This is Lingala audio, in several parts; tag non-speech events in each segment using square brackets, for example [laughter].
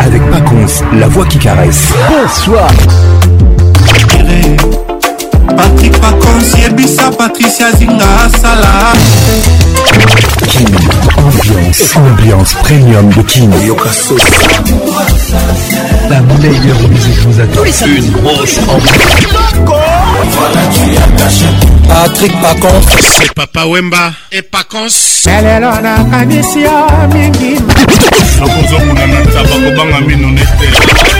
avec Pacons, la voix qui caresse. Bonsoir. patrik pakonsi yebisa patricia zinga asala King, ambiance, ambiance premium de King. La meilleure musique vous attend. Une grosse ambiance. Patrick Pacons. C'est Papa Wemba et Pacons. lelo nakanisi yo mingi nakozokuna na ntaba kobanga mino nete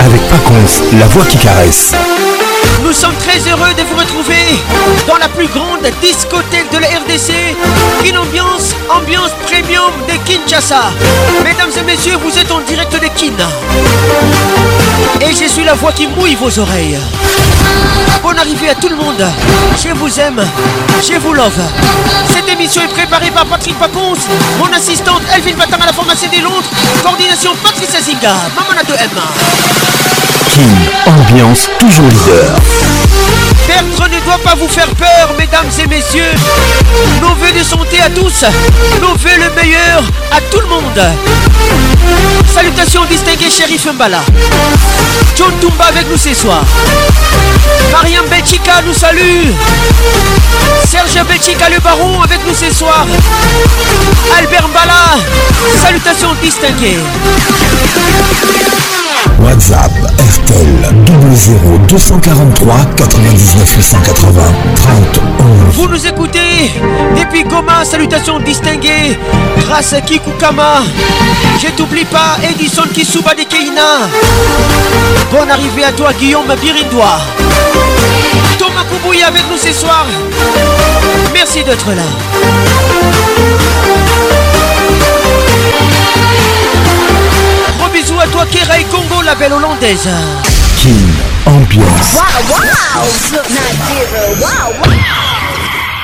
avec Paconce, la voix qui caresse. Nous sommes très heureux de vous retrouver dans la plus grande discothèque de la RDC, une ambiance, ambiance premium de Kinshasa. Mesdames et messieurs, vous êtes en direct de Kin. Et je suis la voix qui mouille vos oreilles. Bonne arrivée à tout le monde. Je vous aime. Je vous love. Cette émission est préparée par Patrick Pacons, mon assistante Elvin Batam à la formation des Londres, coordination Patrice Azinga, Mamana de M ambiance toujours leader. Bertrand ne doit pas vous faire peur, mesdames et messieurs. Nos voeux de santé à tous. Nos voeux le meilleur à tout le monde. Salutations distinguées, shérif Mbala. John Tumba avec nous ce soir. Mariam Belchika nous salue. Serge Belchika le baron avec nous ce soir. Albert Mbala, salutations distinguées. WhatsApp RTL 00243 99 880 30 11. Vous nous écoutez depuis Goma, salutations distinguées. Grâce à Kikukama, je t'oublie pas, Edison Kisuba de Keina. Bonne arrivée à toi, Guillaume Birindois. Thomas Koubouya avec nous ce soir. Merci d'être là. Congo Kerai Congo, la belle hollandaise. Kin, ambiance. Wow, wow, not zero. Wow, wow.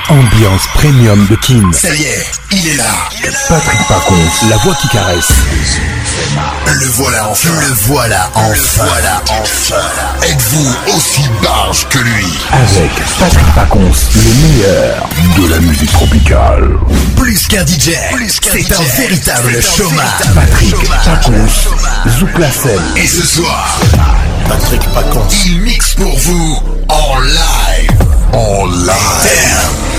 Ambiance premium de Kin. Ça y est, il est là. Patrick Pacons, la voix qui caresse. Le voilà enfin. Le voilà enfin. Le voilà Êtes-vous aussi barge que lui Avec Patrick Pacons, le meilleur de la musique tropicale. Plus qu'un DJ, c'est un véritable chômage. Patrick Pacons, scène Et ce soir, Patrick Pacons, il mixe pour vous en live. En live.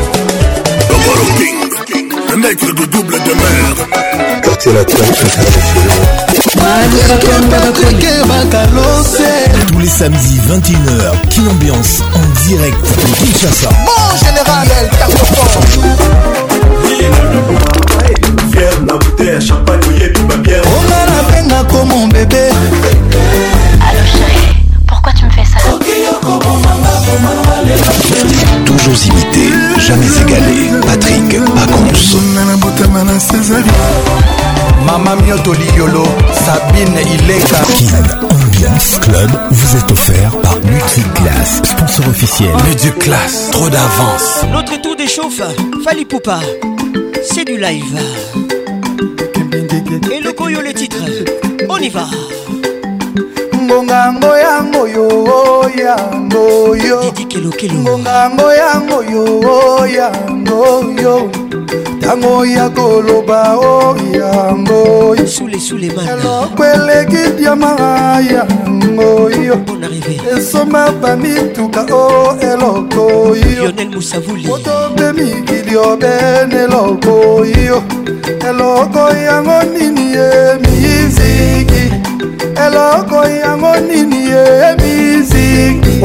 Un nègre de double demeure. Quartier latin Tous les samedis 21h, Kin Ambiance en direct de Kinshasa. Bon général, elle carte Fier na bouteille, champagne, mouillé, ma On a la peine comme mon bébé. Allô chérie, pourquoi tu me fais ça Toujours imité. jamais égalé. Patrick Pacons. Mama Mioto Liolo, Sabine Ileka. Kin Ambiance Club vous est offert par Multiclass, sponsor officiel. Multiclass, trop d'avance. Notre tour d'échauffe, Fali Poupa, c'est du live. Et le coyo le titre, on y va. ngongango yango yo yango yo ngongango yango yo yango yo ntango ya koloba o yango eloko eleki diama yango yo esomba bamituka o eloko yo motobe mikili obene eloko yo eloko yango nini ye miziki eloko yango nini ye miziki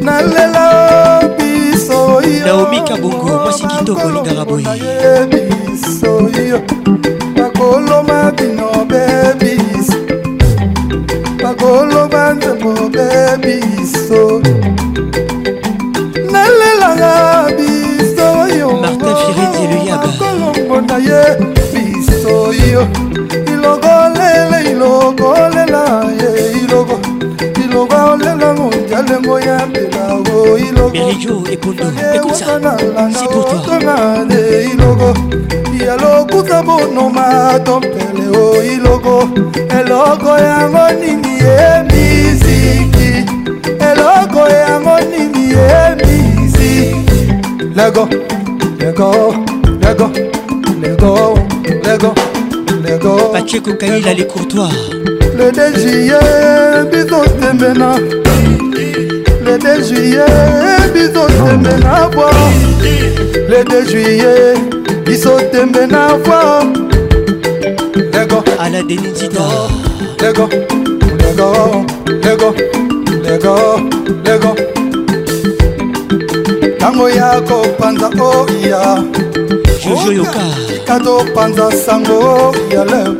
nalela biso naomi kabongo mwasi kitoko olingaka boye biso yo bakoloma bino bebiso bakoloba nzembo bebiso nalelanga biso yo martin firidi eluyaba kolongo na ye biso yo merijo ekondo ekomisa si pour toi yalokuta bonoma tompele o ilogo eloko yango nini ye miziki eloko yango nini ye miziki lego lego lego lego lego lego paceko kaila les courtois le dj ye bizo tembena le 2 juillet biso tembe na bwa le 2 juillet biso tembe na bwa lego ala denisita lego lego lego lego lego ntango ya kopanza oya oh, jojoyoka topanza sango ya leo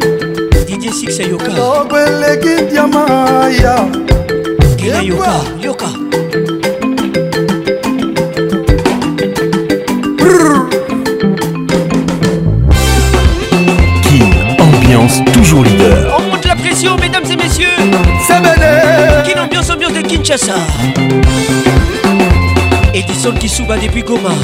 DJ Six Yoka. Oh, Beleki Diamaya. Kila Yoka. Kinshasa Edison Kisuba depuis Goma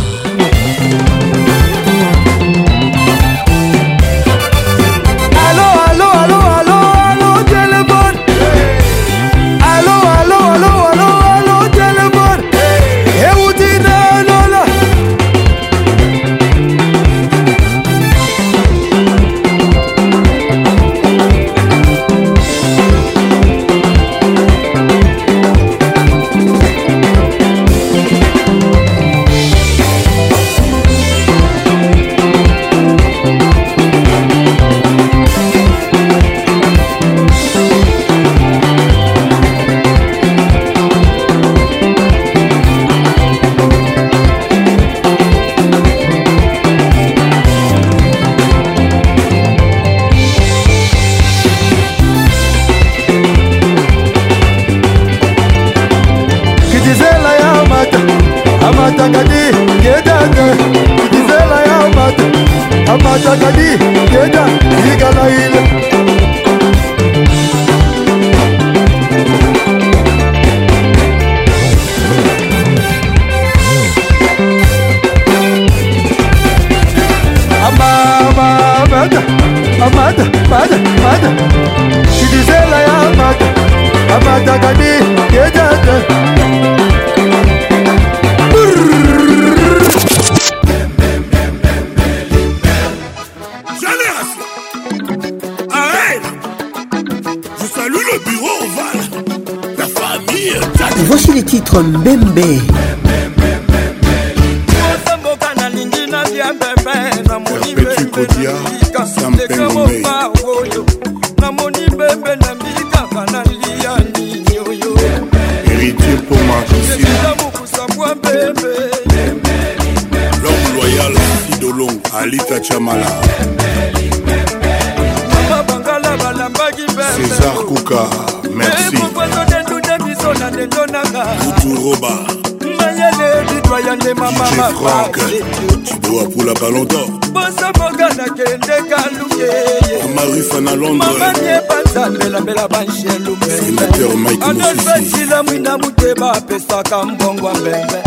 ya ballon d'or bosaboka nakendeka lukeyemarufana londremamanie banzambelambela banshelumbeadolfetila mwina muteba apesaka mbongwa mbembe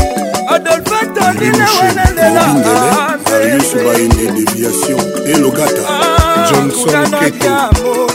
adolfe tondine wanelelaaaesubaine ah, déviation elogata ah, johnson keto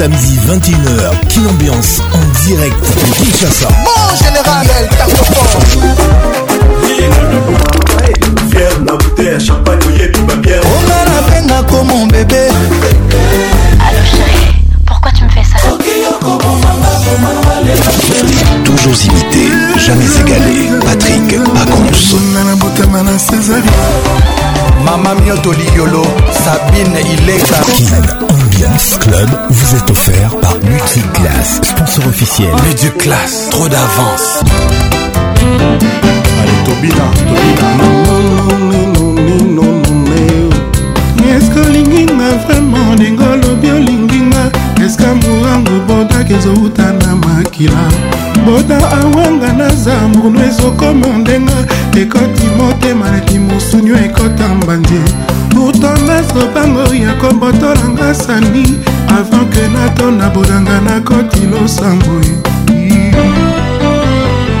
samedi 21h, Kin Ambiance en direct de Kinshasa. Mon général, elle tape Fier la bouteille, champagne, pas tout ma bière. On a la comme mon bébé. Allô chérie, pourquoi tu me fais ça Toujours imité, jamais égalé. Patrick Pacons. Maman Mioto Liolo, Sabine il est qui Club vous est offert par Multiclass, sponsor officiel. Mais du classe, trop d'avance. Allez, Tobina, Tobina. Est-ce que a vraiment ndenge olobi olinginga eske mburangu botaki ezouta na makila boda awanga naza mbuno ezokoma ndenga ekoti motema neti mosunio ekota mbanje murtomas lopango ya kobotolanga sani avant ke natona bolanga nakoti losambo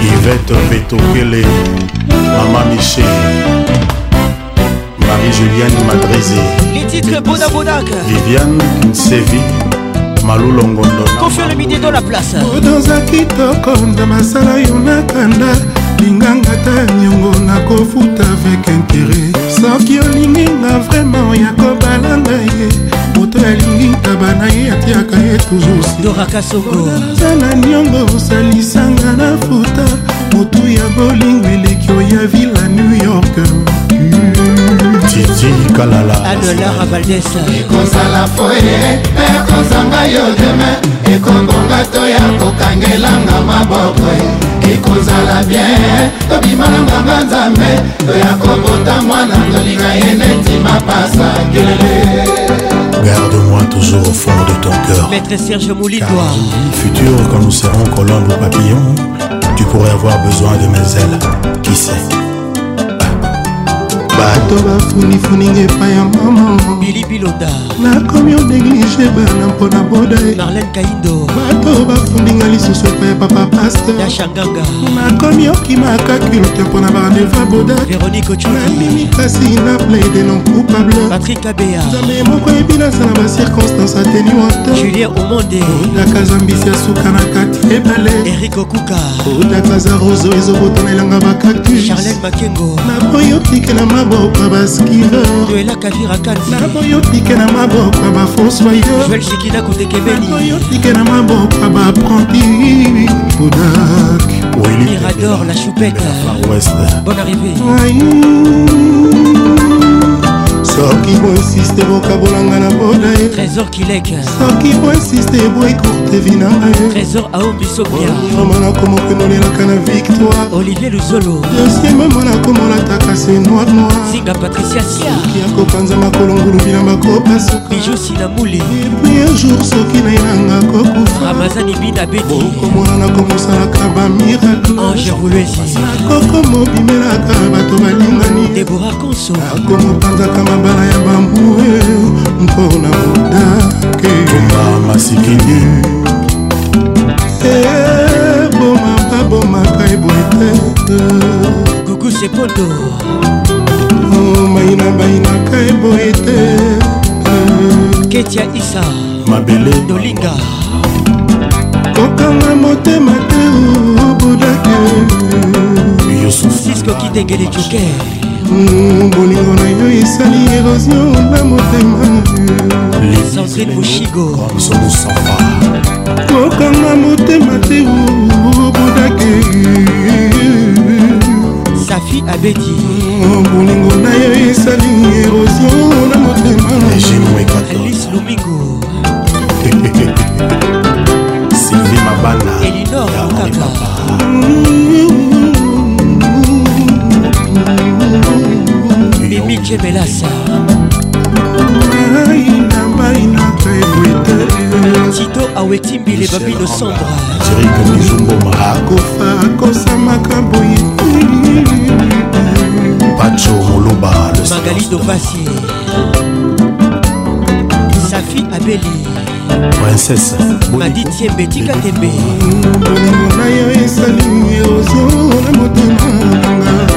ivete betokele mama michel marie-juliane madrizi viviane kinsevi malulongondo kozaki tokonda masala yo nakanda olinganga ta niongo nakofuta avec intere soki olinginga vraimen ya kobalanga ye moto alingi taba na ye atiaka ye toujoursaza na niongo osalisanga na futa motu ya bolingo eleki oya ville a new york titi kalala adolara valdes ekozala foye mpe ekozanga yo deme ekobonga to ya kokangelanga maboko ekozala bien tobimananganga nzambe toya kobota mwana tolinga ye neti mapasa kelele Garde-moi toujours au fond de ton cœur. Maître Serge Moulidois. Futur, quand nous serons colombes ou papillons, tu pourrais avoir besoin de mes ailes. Qui sait bato bafunifuninga epai ya mama bilibiloda nakomi odeglige bana mpona boda marlenkaindo bato bafundinga lisusu epai ya papa paster ya shanganga nakomi okimaka culte mpona barandeva bodaknandimi kasi na plaide non coupable patrik abea nzambe moko yebi nasala bacirconstance ateniwata julien omonde odaka zambisi ya suka na kati ebale erik okuka odaka za roso ezobotanelanga bacactus charlen makengo naboyi otikela mab maboko baskilornaboyotike na maboko bafosoyonaboyotike na maboko bapranti podak mirador la choupette bonne arrivée soki boinsiste bokabolanga na boda ye trésor kilek soki boinsiste boekurte vi na ngai trésor aobisobiaroma nakomokenolelaka na victoire olivier luzolo dosie mama nakomolataka se noir noir singa patricia siaki akopanza makolongulu bilamba kopasukaijosila muli epui un jour soki nayinanga kokufa ramazani bina beti okomona nakomosalaka bamiracle ange rulesi akoko mobimelaka bato balingani debora konso akomopanzaka ah, mabanga ya bamoure mpona modake masikini ebomaka eh, bomaka eboye te guguse podo oh, maina bainaka eboye te ketia isa mabele dolinga kokanga motema te obudake yususisko kitengele joker bolingo na yo esali érosion na motema kokanga motema te obodake safi abeti bolingo na yo esali érosion na motema lumingo [laughs] sylvie mabana elinor kaka midje belasa tito awetimbile babino sombreakofa akosamaka boye pacho moloba magali dopasi safi abeli princesse madi tiembe tika tembe bolingo na yo esali erozo na motema nanga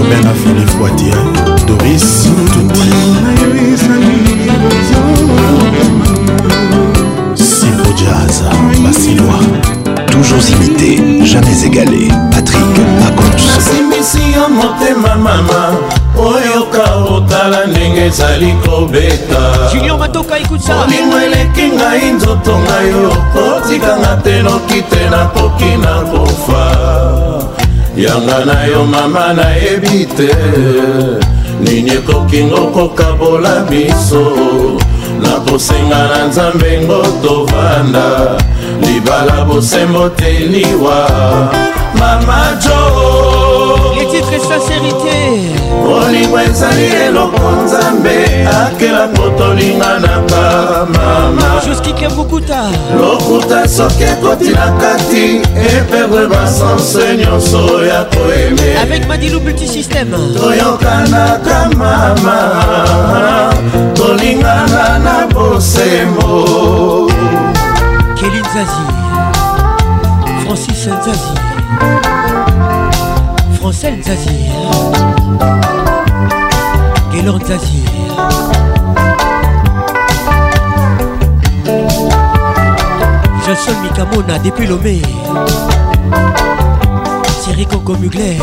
urbain na philippe watia doris tuti sipo jaza basilwa toujours imité jamais égalé patrik akonsimbisi yo motema mama oyoka otala ndenge ezali kobeta junior matoka ikuta olingo eleki ngai nzoto ngai yo otikanga te noki te nakoki na kofa yanga na yo mama nayebi te nini ekokinga kokabola biso nakosenga na nzambe ngo tovanda libala bosembo teliwa mama joo titre et sincérité bolingo ezali eloko nzambe akela kotolinga na bamama juskike bukuta lokuta soki ekoti na kati eperdre basanse nyonso ya koeme avec madilu multisystème toyokanaka mama tolingana na bosembo kelinzazi francis nzazi Francel Zazie Gaylord Zazie Jason Mikamona depuis Lomé Thierry Coco Mugler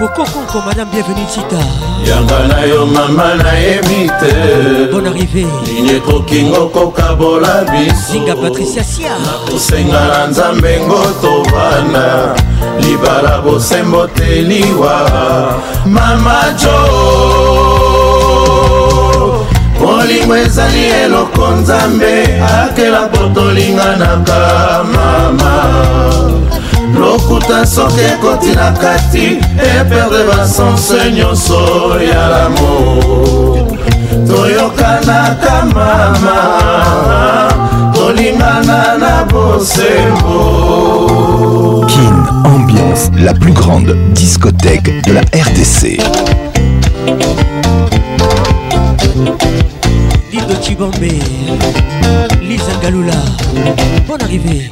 Coco Conco Madame Bienvenue Tita Yanga na yo mama nayebi te Bonne arrivée Ligne kokingo kokabola biso Zinga Patricia Sia Nakosenga na nzambe ngo tovanda libala bosembo te liwa mama jo molimo ezali eloko nzambe akela botolinganaka mama lokuta soki ekoti na kati eperde basanse nyonso ya lamo toyokanaka mama tolingana na bosembo Ambiance, la plus grande discothèque de la RDC. Lido Chibombe, Lisa Galula, Bon arrivée.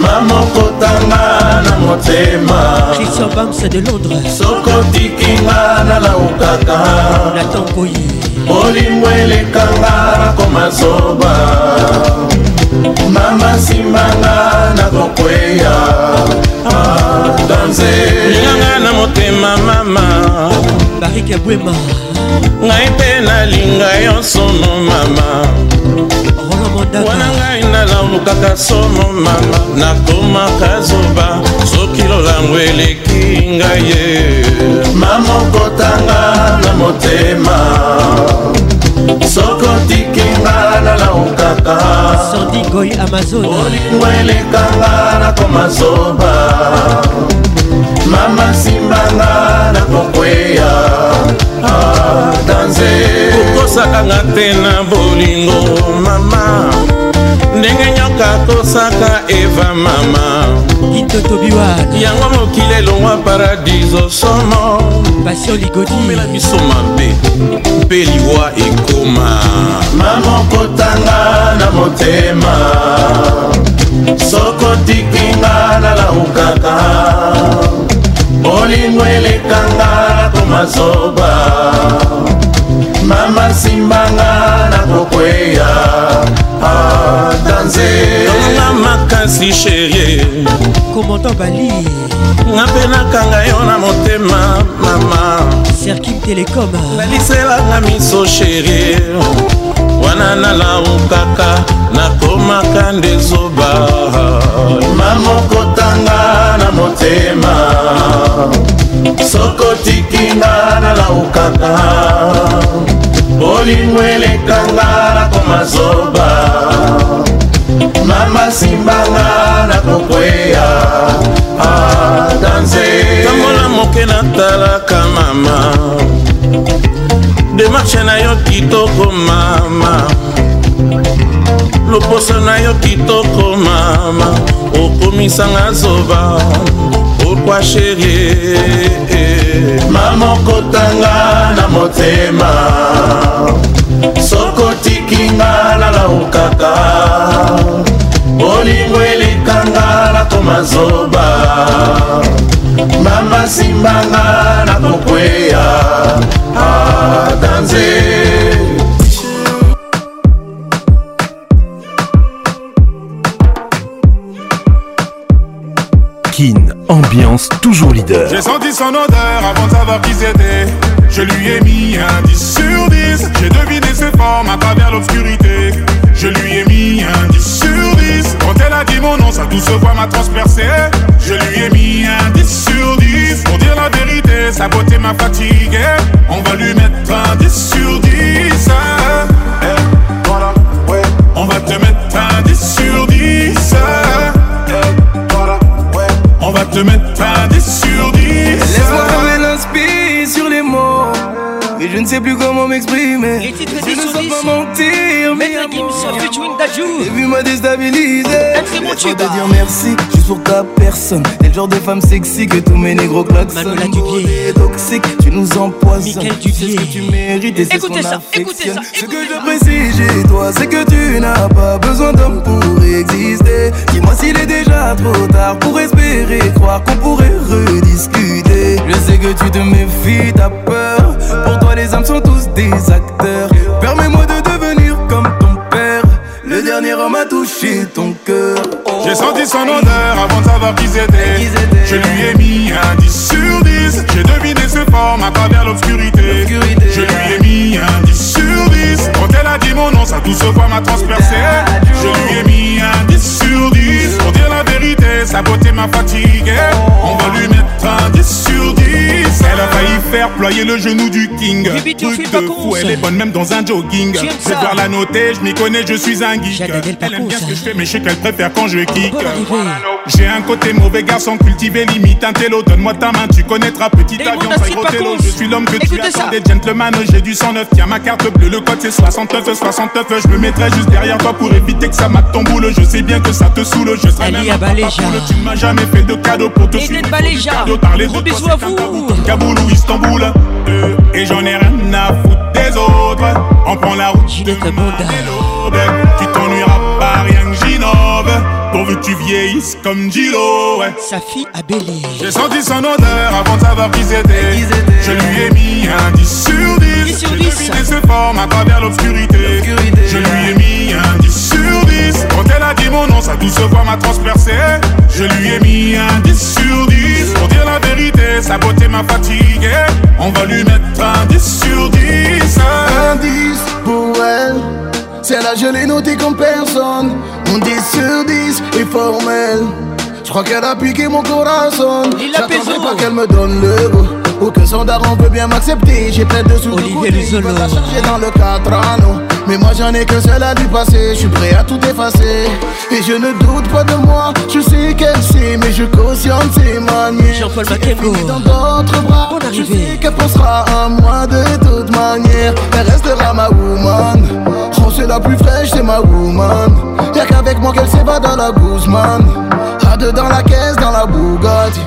Maman Kotanga na motema Christian Banks de Londres Soko tikinga na Nathan Na tampoyi Bolingo kanga, na Mama simanga linganga na motema mama barik ya bwema ngai mpe nalinga yo sono mama wana ngai nalamukaka somo mama nakomaka zoba soki lolango eleki ngai ye mamokotanga na motema sokotikinga nalamu kaka sordigoi amazon olingo elekanga nakoma zoba mama simbanga nakokweya ah, danse okosakanga te na bolingo mama ndenge nyoka tosaka eva mama itotobiwa yango mokili elongwa paradiso somo pasio ligotiomela miso mabe mpe liwa ekoma mamokotanga na motema sokotikinga nalaukaka olingo elekanga na komazoba mama simbanga na kokweya ata ah, nzetonga makasi sherie komoto bali nga mpe nakanga yo na motema mama serkim telecom naliselanga miso sherie wana nalau kaka nakomaka nde zoba mama okotanga na motema sokotikinga nalaukaka bolingo elekanga nakoma zoba mama simbanga nakokweya ah, danse tambola moke natalaka mama demarshe na yo kitoko mama loposo na yo kitoko mama okomisanga zoba pourquoi chérie mama okotanga na motema soko otikinga nalaukaka bolingo elekanga nakoma zoba mama simbanga nakokweya adanze ah, Ambiance toujours leader. J'ai senti son odeur avant de savoir qui c'était. Je lui ai mis un 10 sur 10. J'ai deviné ses formes à travers l'obscurité. Je lui ai mis un 10 sur 10. Quand elle a dit mon nom, sa douce voix m'a transpercé. Je lui ai mis un 10 sur 10. Pour dire la vérité, sa beauté m'a fatigué. On va lui mettre un 10 sur 10. te mettre des sur Je ne sais plus comment m'exprimer. Les ne sais pas mentir, Mais featuring vu m'a déstabilisé. Je te dire merci, juste pour ta personne. T'es le genre de femme sexy que tous mes négros klaxonnent. est toxique, tu nous empoisonnes. Michael tu C'est ce que tu mérites et c'est ça, écoutez ça. Ce que je précise chez toi, c'est que tu n'as pas besoin d'homme pour exister. Dis-moi s'il est déjà trop tard pour espérer croire qu'on pourrait rediscuter. Je sais que tu te méfies, t'as peur. Pour toi, les les hommes sont tous des acteurs. Permets-moi de devenir comme ton père. Le dernier homme a touché ton cœur. J'ai senti son odeur avant de savoir qui c'était. Je lui ai mis un 10 sur 10. J'ai deviné ses formes à travers l'obscurité. Je lui ai mis un 10 sur 10. Quand elle a dit mon nom, sa douce voix m'a transpercé. Je lui ai mis un 10 sur 10. Pour dire la vérité, sa beauté m'a fatigué. Oh. On va lui mettre un 10 sur 10. Elle a failli faire ployer le genou du king. elle est bonne même dans un jogging. Je vais la noter, je m'y connais, je suis un geek. Elle aime bien ce que je fais, mais je sais qu'elle préfère quand je kick. J'ai un côté mauvais garçon cultivé, limite un télo. Donne-moi ta main, tu connaîtras petit avion, Je suis l'homme que tu attendais, gentleman, j'ai du 109. Tiens ma carte bleue, le code c'est 69, 69. Je me mettrai juste derrière toi pour éviter que ça mate ton boule. Je sais bien que ça te saoule, je serai même Tu m'as jamais fait de cadeau pour te suivre. par de toi, Kaboul ou Istanbul. Euh, et j'en ai rien à foutre des autres. On prend la route de Kaboul. Tu t'ennuies pour Pourvu que tu vieillisses comme Gilo, ouais. Sa fille a Abélie. J'ai senti son odeur avant de savoir qui c'était. Je lui ai mis un 10 sur 10. J'ai deviné ses formes à travers l'obscurité. Je lui ai mis un 10 sur 10. Quand elle a dit mon nom, sa douce voix m'a transpercé. Je lui ai mis un 10 sur 10. Pour dire la vérité, sa beauté m'a fatigué. On va lui mettre un 10 sur 10. Un 10 pour elle c'est là je l'ai notée comme personne On 10 sur 10 est formel Je crois qu'elle a piqué mon corazon J'attendrai pas qu'elle me donne le goût aucun son on peut bien m'accepter J'ai peur de sous Olivier de côté, dans le 4 anneaux Mais moi j'en ai que seul à du passé Je suis prêt à tout effacer Et je ne doute pas de moi Je sais qu'elle sait Mais je cautionne ses manières Jean-Paul si dans d'autres bras Je sais qu'elle pensera à moi de toute manière Elle restera ma woman la plus fraîche, c'est ma woman. Y'a qu'avec moi qu'elle s'évade dans la Guzman. À deux dans la caisse, dans la Bugatti.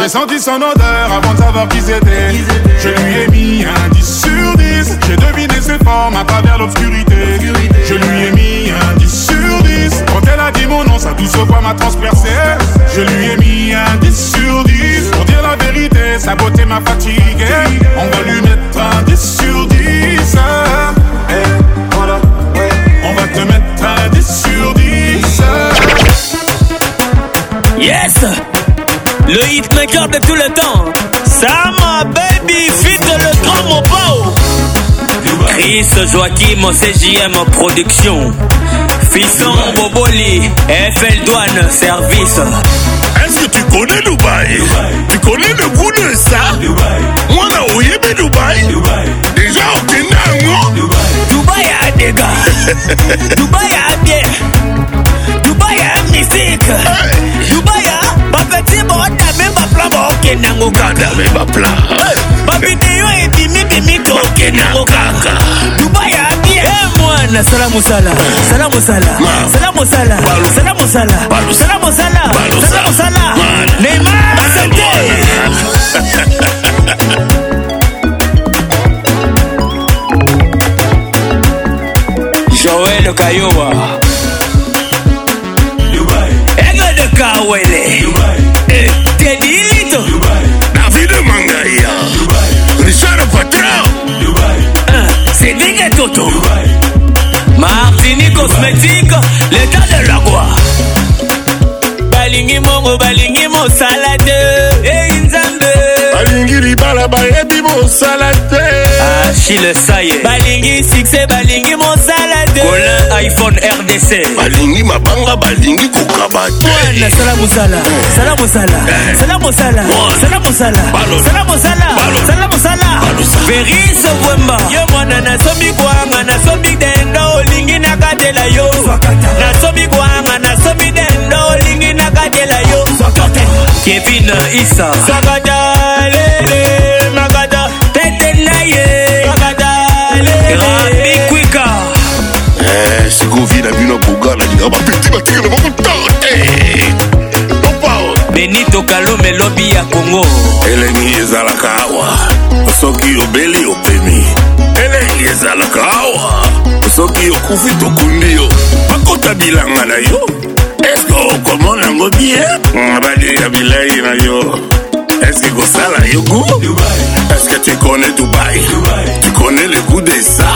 J'ai senti son odeur avant de savoir qui c'était. Je lui ai mis un 10 sur 10. J'ai deviné ses forme à travers l'obscurité. Je lui ai mis un 10 sur 10. Quand elle a dit mon nom, sa douce voix m'a transpercé. Je lui ai mis un 10 sur 10. Pour dire la vérité, sa beauté m'a fatigué. On va lui mettre un 10 sur 10. 10 sur 10. Yes! Le hitmaker de tout le temps. Sama Baby, fit le grand Mopo. Chris Joachim, CJM Production. Fisson Boboli, FL Douane Service. Est-ce que tu connais Dubaï? Dubaï. Tu connais le goût de ça? Dubaï. Moi, on a Dubaï. Dubaï. Déjà, on tenait un ya dega [laughs] dubaya de dubaya misike dubaya bapeti bodame baplan bokendango kadame baplan babideyo ebimibimi tokendango kaka dubaya bie mwana salamosala salamosala salamosala salamosala salamosala salamosala neymar sete [laughs] joel kayowa egede kawele eh, tedilito david mangaya richard patrao sedike eh, toto martini cosmétique l'état de la roi balingi mongo balingi mosala de wana bayebi mosala te achile ah, saye balingi succès balingi mosala te colin iphone rdc balingi mabanga balingi kokaba te sala mosala eh. sala mosala eh. sala mosala sala mosala sala mosala sala mosala feris bwemba yo mwana nasomi kwanga nasomi dendo olingi nakatela yo nasomi kwanga nasomi dendo olingi nakatela yo kevin isa sakata lele segovila bino kogala linga bapeti batikela bakotara eh, te oh. benito kalume elobi ya kongo elengi ezalaka awa soki obeli opemi elengi ezalaka awa soki okufi tokundi yo bakota bilanga na yo eske okomona yango bie badeya bilei na yo Est-ce que Gosala Yogo Est-ce que tu connais Dubaï Tu connais le goût de ça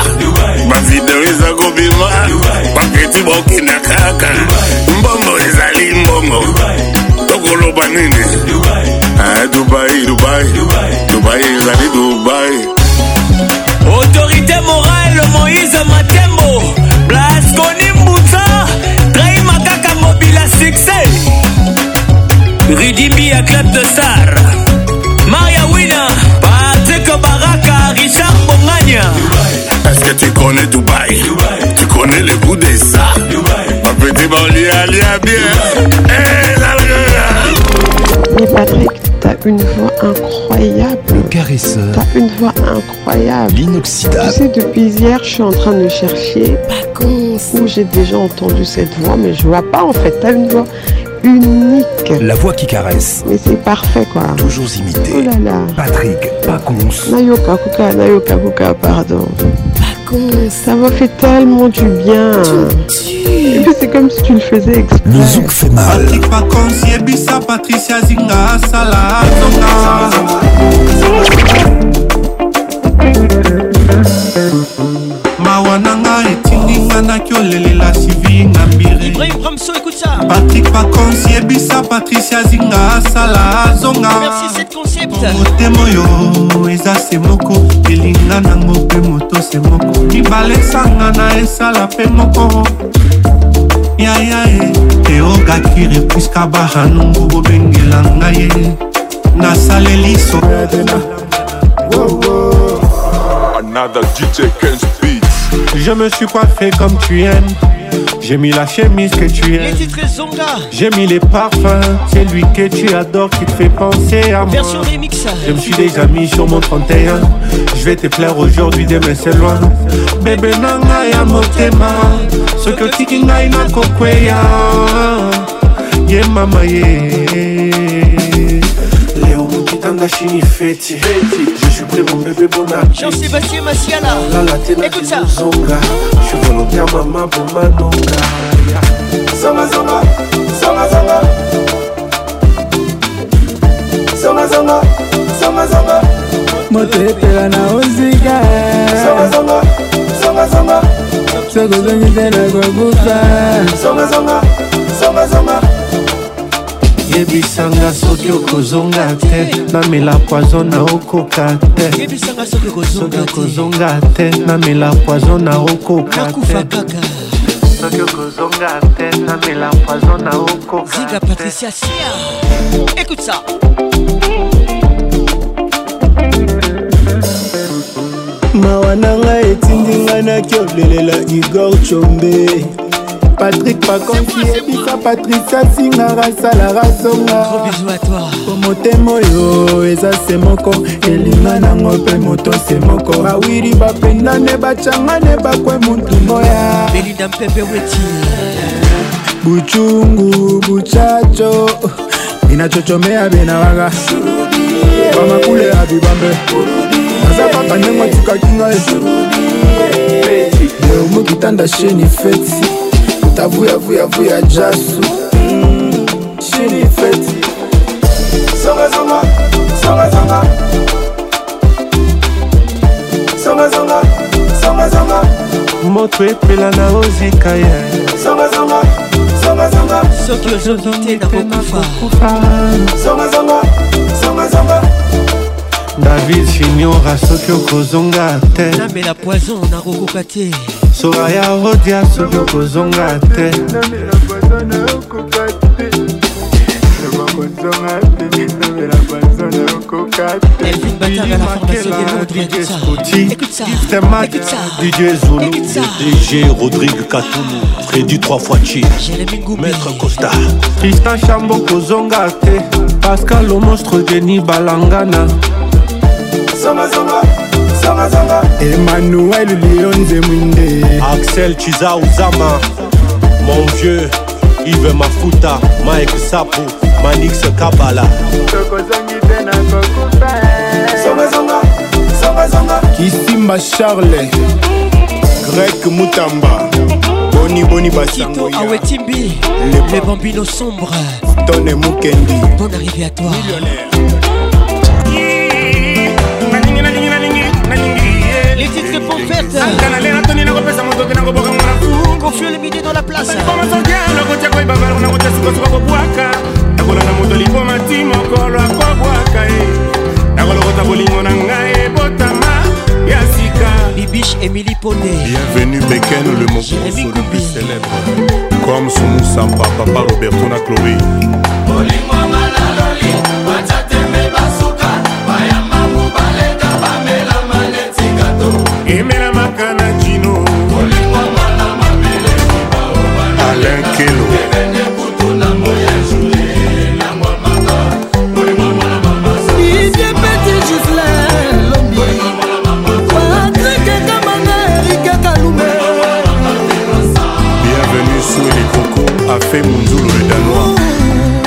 Ma vidéo est à Gobima Ma petit boki na kaka Mbongo est à Limbongo Tokolo Banini ah, Dubaï, Dubaï Dubaï est à Dubaï Autorité morale Moïse Matembo Blasconi Mbouta Trahima Kaka Mobile à succès Rudimbi à Club de Sar connais Dubaï. Dubaï. Tu connais le goût de ça. Dubaï. Ma petite banlieue, bien. Eh, mais Patrick, t'as une voix incroyable. Le caresseur. T'as une voix incroyable. L'inoxydable. Tu sais, depuis hier, je suis en train de chercher. Pas Où j'ai déjà entendu cette voix, mais je vois pas en fait. T'as une voix unique. La voix qui caresse. Mais c'est parfait quoi. Toujours imité. Oh là là. Patrick Pacons. Nayoka Kuka, Nayoka Kuka, pardon. Ça m'a fait tellement du bien. c'est comme si tu le faisais exprès. Le zouk fait mal. moto olelela sivi ngambirepatrick pakonsi yebisa patricia zinga asala azonga motema oyo eza se moko elinga nango mpe moto se moko mibale esangana esala mpe moko yayae teogakire puska bahanungu bobengela ngai ye nasaleliso Another DJ Ken's Je me suis coiffé comme tu aimes. J'ai mis la chemise que tu aimes. J'ai mis les parfums. C'est lui que tu adores qui te fait penser à moi. Version remix. Je me suis déjà mis sur mon 31. Je vais te plaire aujourd'hui, demain c'est loin. Bébé nanga ya motema. Ce que tiki na kokweya. Yeah mama yeah. la chini feti Je suis prêt mon bébé bon appétit Jean-Sébastien Maciala La latine Écoute ça zonga Je suis volontaire maman pour ma nonga Zanga zanga Zanga zanga Zanga zanga Zanga zanga motoepela na ozika sokozongi te nakokufa yebisanga soki okozonga te namela poizo na okoka te soki okozonga te namela poizo na okoka te soki okozonga te namela poizo na okokazinga patricia sia écoute ça mawa na ngai etindi ngai nakiolelela igor chombe patrik pakonsi yebisa patricia singara asalaka zonga omotema oyo eza se moko elinga nango mpe moto se moko bawiri bapendane bacangane bakwe mutu moya buchungu buchacho inachochomea benawaga kwa makule ya bibambe naza kaka ndengo tikaki ngai leo mokitanda sheni feti tavuyavuyavuya jasu mm, shiri feti songazonga songazonga songazonga songazonga moto epela na ozika ye songazonga songazonga soki ozozongi nakokufa songazonga songazonga david finiora soki okozonga te nambela poison nakokoka te so aya odia soki okozonga te DJ Zulu, DJ Rodrigue Katoumou, Freddy 3 fois Chi, Maître Costa, Tristan Chambo Kozonga Pascal le monstre Denis Balangana. Zomba, zomba. Emmanuel Lionze Mwinde Axel Chiza Uzama Mon vieux Yves Mafuta Mike Sapo Manix Kabala Kisimba Charles Greg Mutamba Boni Boni Basango Awetimbi Les Bambinos Sombres Tone Mukendi Bonne arrivée à toi Millionnaire confie le midi dans la place nakolanda moto liboma ti mokolo akobwaka ye eh. nakolokota bolingo na ngai ebotama eh, ya sika bibiche emili pone bienvenu bekeno le mokoso le plus célèbre comme somusampa papa roberto na chloé bolingo malalo parfait munzulu le danois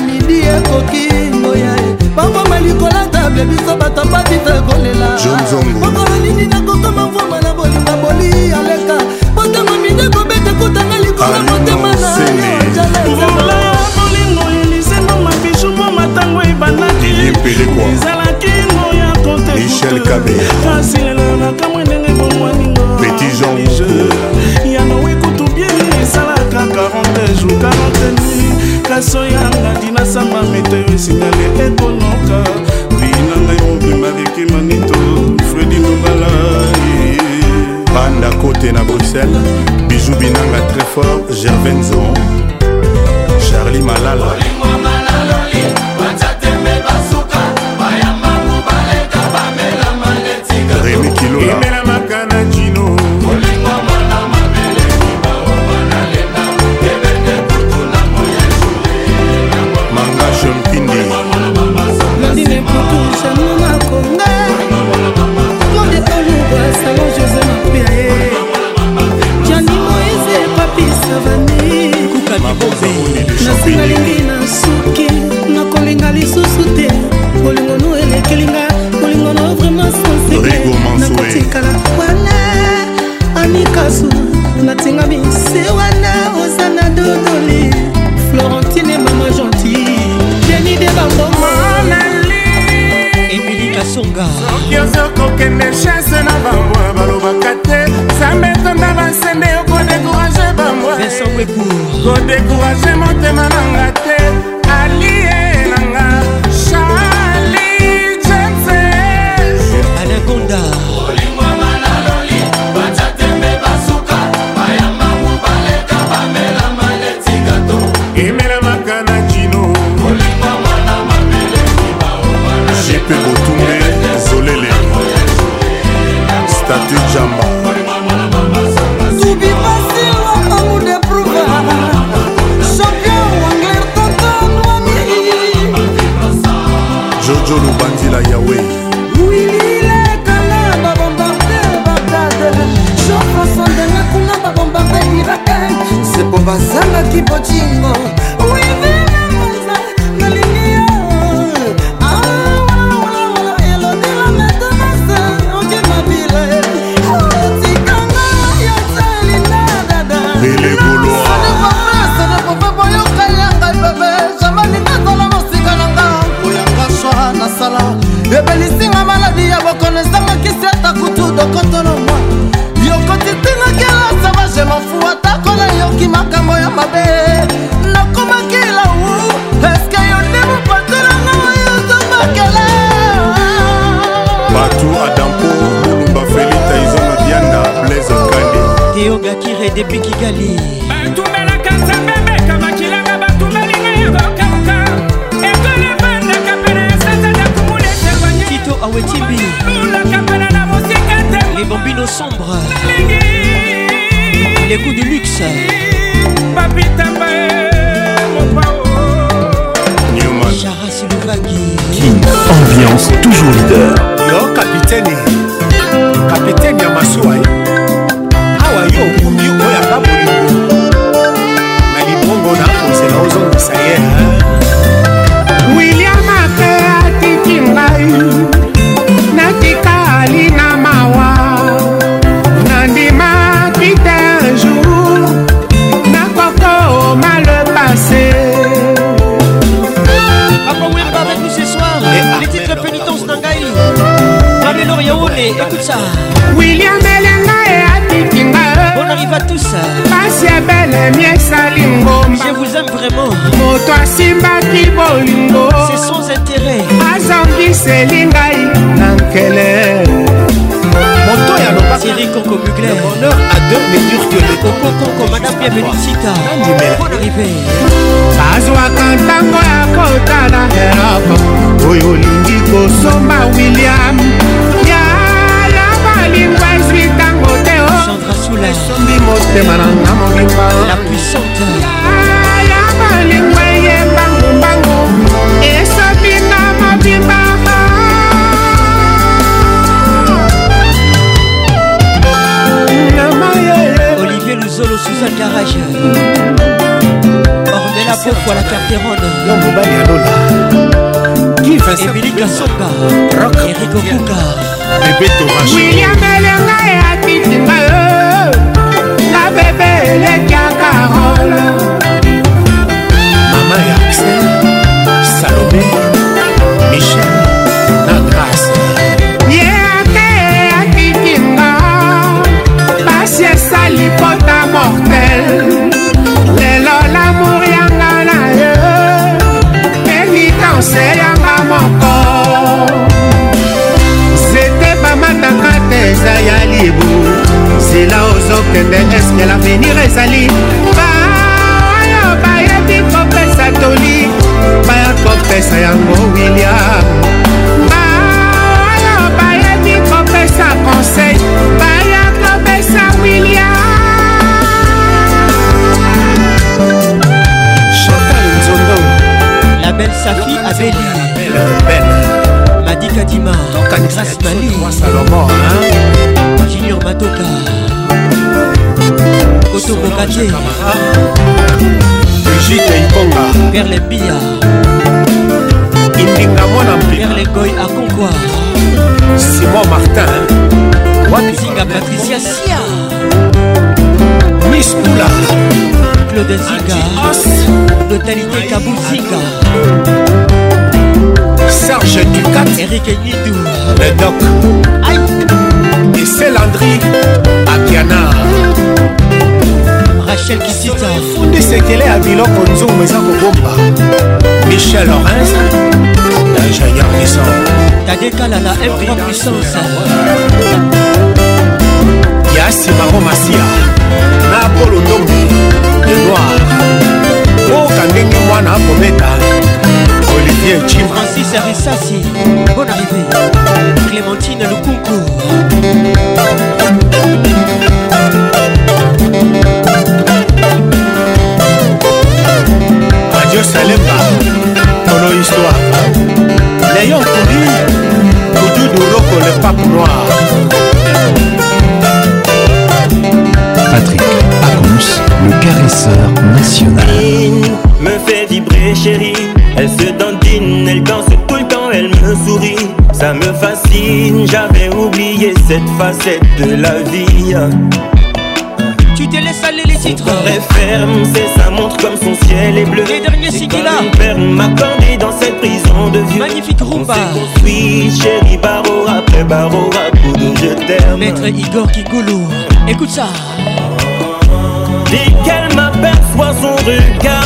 lidi ekoki ngoya bangoma likolata ble biso bato batita kolela mokolo nini nakokoma mvoma na bolinga boli aleka motango mide kobeta kutanga likolo motema na yojalaa ebandaki ezalaki ngo ya kote michel kabea libaso yanga dinasamba meteo esingale ekonoka linangai mobima reki manito fredi nobala eh. banda kote na bruxelles bijou binanga très fort gervain zon charlie malala le doc Ese Landry Akiana Rachel Kisita Fundi Sekele a biloko nzungu eza kobomba Michel Lorenz Ingénieur puissant Tadekala na M3 puissance Yasi Maro Masia Na Apollo Ndombi Le Noir Oka ndenge mwana akometa Francis Arissassi, bonne arrivée. Clémentine le Lukunku. Radio Salemba, ton histoire. L'ayant connu, de Douroko, le pape noir. Patrick Pacons, le caresseur national. Me fait vibrer, chérie, elle se donne elle danse tout le temps, elle me sourit. Ça me fascine, j'avais oublié cette facette de la vie. Tu t'es laissé aller les titres. Son ferme, c'est sa montre comme son ciel est bleu. Les derniers sigila. M'accorder dans cette prison de vieux. Magnifique rumba. On construit, chérie, barreau après barreau, pour de je t'aime. Maître Igor Kikoulou écoute ça. Dès m'a son regard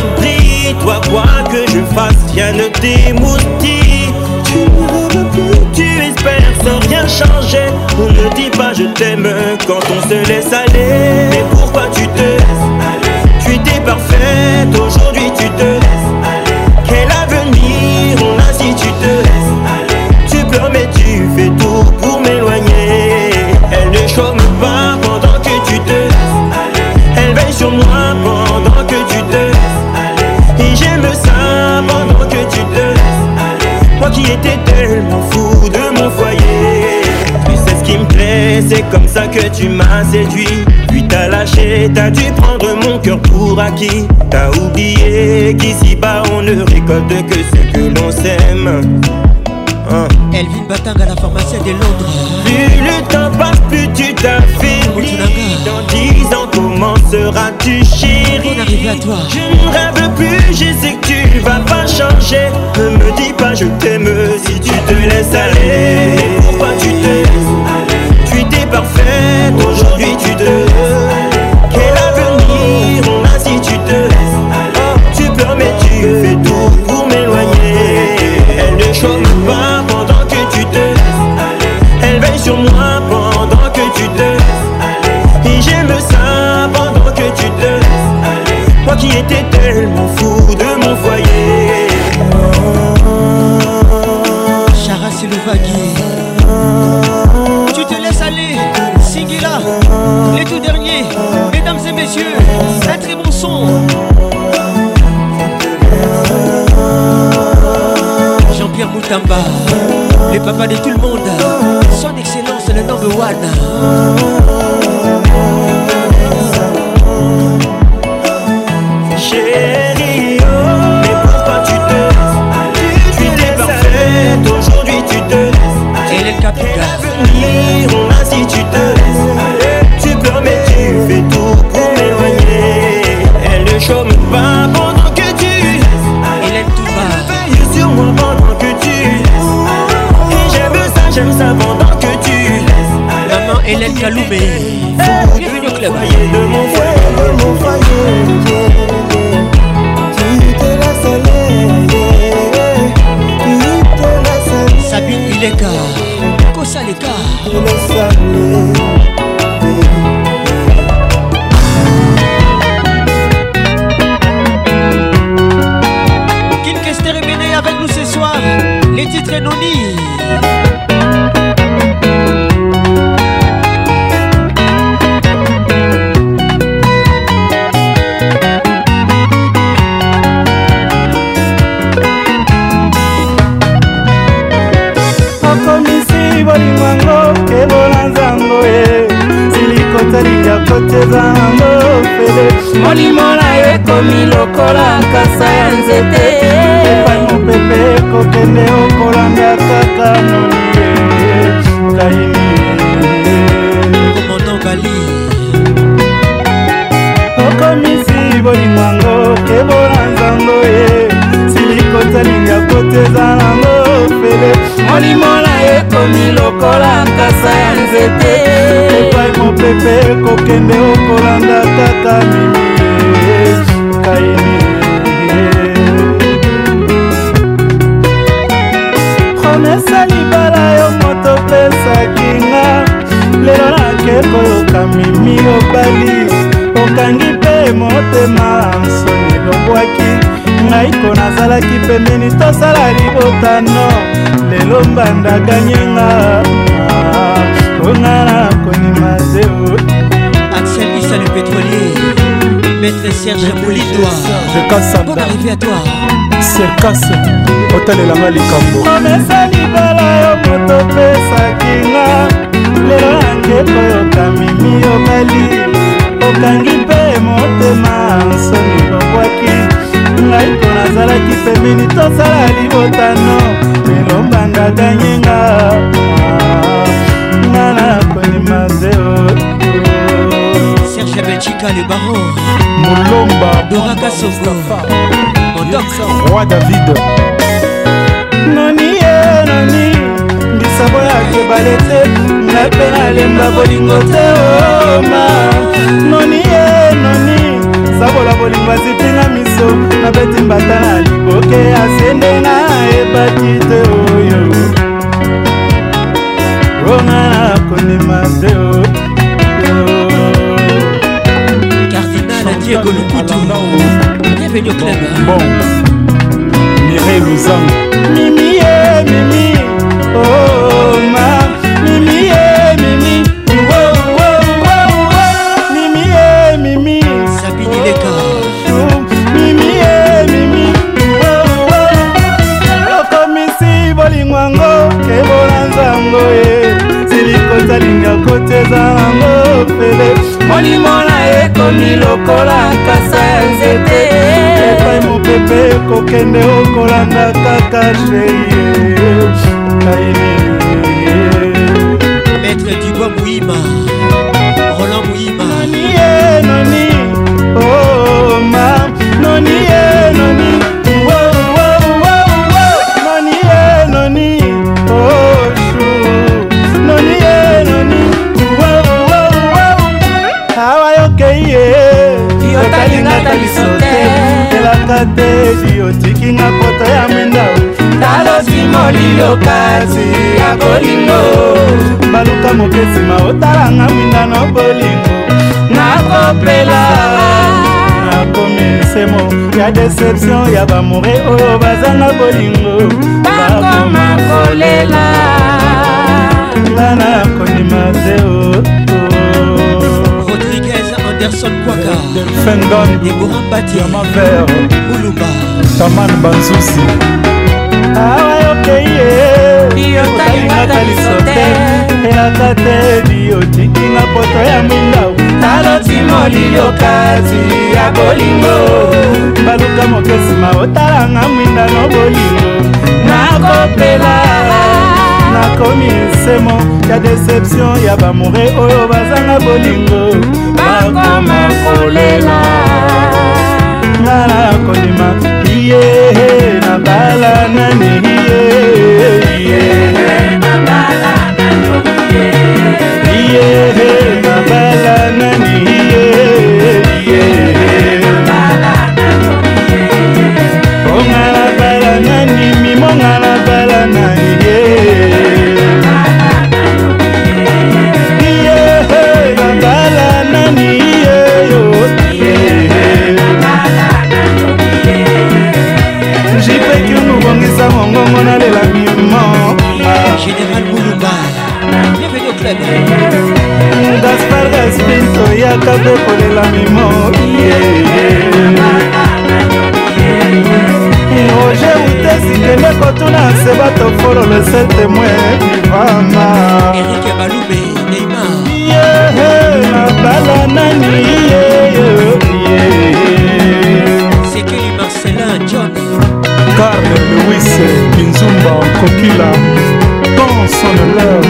Toi, quoi que je fasse, rien ne t'émoutille Tu ne plus, tu espères sans rien changer. On ne dit pas je t'aime quand on se laisse aller. Mais pourquoi tu te laisses comme ça que tu m'as séduit. Puis t'as lâché, t'as dû prendre mon cœur pour acquis. T'as oublié qu'ici-bas on ne récolte que ce que l'on sème. vit hein. Elvin Batang à la pharmacie de Londres. Plus le temps passe, plus tu t'affaiblis. Dans dix ans, comment seras-tu chérie Je ne rêve plus, je sais que tu vas pas changer. Ne me dis pas je t'aime si tu te laisses aller. Pourquoi tu te laisses J'étais tellement fou de mon foyer. Chara, c'est le vaguier. Tu te laisses aller, Singila, les tout derniers, mesdames et messieurs, un très bon son. Jean-Pierre Moutamba, le papa de tout le monde, son excellence, le number one. chérie. Mais pourquoi tu te laisses Tu t'es parfaite, aujourd'hui tu te laisses. Et l'avenir, si tu te laisses. Tu pleures, mais tu fais tout pour m'éloigner. Elle ne chôme pas pendant que tu laisses. Elle est tout bas. veille sur moi pendant que tu laisses. Et j'aime ça, j'aime ça pendant que tu laisses. Maman main Kaloumé. Bienvenue au De mon foyer, de mon foyer. leka kosa leka Kim Kester est avec nous ce soir les titres anonymes lokola kasa ya nzete epai mopepe kokende okolanga kaka noye kaini komotogali okomisi bolingwango kebola nzango e. ye silikotalinga kotezalango fele molimola ekomi lokola kasa ya nzete epai mopepe kokende motema nsoni ebongwaki ngaiko nazalaki pembeni tosala libotano lelo mbanda ganyenga ah, onga na konima te axel isa le pétrolier maître serge bolidoi arrivé à toi serkase otalelanga likambo omesa libala yo moto opesaki nga lelo yangepo yokamimi yobali okangi mpe nde motema nsoni bobwaki ngai mpo nazalaki pembeni tosala libotano elombanga ganyenga nga nakolima zeo serge belchika le baro molomba doraka sogo roi david noni e noni lisabo yake bale te ngai mpe nalemba bolingo te oma oh, noni e noni sakola bolingo asitinga miso nabeti mbata na liboke asendenga hepatite oyo onga na kondima te Diego Lukutu, bienvenue au club. Bon, Mireille Luzango. Mimi eh. balinga koteza yango pele molimo na ekomi lokola kasa ya nzete epai mopepe kokende okolanda kaka sheye kaini maître dubois mouima lokati ya bolingo baluka mokesima otalanga mwinda no bolingo nakopela nakomi nsemo ya deception ya bamore oyo bazanga bolingo bakoma kolela nga nakondima te rodriguez anderson kwaka fendon deborah bati yama ver ulumba taman banzusi ah, eyaka te biotikinga poto ya mwindau naloti molilo kasi ya bolingo baluka moke nsima otalanga mwinda no bolingo nakopela nakomi nsemo ya deception ya bamore oyo bazanga bolingo bakoma kolela nga nakondima iye na mbala nani iye iye babala nani yaka mpe kolela mimoi eh, eh, eh. roger utesi kende kotuna se bato fololo se temoin vivama erike balube neima nabala nani sekeli marcelin john carl lewis inzumba kokila dans son honneur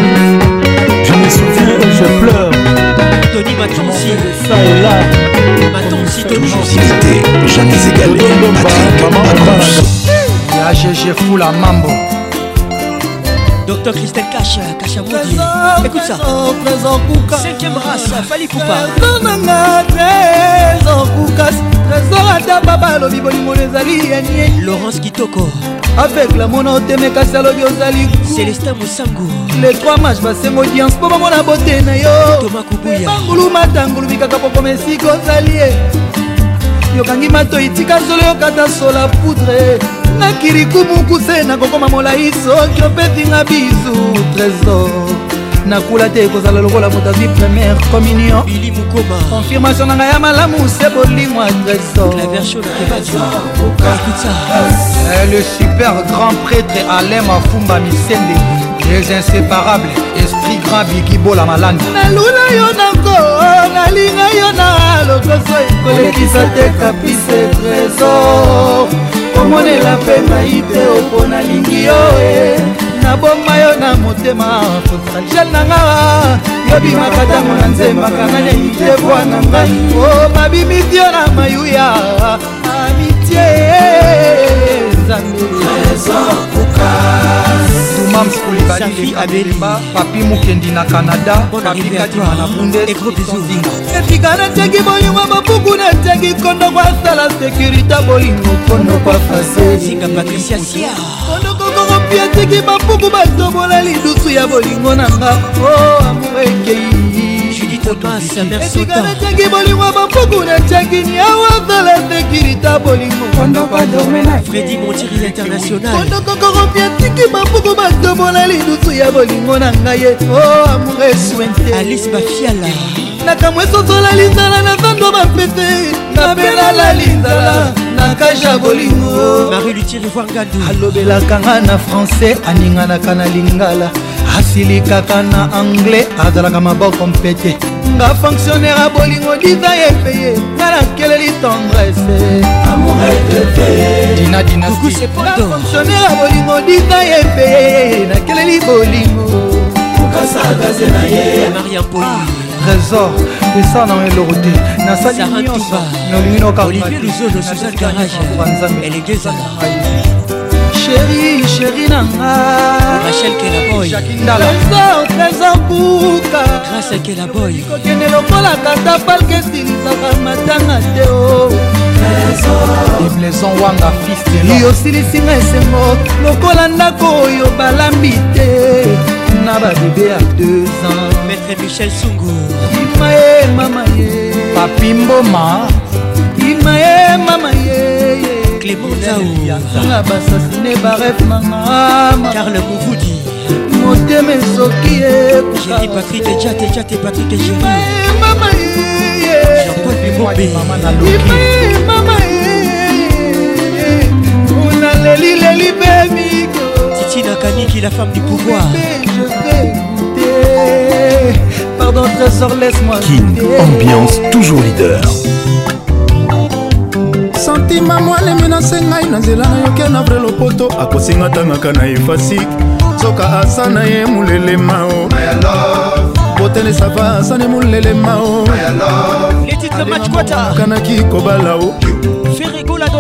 je me souviens et je pleure Tony Matonsi Matonsi Tony Sensibilité jamais égalée Patrick Pacons GG Foula Mambo Docteur Christelle Cash, Cash Aboudi Écoute ça Cinquième race, Fali Poupa Laurence Kitoko aveugle amona otemekasi alobi ozali celestin mosango le 3 match basenga audience mpo bamona bote na yo bangulu matangulu bikaka pokoma esika ozali ye eh. yokangi matoi tika solo yokata sola poudre na kirikumukuse nakokoma molai soki opetinga bizu trésor nakula te ekozala lokola moto azwi première communion kokoma confirmation na ngai ya malamu se bolimwa le super grand prêtre alain mafumba misende les inséparables esprit grand bikibola malandi nalula yo nango nalinga yo na lokoso ekolekisa te kapise trésor omonela mpe maite opona lingi yo e nabonga yo na motema fotralgel na nga yobimaka ntango na nzembaka nga nemitie bwana ngai o babimisi yo na mayuya amitie nzambeumamskulibadile abelimba papi mokendi na canada papikatima na bundeefika nateki bolingo bobuku nateki kondo kwasala sekurité bolingo kondo kwa fasepatricia siar mopepe atiki bapuku batobola lidusu ya bolingo na nga o amour ekeiesika natiaki bolingo bapuku natiakini awazala sekirita bolingoondokokoropi atiki bapuku batobola lidusu ya bolingo na ngai o amour eswente nakamwa esosolali nzala na zando bapete napenalali nzala bakage ya bolingo alobelaka nga na francais aninganaka na lingala asilikaka na anglais azalaka maboko mpete nga fonctionnaire ya bolingo diva epeye nga nakeleli tendressedinadinafonctionnaire ya bolingo diva epeye nakeleli bolingo mariam poi trésor esa na eloko te nasali nyonso nolingi nokaaaeri sheri nangaokende lokola tata palkesilisaka matanga te yosilisinga esengo lokola ndako oyo balambi te na babebe ya 2 ans maître michel sungu imaye mama ye papi mboma imaye mama ye clémentzaoanga basasine baref mama carle mouvudi motema esoki ye patrik jate jate patrik mama ye jean-paul bimobemama ye una lelileli bemiko titi nakaniki la femme du pouvoir pardon trésor laisse-moi King, ambiance toujours leader santima mwalemi nase ngai na nzela nayoke na vrai lopoto akosinga tangaka na ye fasik soka asa na ye molelema o botele sava asa ne molelema o kanaki kobala o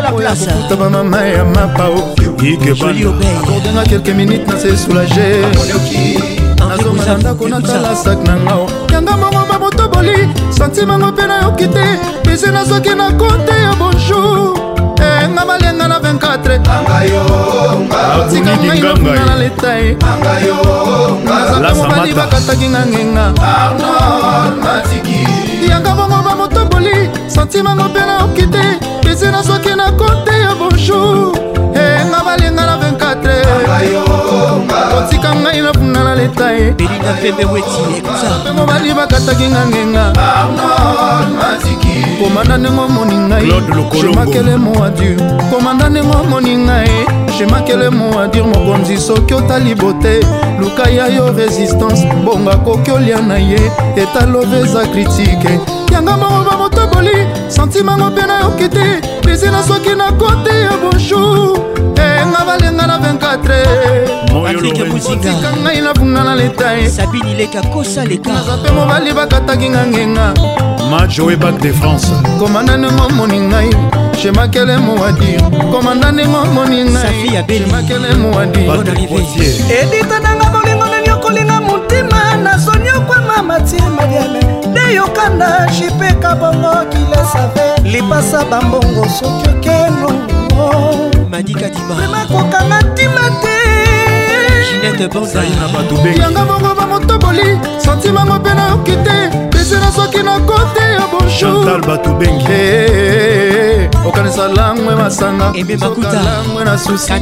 kokuta bamama ya mapa o ikebana akordanga kelke minute na se soulage nazonga na ndako natala sak na ngao yanga mongo babotoboli santimango mpe nayoki te pese nazoki na konte ya bonjour enga eh, malianga na 24otika ngai lokuna na leta ye nazaka mobali bakataki nga ngenga yanga mongo bamotoboli santimango mpe nayoki te pese nazoki na konte ya bonjour enga eh, malianga na te otika ngai nafunda na leta ye belinga pembe weti ekuta mobali bakataki nga ngenga komanda ndengo omoni ngai jemakele moadur komanda ndengo omoni ngai jemakele moadur mokonzi soki otali bote luka ya yo resistance bonga koki olia na ye etalove eza kritike yanga moko nyonso boli santimango mpe nayoki te desina soki na kote ya bonjour enga eh, balenga na 24otika ngai nabunga na letaenaza mpe mobali bakataki nga ngenga komanda ndengo omoni ngai shemakele mowadi komanda ndengo omoni ngaimakele mowadi edita nanga bolingo nani okolinga motima nazoni okwama matie mariame oyokanda jipeka bongo kilesave lipasa bambongo soki okelongo madikadima kokanga ntima te yanga bongo bamotoboli santimango mpe nayoki te pesena soki na kote ya bonjour eh, eh, okanisa langwe masanga langwe na susi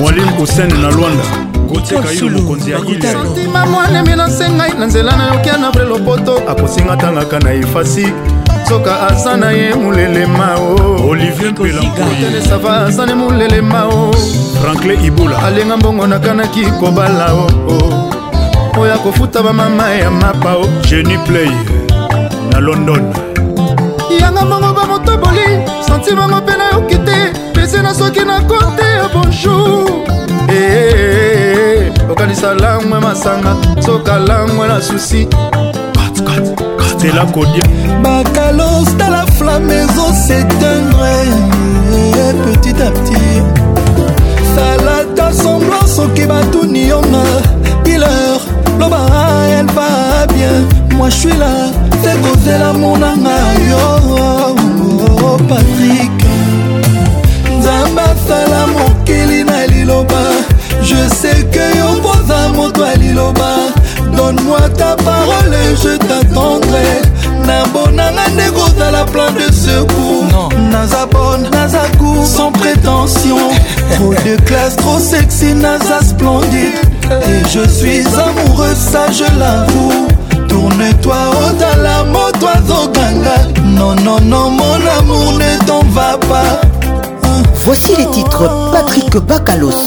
mwalimu kusene na lwanda santima mwanemi nasengai na nzela nayokia na bre lopoto akosinga tangaka na efasi soka aza na ye molelema oolivierpelansava aza ne molelema o franklin ibula alenga mbongo nakanaki kobala o oyo akofuta bamama ya mapa o jeni play na london yanga mbongo bamotoboli santi bango mpe nayoki te pese na soki na kote ya bonjour hey, eh, eh, hey, eh, hey. kokanisa langwe masanga soka langwe na susi stela kodie bakalos ta la flamme ezo s'éteindre petit à petit salata semblant soki batuni yonga piler loba elle va bien moi je suis là te kozela monanga yo oh, oh, patrik nzambe asala mokili na liloba je sais que yokoza moto ya liloba donne-moi ta parole et je t'attendrai na bonanga nde kozala plan de secours naza bonne naza cour sans prétention [laughs] trop de classe trop sexy naza splendide et je suis amoureux ça je l'avoue tourne-toi ozala moto azoganga non non non mon amour ne t'en va pas Voici les titres Patrick Bacalos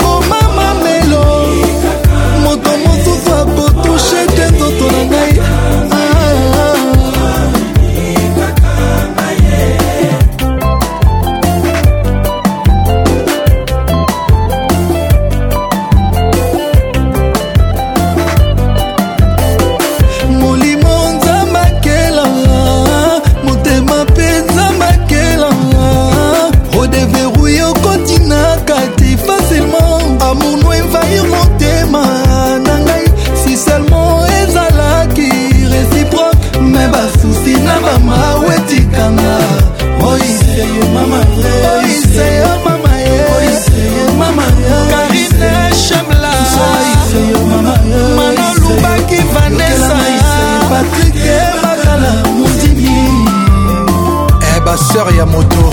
sœur Yamoto,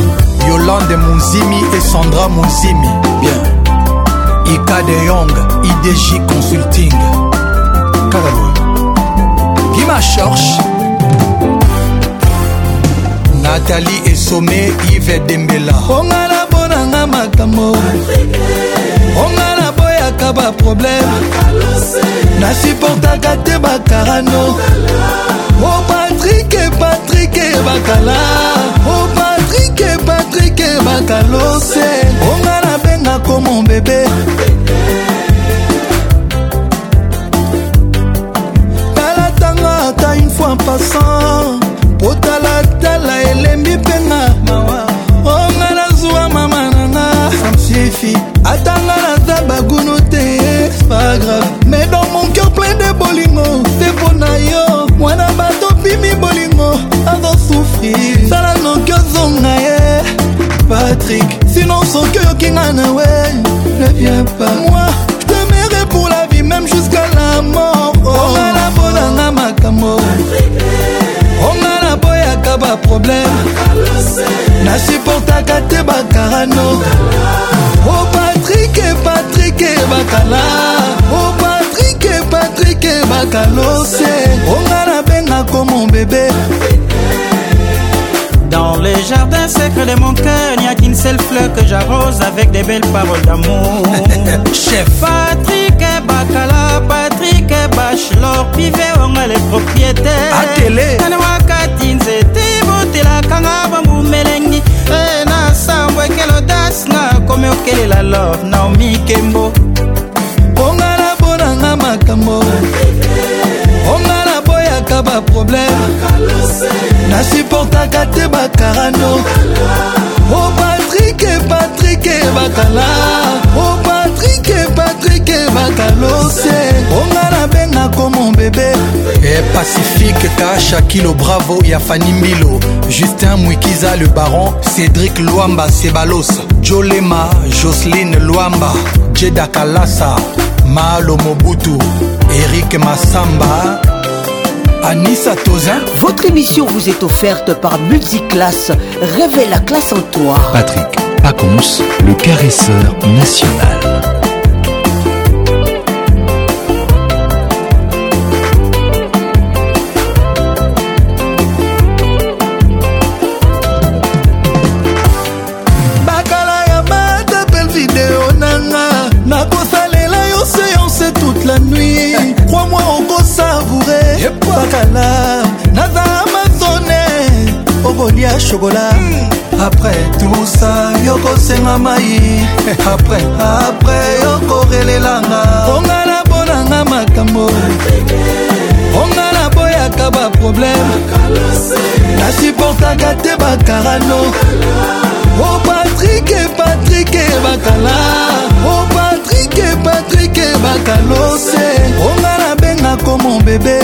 Yolande Munzimi et Sandra Munzimi. Bien. Ika de Young, IDJ Consulting. Carabou. Guima Church. Nathalie Essomé, Yves Dembela. Ongala bonanga makambo. Ongala bayaka baproblème nasuportaka te bakarano o oh, patrik patrik bakala o oh, patrik patrik bakalose onga nabenga komobebe fleurs que j'arrose avec des belles paroles d'amour. [laughs] Chef Patrick Bakala, Patrick Bachelor, Pivet Onga les propriétaires. À télé. Kanawakati Nzete, Botela Kanga Bambu Melengi. Eh, na Sambo Ekelo Das na Kome Okelela Love, Naomi Kembo. Onga la bonanga makambo. Onga la boyaka ba problème. Na supportaka te bakarano. Oba patrik ebatala o oh, patrik patrik ebatalose onga nabenga komo bebe e pacifique kasha kilo bravo ya fani mbilo justin mwikiza le baron cédrik lwamba sebalos jolema joseline lwamba jeda kalasa malo mobutu erik masamba Anissa Tozin. Votre émission vous est offerte par Multiclasse. Révèle la classe en toi. Patrick Pacons, le caresseur national. bakala ya matapel video nanga la yo c'est toute la nuit crois-moi on okosavoure bakala naza amazone à chocolat. après tout ça okosenga mai apres [laughs] apres okorelelanga ponga na mponanga makambo ponga na boyaka baproblème nasuportaka te bakarano o oh, patrike patrike bakala o oh, patrike patrike bakalose ponga nabengako mobebe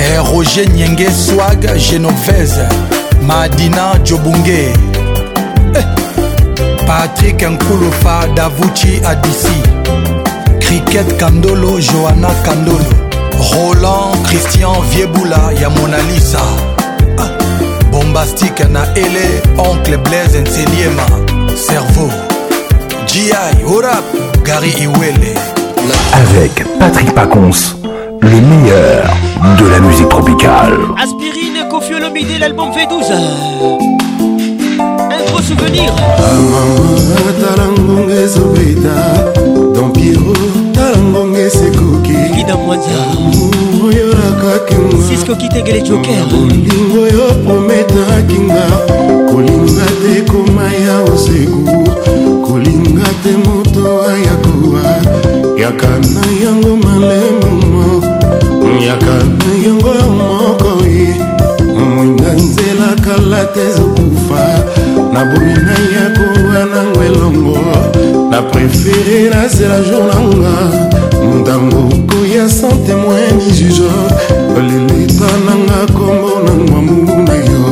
eh, roger nyenge swag genovese madina jobunge patrik nkulufa davuchi adisi kriket kandolo johanna kandolo roland christian viebula ya monalisa ah, bombastike na ele oncle blaise nseliema cerveau gi orap gary iwele avec patrick pacons le meilleur de la musique tropicale aspirine kofiolomide l'album v12 souvenir amama tala ngonga ezobeta don piero tala ngonga esekoki ida mwanza oyo nakakinga sisko kitegele joker bolingo oyo prometaki nga kolinga te koma ya oseku kolinga te moto ayakowa yaka na yango malemumo yaka na yango moko ye moinga nzela kala te ezoku nabomi nai ya kowa nango elongo na prefere nazela jour nanga ntango koya sans témoin ni juge olelisa nanga kombo na ngwamu na yo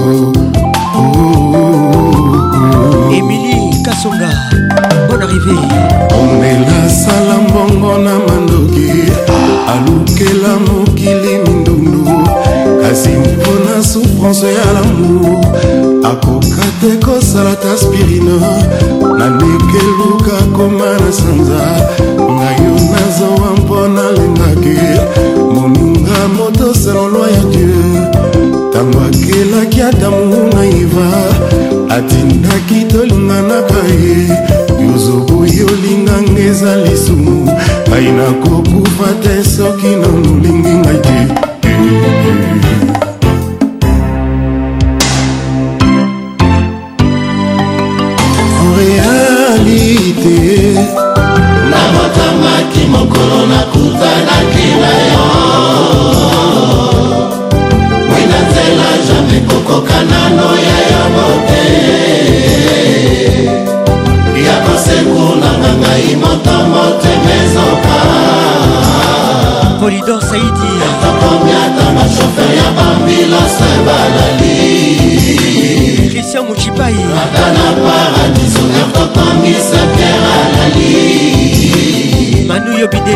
emili kasonga bon arrivé omela sala mbongo na mandoki alukela mokili mindundu kasi mpona souffrance ya lamour tekosala ta spirino nandekeluka koma na sanza ngai yo nazowa mpo nalingaki moninga moto selolwa ya dieu ntango akelaki ata monguna iva atindaki tolinganaka ye yozobo yolinganga eza lisumu ngai nakokufa te soki nanolingi ngai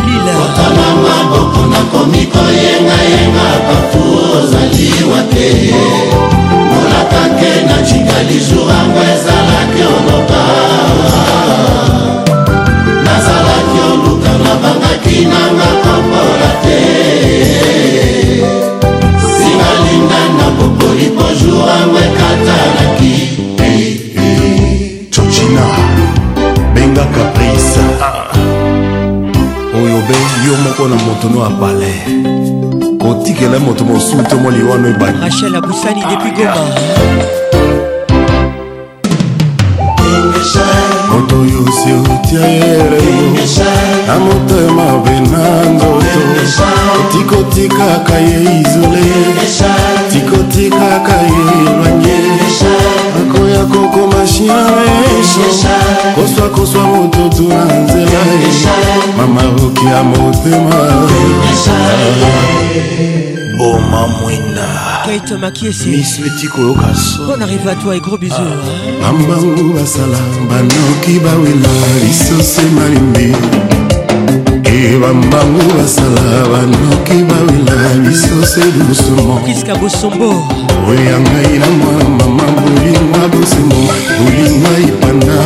lila. wana ebani rachel abusani depuis goma moto oyo si otia elemo na motema mpe na nzoto tikotikaka ye izole tikotikaka ye elwanye akoya kokoma shia eso koswa koswa motutu na nzela e. mamaroki ya motema boma mwina kaito makiesimismeti koyoka so bon arrive à toi et gros bisou ah. bambangu basala banoki bawela lisusu malimbi ebambangu basala banoki bawela lisusu edusumokiska bosombo oya ngai na mwana mama bolingwa bosumo bolingwa ipanda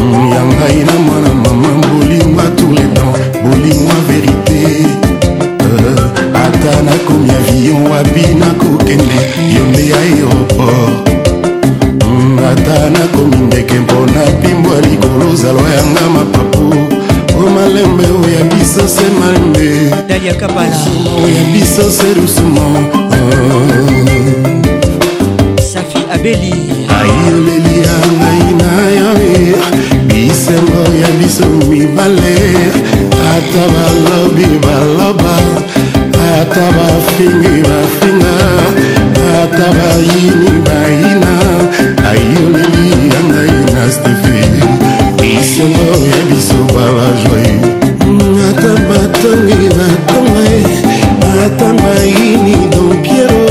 mm, ya ngai na mwana mama bolingwa toletan bolingwa verité ata nakomi avion wapi nakokende yo nde aéroport hmm, ata nakomi ndeke mpona pimbwa likolo ozalwa yanga mapapu o oh, malembe oya biso se malembe oya biso se rusumo hmm. safi abeli ayoleli ya ngai na yo bisengo ya biso mibale ata balobi baloba ata bafingi bafinga ata bayini bayina ayoleli ya ngai na stefe isiongo ya biso balajoi ata batongi batonga ata bayini dompiero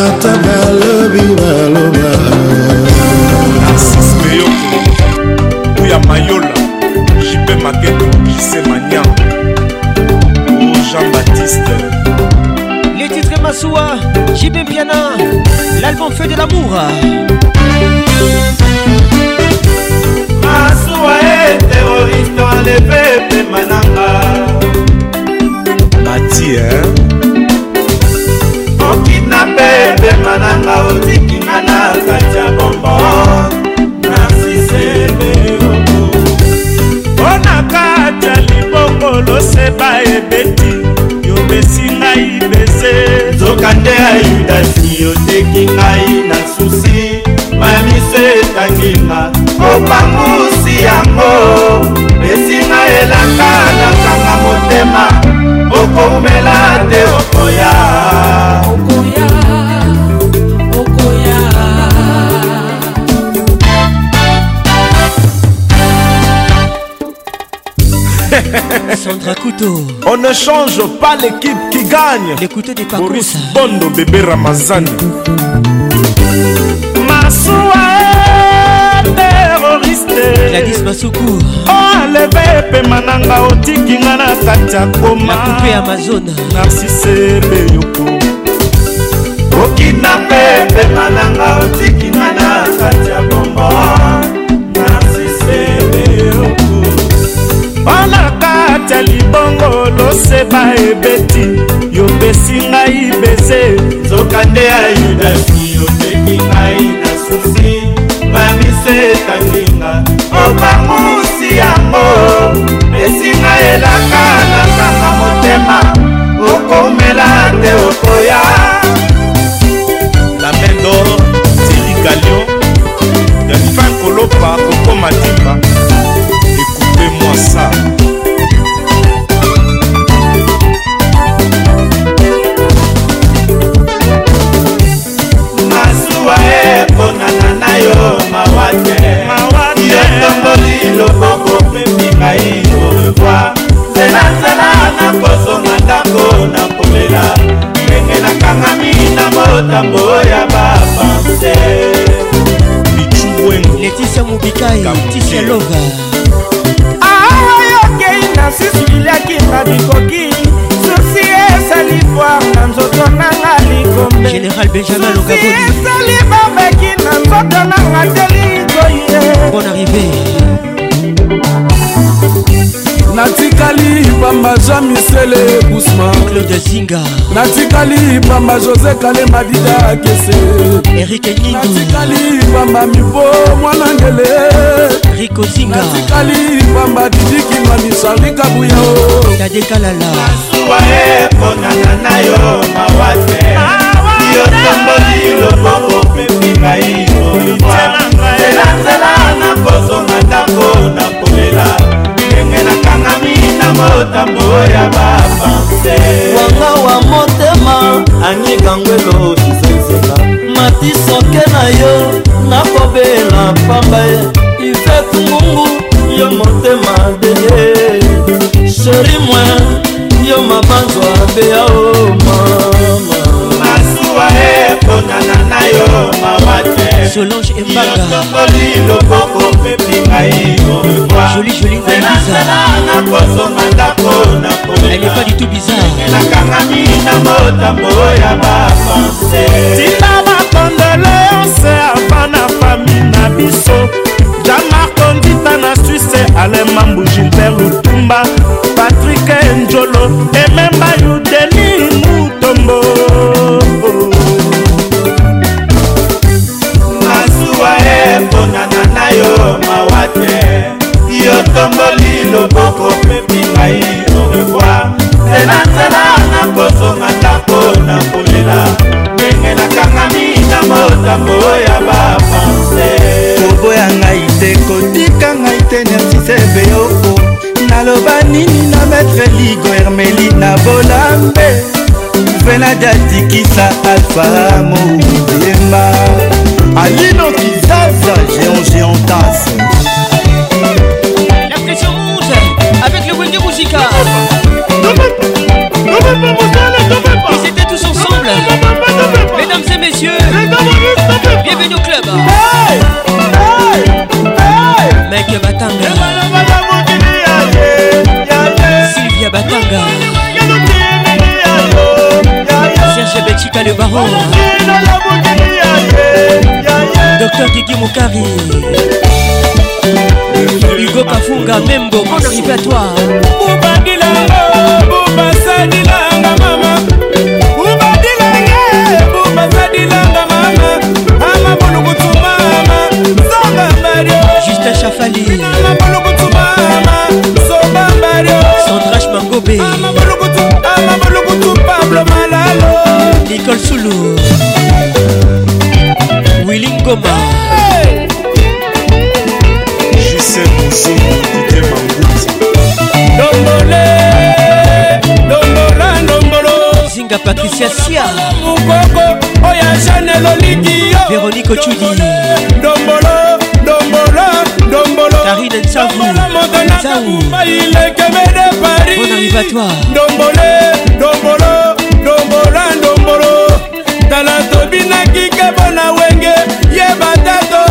ata balobi baloba oya mayo Laurent fait de l'amour masuwa ye teroriste alepe pema nanga matie okidnape pema nanga otikinga na kati ya bombo nasisebeoko mpona kati ya libongo loseba ebeti yobesingai bese nzambe ayudaki oteki ngai na susi mamiso etanginga opangusi yango esinga elaka nakanga motema okoumela te okoya Sandra Couteau. On ne change pas l'équipe qui gagne. L'écoute des parcours. Boris Bondo, bébé Ramazani. Masouae, terroriste. Gladys Massoukou. Oh, levé, pemananga, otikinga na katia koma. La poupée Amazon. Narcisse Beyoko. Okina pe, pemananga, otikinga na katia koma. kati ya libongo loseba ebeti yopesi ngai beze nzoka nde ya yudafi opeki ngai na susi bamise etanginga obamusi yango esinga elaka nasanga motema okomela te okoya la main d'or tiri galion delfin kolopa okoma dimba ekupe mwasa zuwa ye bonana na yo mawa te yo tomboli loboko pepika ye orevoir zelanzela na kosonga ndako na komela ndenge nakangami na motambo ya bapanse leticia mobikai ticia loga ayokei ah, ah, ah, na sisiliaki mabikoki susi esali voir na nzoto nanga général benjamin lokaboniesali babeki na nzoto nanga telitoye bon arrivé natikali pamba jean misele busma claude zinga natikali pamba josé kalema dida kese erike nindonatikali pamba mipo mwana ngele riko zinga natikali pamba didikima misari kabuyao tadekalala nasuwa eponana na yo mawate ah! yosamboli loboko pepikai oyuma zelanzela na poso matako na kolela ndenge nakangami na motambo ya bapanse wanga wa motema anyikangwelo kisensela matisoke na yo nakobela pamba ivetungungu Solange Embangayokamboli loboko pepi ngai orevoirnazala na kosomba ndako na komelakangami na motambo ya bapanse tina bakondoleonse ava na fami na biso jamarko ndita na suisse alemambu gilbert lutumba patrik njolo ememba yudeni otongoli loboko pepi ngai orevoir zelanzela na kozongaka mpona kolela ndenge nakangami na motambo ya bapanse koboya ngai te kotika ngai te nersisebeoko naloba nini na maître ligo hermeli na bolambe venadiatikisa alfa mouyemba alino kizaza géon géontas avec le Wendy de Ils C'était tous ensemble. Mesdames et messieurs, bienvenue au club. Hey, hey, Mec Batanga. Sylvia Batanga. Serge Betchika le baron. Docteur Guigui Moukari. Hugo Kafunga Membo Mon arrivé à toi Boubadilanga Boubasadilanga mama Boubadilanga Boubasadilanga mama Mama Bouloukoutou mama Soba Mario Justin Chafali Mama Bouloukoutou mama Soba Mario Sandrache Mangobé Mama Bouloukoutou Mama Bouloukoutou Pablo Malalo Nicole Soulou Willy Ngoma hey merci tite manguti dombole dombola ndombolo zinga patricia sia mukoko oyo ajane elolingi yo véronique ocudi dombolo dombolo dombolo karine nsavumotonauma ilekebede paris bon arrivatoire dombole dombolo dombola ndombolo tala tobinaki kebo na wenge yeba tato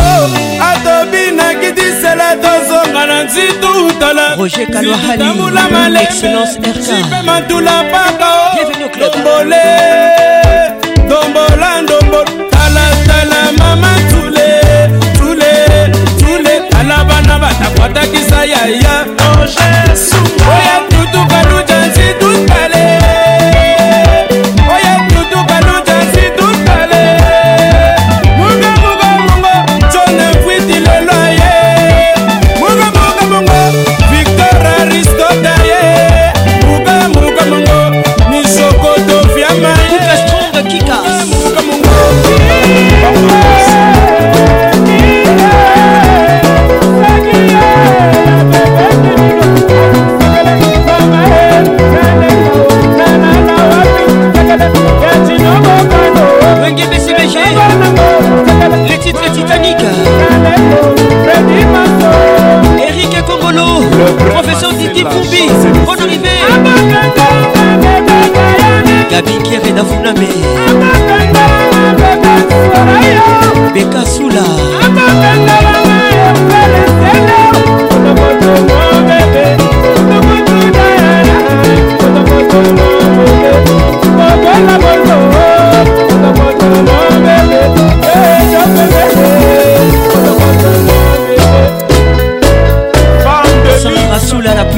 ato esele tozonga na nzitu talatamula malesipe matula paka oh. dombole dombola ndombola talatala mama tule tule tule tala bana batakwataki sa yaya anges Professeur Didi Foubi, on arrive Gabi Kieré Nafuname. Beka Soula. Thank Soula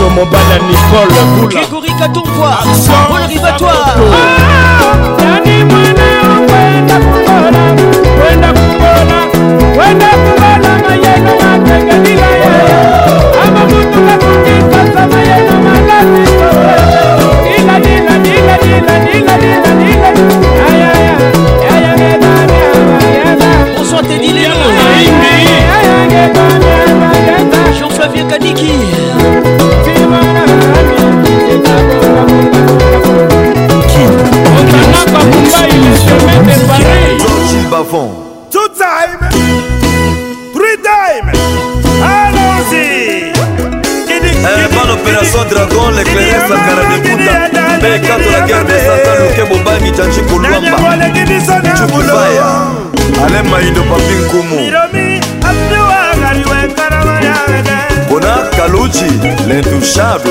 Micho Mobala Nicole Grégory Paul Gilles Bavon. Two time, three time. Allons-y. Eh, par l'opération Dragon, l'éclaireur Sakara de Bouddha. P4, la guerre des Satan, Luke Bobami, Tchanchi Boulwamba. Chukufaya. Alain Maïdo Papin Koumou. Bona Kalouchi, l'intouchable.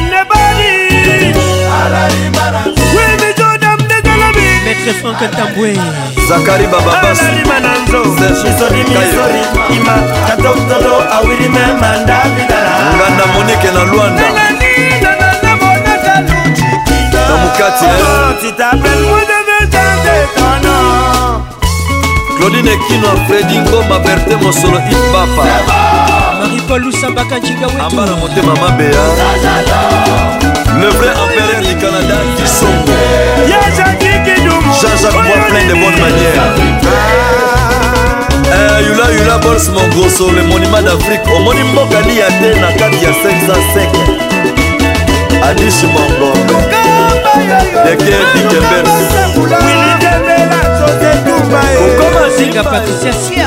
nebali maître frank tambwe zakari bababasalima na nzoisorimisori ima katautolo awilime mandavidalanganda monike na lwanda na mokati eh. oh, claudine kino fredi ngoma berte mosolo ipapa henri-paul lusambaka jigaweamba na motema mabeya le vrai empereur du canada kisongo jean-jacques bois plein de bonne manière eh, yulayula bols mongoso le monument d'afrique omoni mbokani ya te na kati ya 505 adis mongombe deke dikembers kokoma zinga patricia sia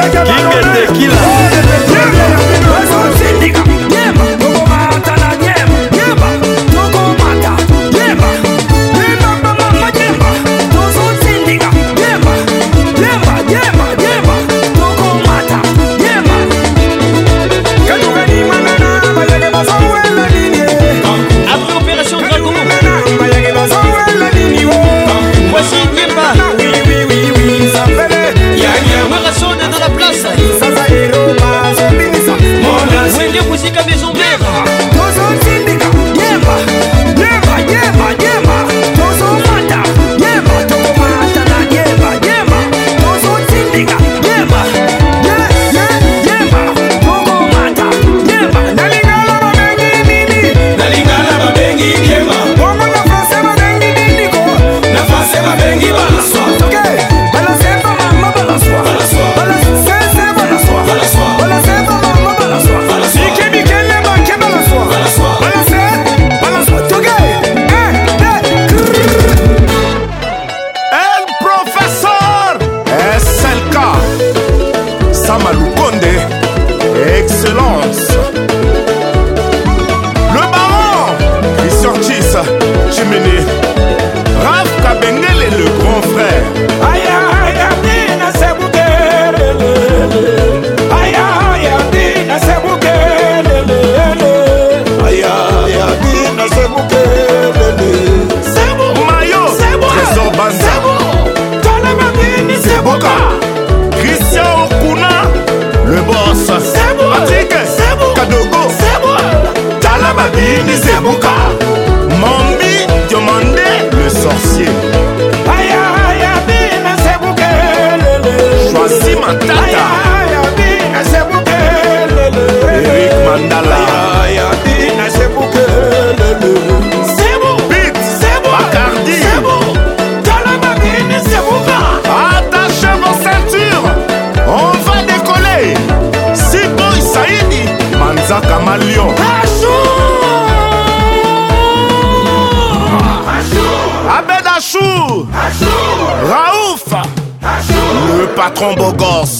kingende kila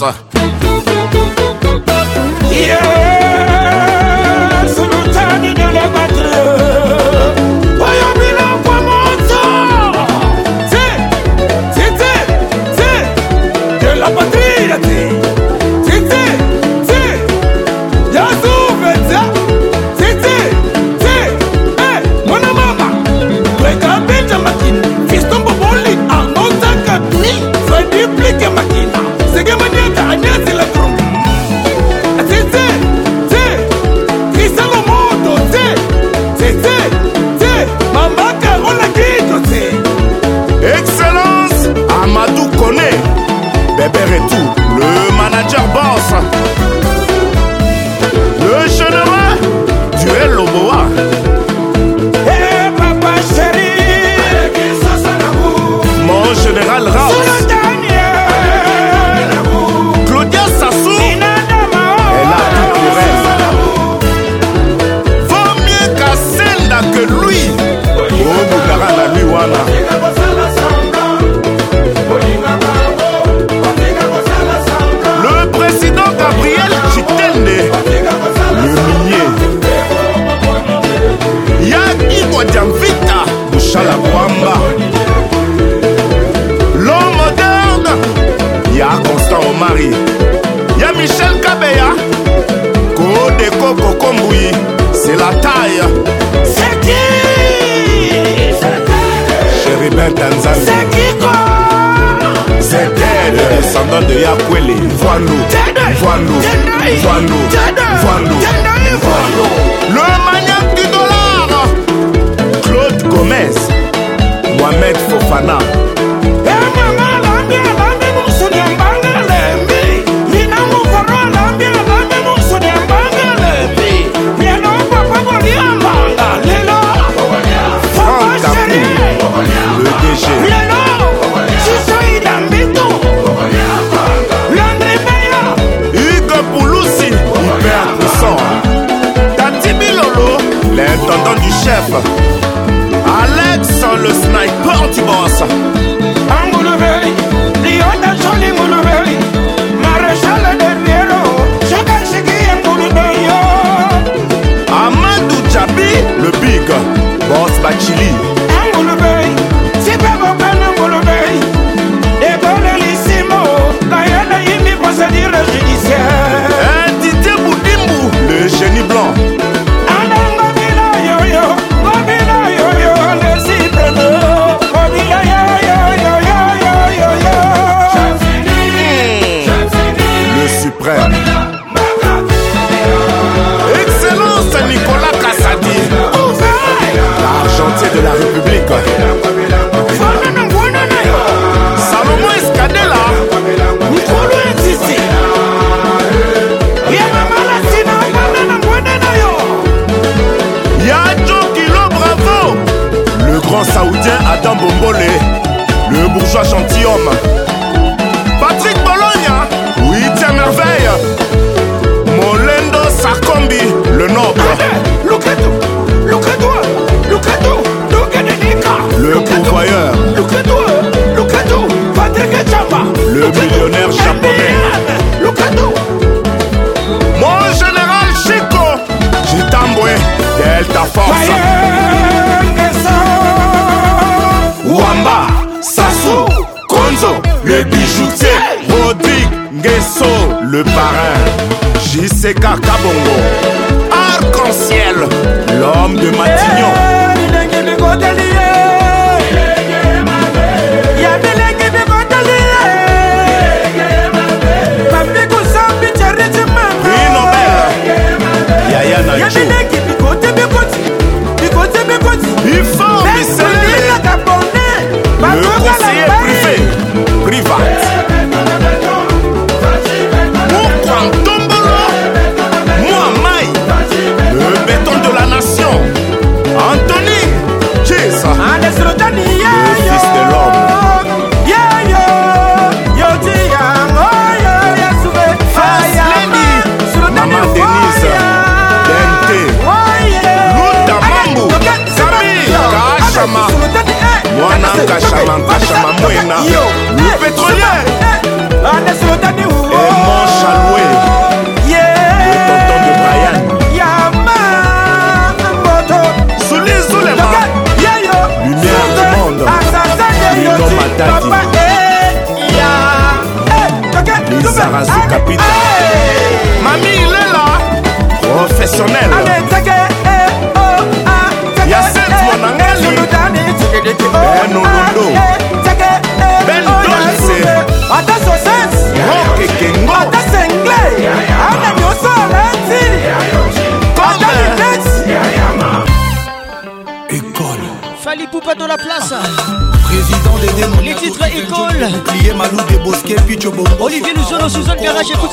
só.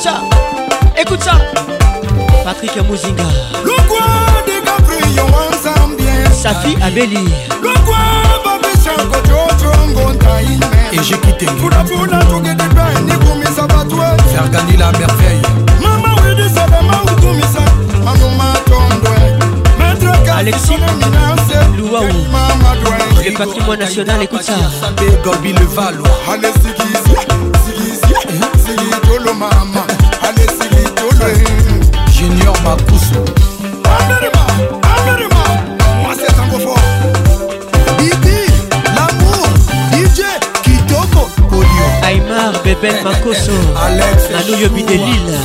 écoute ça, écoute ça. Patrick Mozinga. Le coin des caprillons ensemble bien. Sa fille Abélie. Le coin et j'ai quitté faire gagner la merveille Alexis Louaou Le patrimoine national écoute ça Gorbi le Valois alesili tolwe junior makusu anerima anerima mwasi atango fort bibi lamour dj kitoko kolio aimar bebel makoso naluyo bidelile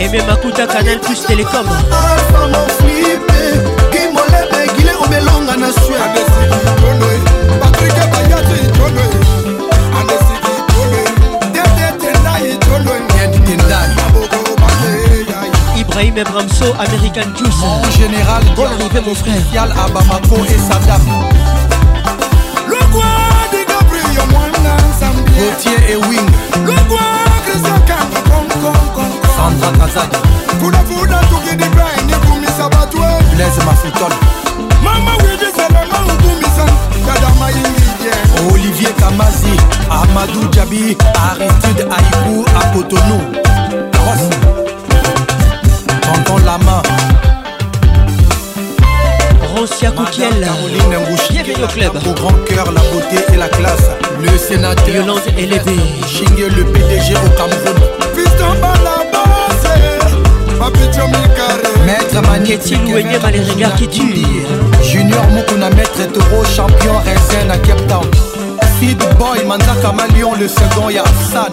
eme makuta canal plus telecom kimolebe gile obelonga na sue patrike bayate tolwe Ibrahim Abramso, American Juice. Mon général, bon arrivée mon frère. Spécial à Bamako et Sadam Le quoi des Gabriel Mwana Zambia. Gauthier et Wing. Le quoi Christian Kanga Kongo Kongo. Sandra Kazadi. Kuna kuna tukidi Brian Kumisa Batwe. Blaise Mafutol. Mama Wede Salama Utumisa. Kadama Ingidie. Olivier Kamazi, Amadou Djabi, Aristide Aïkou à Ross. dans la main. Rosia Koukiel, Caroline bienvenue au club. Au grand cœur, la beauté et la classe. Le sénateur, Yolande élevé. Chingue le PDG au Cameroun. Fiston Balabase, Papi Carré. Maître Magnéti, Louéné, Valériga qui tue. Junior Moukouna, Maître Taureau, champion RSN à Cape Town. Feed Boy, Manzaka Malion, le second, Yassan.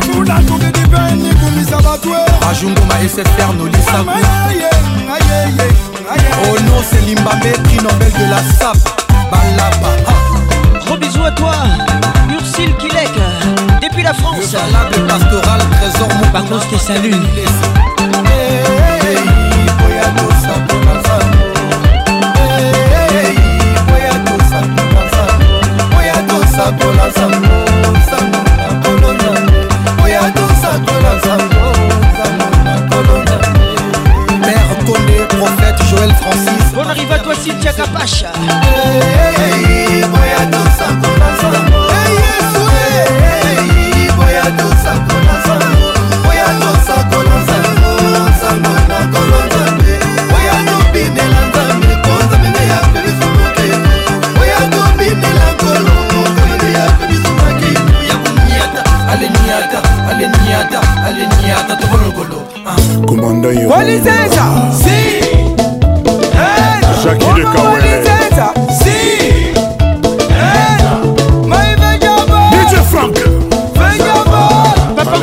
buda tukiti mpe nikumisa batwe bajunguma esfr nolisaku ono selimbambe prix nobel de la sap balaba Gros bisous à toi, Ursule Kilek, depuis la France. Le pastoral, trésor, mon Par contre, je te salue. Hey, hey, hey, bato asintiaka pasha Commander, you. What is that?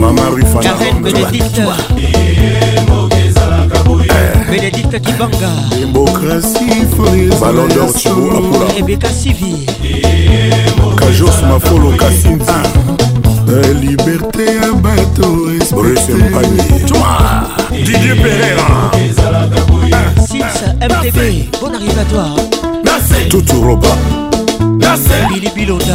Maman Rufana Karen Bénédicte Bénédicte Kibanga Démocratie Ballon d'or Tchibo Apula Rebecca Sivi Kajos Mafolo Kassinza euh, Liberté à bateau Bruce Mpani Toi Didier Pereira Sims MTV Bon arrivé à toi Toutou Roba Billy Bilonda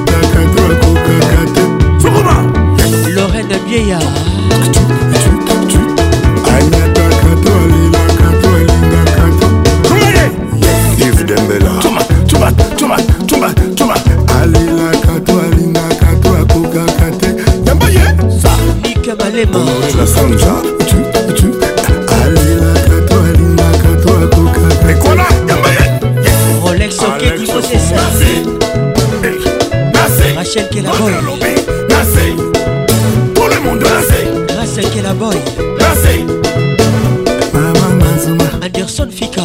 kolanda bieya alelaka to alingaka to akokaka te yamba ye nika malema alelaka to alingaka to akokaka ekola yamba ye rolex okedi posesa eh, rachel kelaboy Merci. Grâce à la boy. Merci. Maman Mazuma. Anderson Fika.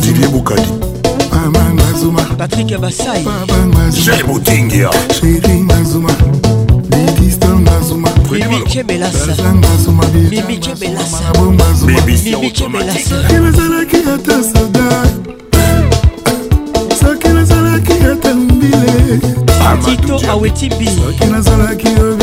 Didier Boukadi. Maman Mazuma. Patrick Bassay. Maman Mazuma. J'ai Boutingia. Chérie Mazuma. Bidistan Mazuma. Mimi Kemelasa. Mimi Kemelasa. Mimi Kemelasa. Kimezalaki ata soda. Soki nazalaki ata mbile. Tito Awetimbi. Soki nazalaki yo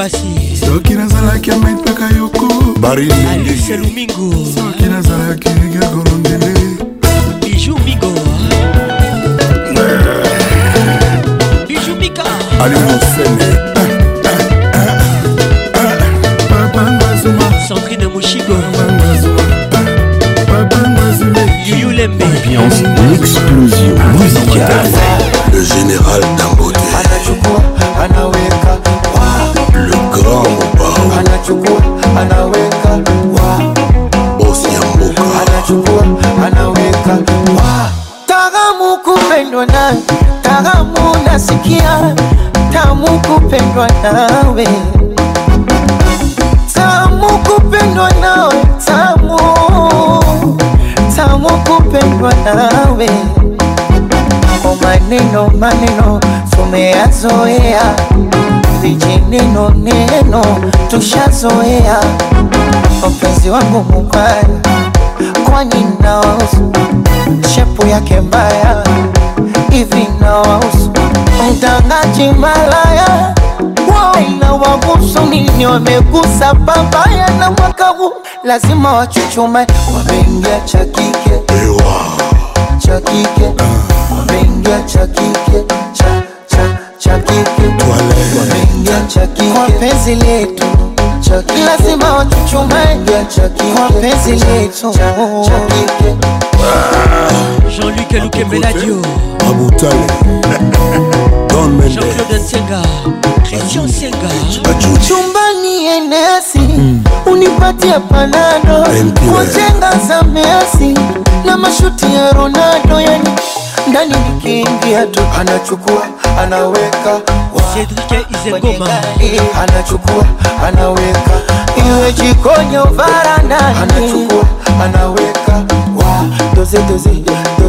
basi soki nazalaki amaipaka yoko barise lumingo soki nazalaki gakolondele biju mingo biju mika alimofene Sandrine Mouchigo Yuyu Lembe Ambiance, l'explosion musicale Le général Dar kusikia tamu kupendwa nawe, tamu kupendwa nawe, tamu tamu kupendwa nawe. Kwa oh, maneno maneno tumeyazoea, vijineno neno tushazoea. Mpenzi wangu mubaya, kwani nawahusu? Shepu yake mbaya hivi nawahusu Mtangaji malaya wow, wagusu nini wamegusa babaya na mwaka huu lazima wachuchume, wameingia cha kike ah. wameingia cha cha cha cha wameingia cha kwa penzi letu Chucky, lazima watuchumaje wapenzi letu Jean-Luc Lukembeladio Abutale Don Mendes Jean-Claude Nsenga Christian Nsenga Chumbani enesi mm. panado kwa za Messi na mashuti ya Ronaldo yani ndani nikiingia tu anachukua anaweka anachukua anaweka iwe jikonyo varandani anachukua anaweka wa dozedoze wow.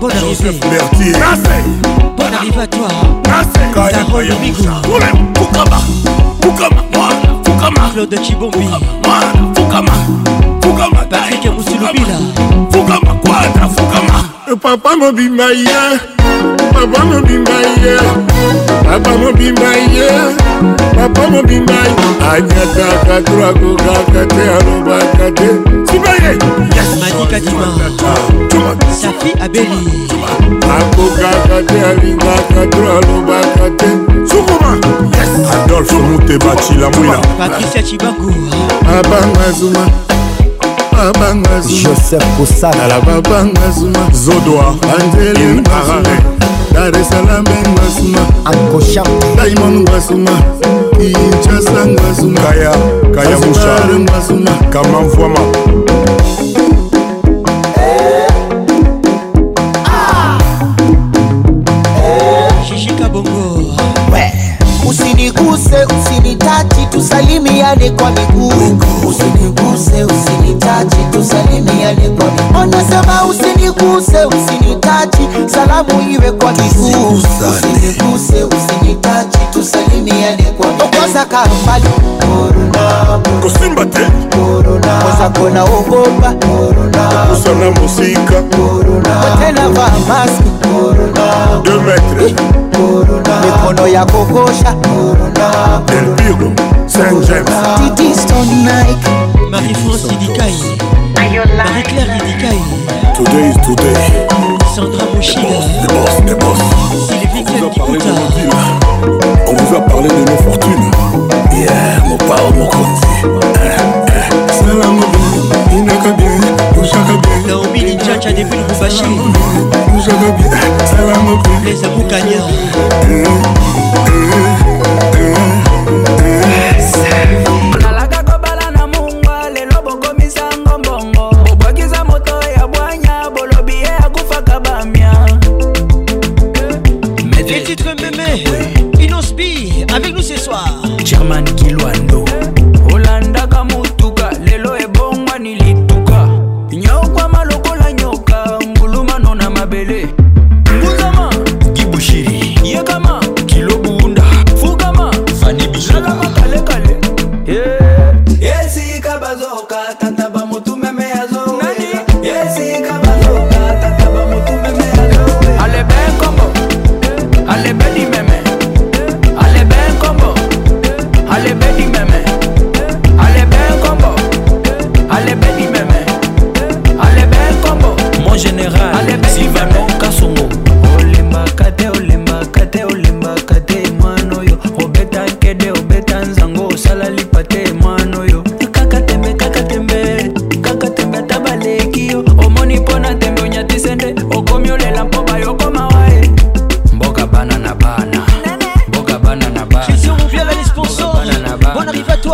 Bonne arrivée. Berthier. Bonne arrivée à toi. Kayamaya Moussa. Fukama. Fukama. Fukama. Claude Chibombi. Fukama. Fukama. Patrick Moussoulubila. Fukama. Quadra. Fukama. E papa mobimba ye papa mobimba ye papa mobimba ye papa mobimba ye anyataka toakokaka te alobaka te sibayesafi abeli akokaka te alingaka to alobaka te sukuma adolfe muteba cilamwina patricia cibangu abanga zuma babanga joseph kosanala babanga zuma zodoa anzelimbaare dar esalame ngasuma akosham daimon ngasuma kinchasa ngasuma kaya kaya mushar ngasuma kamamvwama usiniguse usinitache tusalimiane kwa miguu, usiniguse, usinitachi, tusalimiane kwa miguu. Anasema usiniguse, usinitachi, salamu iwe kwa miguu, usiniguse, usinitachi, tusalimiane kwa miguu. Okoza karumbali korona, kusimba te korona, kosa kona ogopa korona, kusana musika korona, tena vaa maski korona, 2 metre korona, mikono ya kokosha korona, del pigo Saint James. Didiston Marie-France Yidikai. Marie-Claire Yidikai. Today is today. Sandra Mouchida. Les boss, les boss. Sylvie Kakikuta. On vous a parlé de nos fortunes. Yeah, mon pao, mon conti. Salam, inaka bien, bouchaka bien. Naomi Linchacha depuis le Boubaché. Bouchaka bien, salam, bien. Les Aboukania. Eh, hein, hein, eh, hein, eh, nalaka kobala na mungwa lelo bokomisango mbongo bobwakiza moto ya bwanya bolobi ye akufaka bamia Les titres mémé, Inospi, avec nous ce soir. Germany.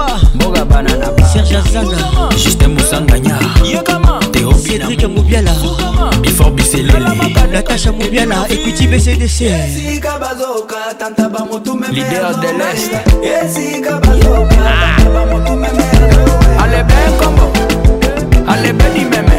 papa mboga banana ba serge azanga justin musanganya yekama théodric mobiala bifor biselele natasha mobiala ekuiti bcdc leader de l'est ah. allez bien combo allez bien imeme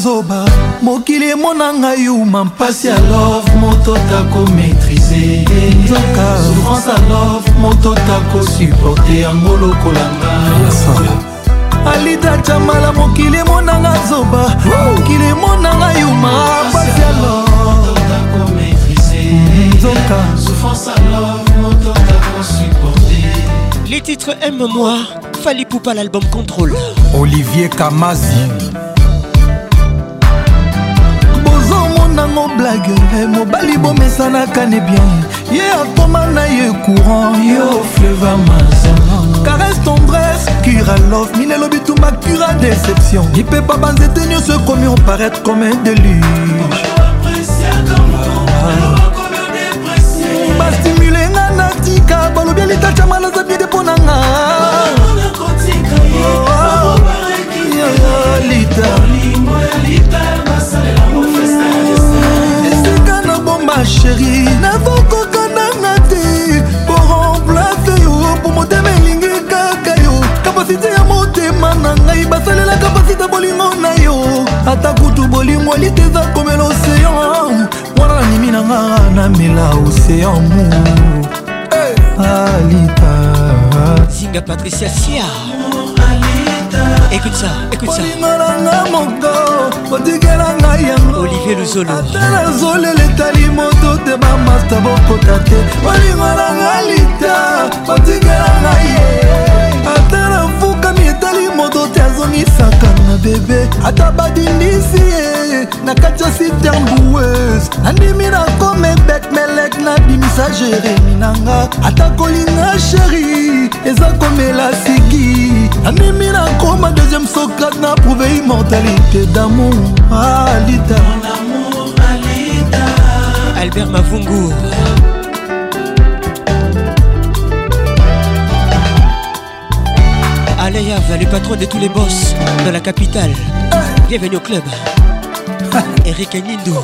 nazoba mokili emona ngai yuma mpasi ya love moto tako maîtrise nzoka souffrance ya love moto tako supporte yango lokolanga alida jamala mokili emonanga zoba mokili emonanga yuma pasialo Les titres Aime-moi, Fali Poupa l'album Contrôle. Olivier Kamazi, nango blage eh, mobali bomesanaka ne bien ye atoma na ye courant yo fleva mazan caresse tendresse cura love mine elobi tuma cura déception lipepa banzete nyonso ekomi oparaître comme un déluge bastimule nga na tika balobi elitatiama naza bide mpo na nga oh, ah. lita ma sheri nakokoka nanga te po remplace yo po motema elingi kaka yo kapasite ya motema na ngai basalela kapasite bolingo na yo ata kutu bolingo elite eza komela oseyan wana nanimi nanga namela oseyan mu alita zinga patricia siar écoute ça écoute ça olingananga moto otikela ngai yango olivier luzolo ata nazolela etali moto te bamasta bokota te olingananga lita otikela ngai ye ata nafukami etali moto te azongisaka na bebe ata badindisi ye na kati ya siternbues nandimi nakome bet melek nabimisa jeremi nanga ata kolinga sheri eza komela sigi Ah, Miracro, ma deuxième socate na prouve immortalité d'amour alita albert mavungu Aleyav, le patron de tous les boss de la capitale. Bienvenue au club. [laughs] Eric Nindo.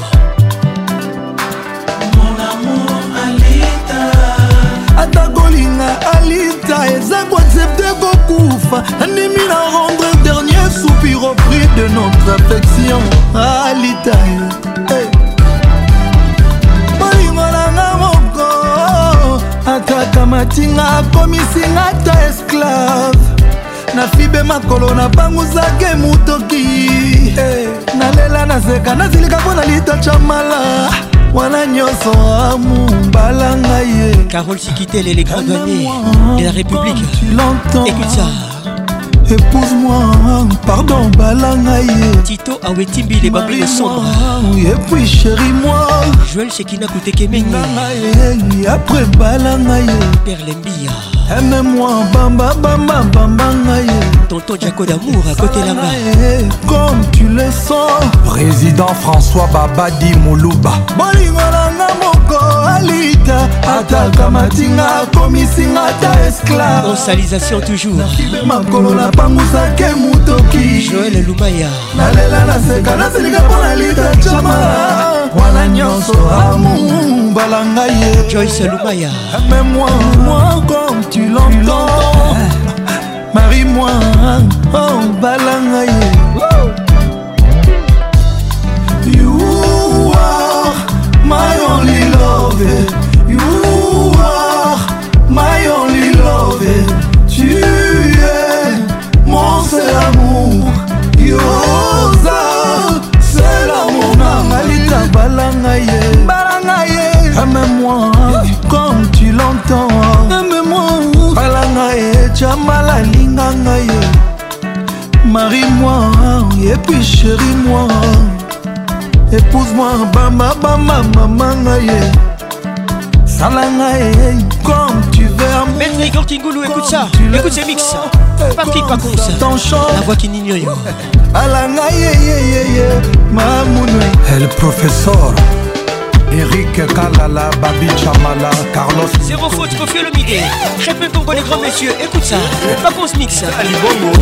ata kolinga alita eza koaccepte kokufa andimi na rendre dernier soupir au prix de notre affection alita hey. Eh. bolingo nanga moko ataka matinga akomisinga ata esclave nafibe makolo nabanguzake motoki hey. Eh. nalela nazeka nazilika mpo na litocha mala wana nyonso amumbala ngai ye carole sikitele les grands douaniers de la république écoute ça épouse-moi pardon bala ngai ye tito awetimbile les babli de sombre et puis chéri moi joel sekina kutekemeni après bala ngai ye perlembia aime-moi bamba bamba bamba ngai tonton jako d'amour akotelanga comme tu le sens président françois babadi moluba bolingo nanga moko alita ataka matinga akomisinga ata esclave onsalisation toujours makolo napangusaki motoki joel lumaya nalela naseka nasilika mpo na lita cama wana nyonso amu mbala ngai ye joyce lumaya amemwa moko tu l'entends marie moi oh balanga ye oh. écoute ce mix hein. Patrick hein. chant. La voix qui n'ignore ma monnaie. El professeur Eric Kalala, Babi Chamala, Carlos Zéro faute, Kofi le Très peu pour les grands messieurs, écoute ça Paconce Mix Ali Bongo,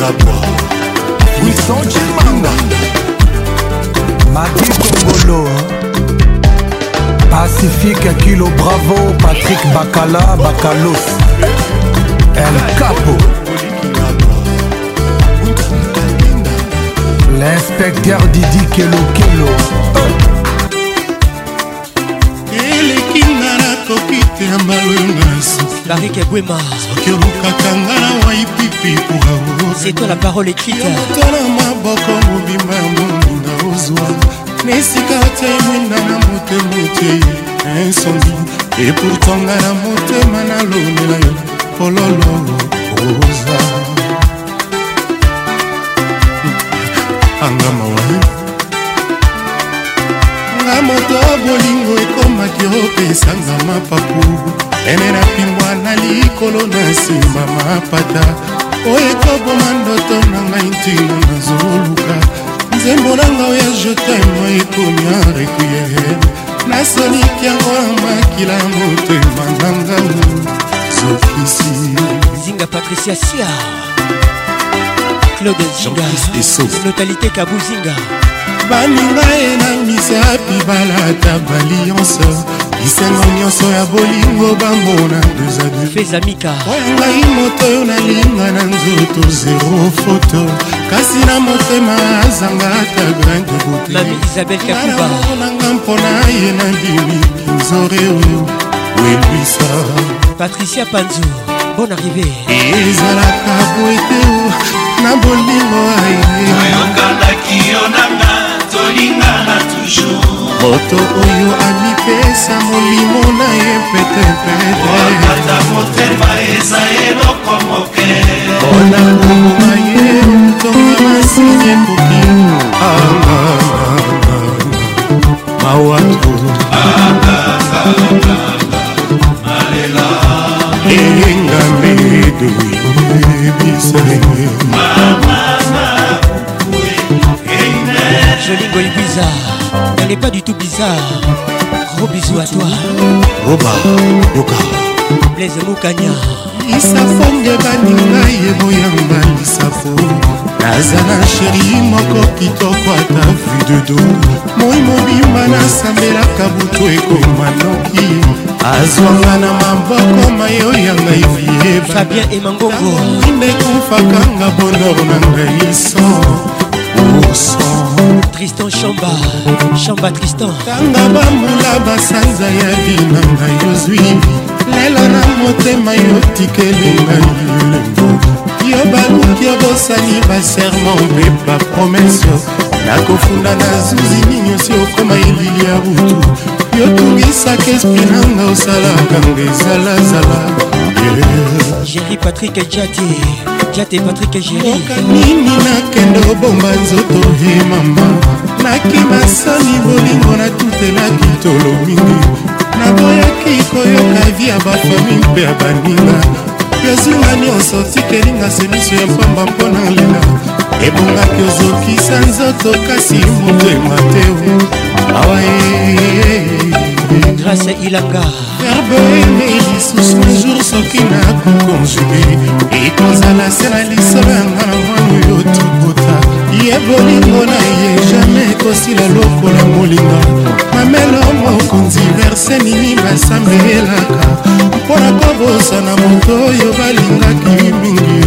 la boire Wilson Chimanga Mati Kongolo hein. Pacifique Kilo Bravo, Patrick Bakala, Bacalos El Capo L'inspecteur Didi Kelo Kelo elekinga nakoki te ya malwengasoki olukaka nga na waipipi uraotala maboko mobimba ya moninga ozwa na esika te mwinda na motema te insondi epourtanga na motema nalonela yo fololo oza angama waye nga moto bolingo ekomaki opesanga mapapu ene napimbwa na likolo na nsima mapata oyo ekoboma ndoto na ngai ntina nazoluka nzembo na nga oya jetemo ekomi arequiere nasoliki yango ya makila motema ngangau zinga patricia sia claude zinga notalité kabuzinga baninga enangisa bibalata balionse bisengo nyonso ya bolingo bambona oya ngai moto oyo nalinga na nzoto zero foto kasi na motema azanga ata grain de botenanga mpona ye nandimi kinzore oyo elwisa patricia panzu bon arrivé ezalaka boeteo na bolingo ayeoyokanaki yo nanga tolingana toujours moto oyo amipesa molimo na ye petepeteta motema eza eloko moke mpona nguma ye ntonga masini ekoki mawato elinga medo yebisaye Joli boy bizarre, elle n'est pas du tout bizarre. Gros bisous à toi. Roba, Yoka. Blaise Moukania. isafonge baninga yeboyanga lisafo nazala sheri moko kitoko ata vu de do moi mobimba nasambelaka butu ekoma noki azwanga na maboko mayo ya ngai viebafabien emangongo nde kufakanga bonor na ngai so urson tristan chamba chamba tristan tanga bambula basanza ya bina ngai ozwi lelo na motema yotikeli ngai elembo yo baluki obosani baserment mpe bapromese nakofunda na zuzi nini osi okoma elili ya butu yotungisaka esprit nanga osalaka ngo ezalazala jeri patrik jati jate patrik jerioka nini nakende obomba nzoto ye mama nakima sani bolingo natutela kitolo mingi naboyaki koyoka vi ya bafami mpe ya baninga yozinga nyonso tikelinga semiso ya pamba mpona lela ebongaki ozokisa nzoto kasi moto ema te Eh, eh, eh. grâce ilanga verbene lisusu jour soki nakokonjuge ekozala se na lisolo yanga na mwana oyo tokota ye bolingo na ye jamai ekosila lokola molinga mamelo mokonzi verse nini basambelaka mpo na kobosana moto oyo balingaki mingi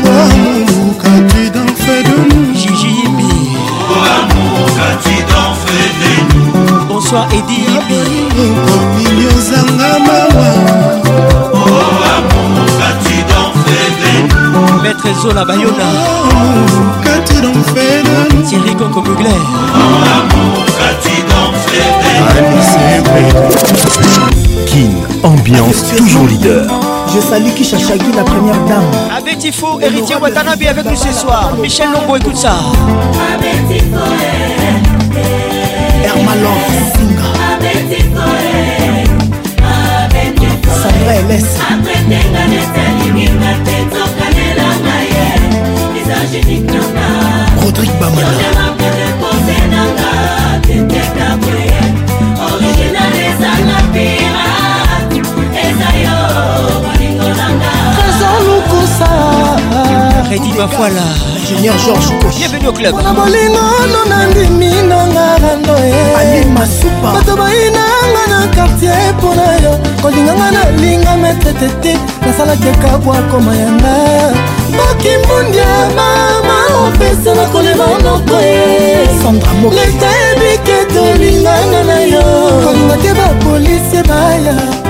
ngomukati danfe de jijimi ngomukati bonsoir edi okomi ozanga mawa maître zola bayona thierry koko mugler kin ambiance toujours leader je salue Kishachagi, la première dame. Tifo, héritier Watanabe avec nous ce soir. Michel Lombo, écoute ça. Abetifo, eh. hermalor singa sandra eles rodrigue bamana ezalokusa redi bafoala ingénieur george bienvenue au club na bolingono nandimi nanga rando masupa bato bayinanga na kartier mpona yo kolinganga nalinga metre tete nasalaki ekabwa koma yanga bakimbundi mama opesa na kolema noko leta yebike tolinganga na yo kolinga te bapolisi baya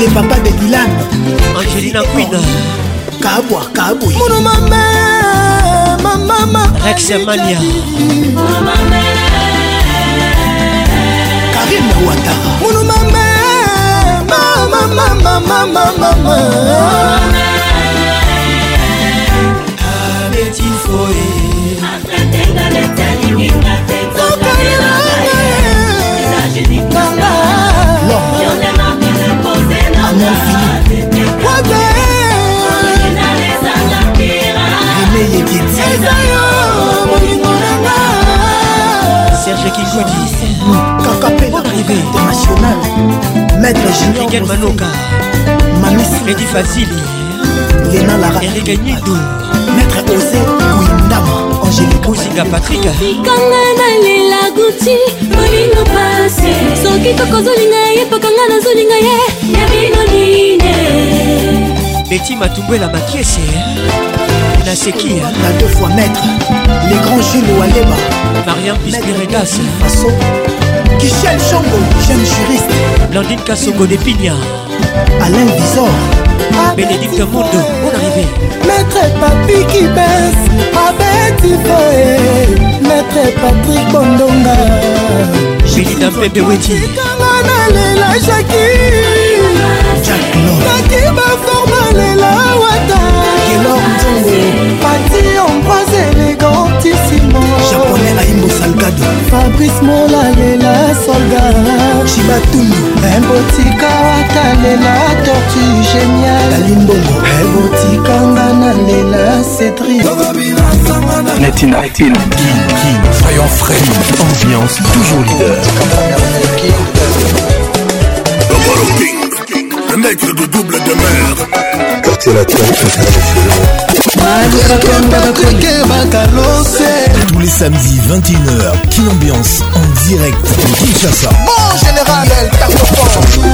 le papa de Dylan Angelina Queen Kabwa Kabwi Mono mama mama mama Rex Mania Karim Ouattara Mono mama mama mama mama mama Abeti Foye kiti eza yo bolingo nanga serge kikodi kaka pedarive national maître juniorgen manoka mamisi fasili lena lara erika nyido maître ose kuindama angelicosinga patrika kanga nalela guti bolingo pase soki tokozolinga ye pakanga nazolinga ye ya bino line beti matumbwela makiese na seki la deux fois maître les grands jules waleba mariam pispiregas faso Michel Chongo, jeune juriste Blandine Kassongo de Pigna Alain Visor Bénédicte Mondo, bon arrivé Maître Papi qui baisse Abet Ivoe Maître Patrick Bondonga Bénita Pepe Weti Jacques Lord Jacques Lord Jacques Lord salgado fabrice molalela solda cibatulu ebotika watalela tortu génial alimbongo ebotikanga na lela cedrinetinatin soyons frais ambiance toujours leader Le mec de double de mer. Quartier latin, tous les samedis 21h, Kin Ambiance en direct de Kinshasa. Bon général, El Cartophone.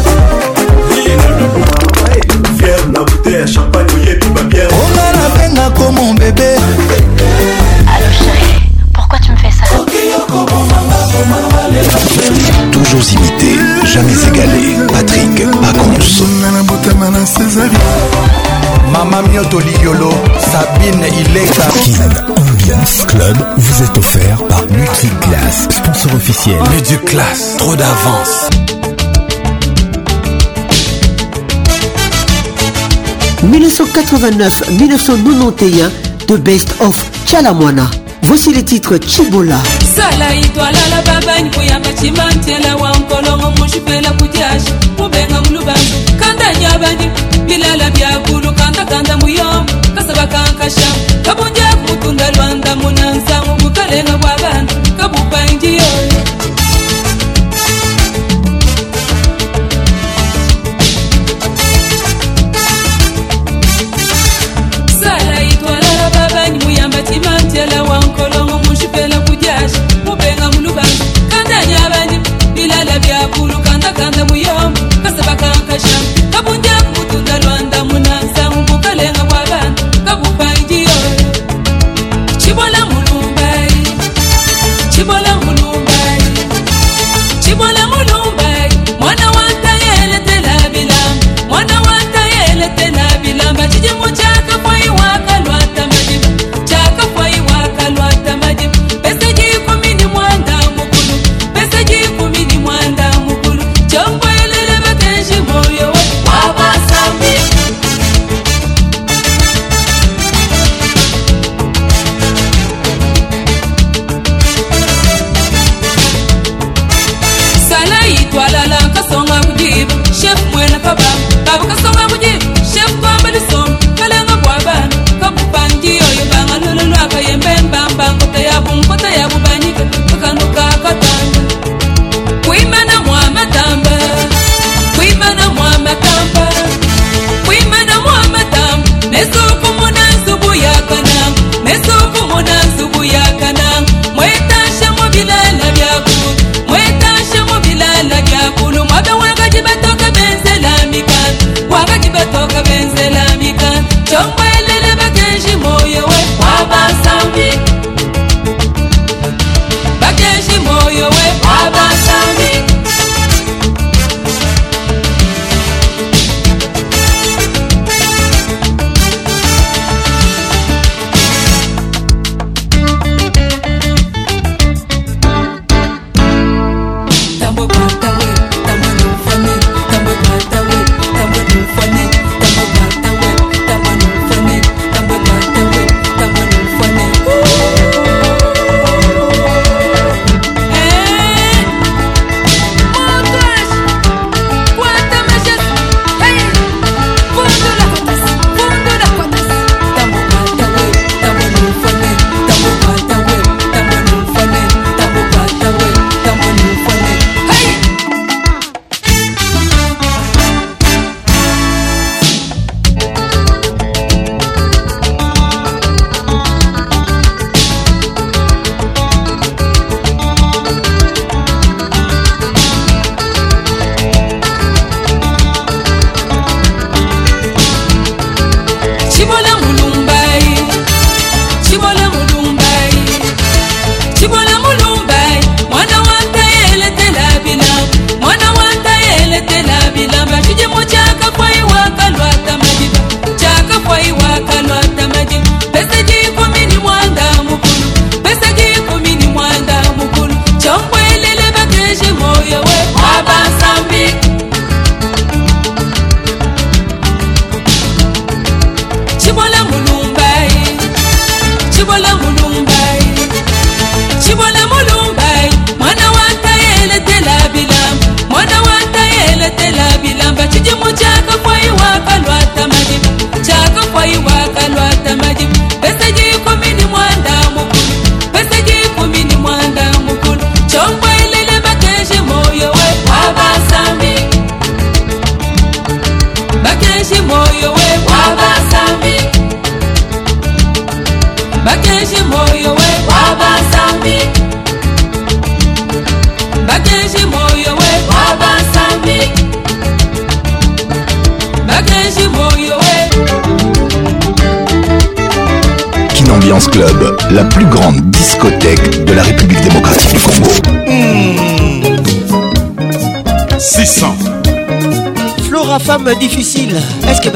Fier, la bouteille, champagne, tout va bien. On a la peine comme mon bébé. imité, jamais égalé. Patrick Pacons. Mama Mioto Sabine Ambiance Club vous est offert par Multiclass, sponsor officiel. Multiclass, trop d'avance. « 1989-1991, The Best of Chalamwana. Voici les titres Chibola. sala itwalala babanyi kuyambachimba ntela wa mkolongo mushipela kutyasha mubenga mulubanju kandanya banji bilala byakulu kandakanda kasaba kasabakankasha kabunja some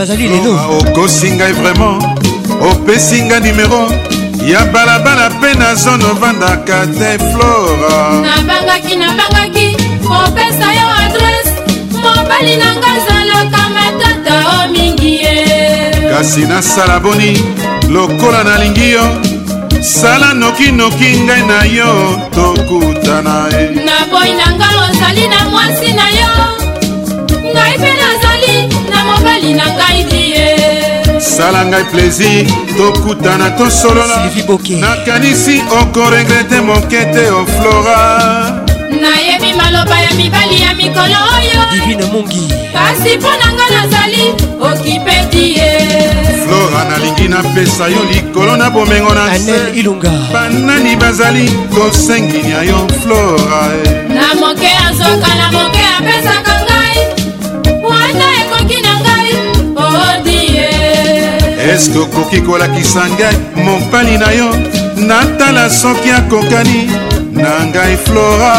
azali lelo okosi ngai vraiment opesi ngai nimero ya balabala mpe na zone ovandaka te flora nabangaki nabangaki kopesa yo adrese mobali na nga azalaka matata o mingi ye kasi nasala boni lokola nalingi yo sala nokinoki ngai na yo tokutana ye naboyi na nga ozali na mwasi na yo elongi na ngai die sala ngai plaisir tokutana tosolonakanisi okoregrete mokete oflora nayebi maloba ya mibali ya mikolo oyo kasi mpo na nga nazali okipeti ye flora nalingi napesa yo likolo na bomengo na se banani bazali kosengini ya yo flora eh. na moke azwaka na moke apesaka eske okoki kolakisa ngai mopali na yo natala soki akokani na ngai flora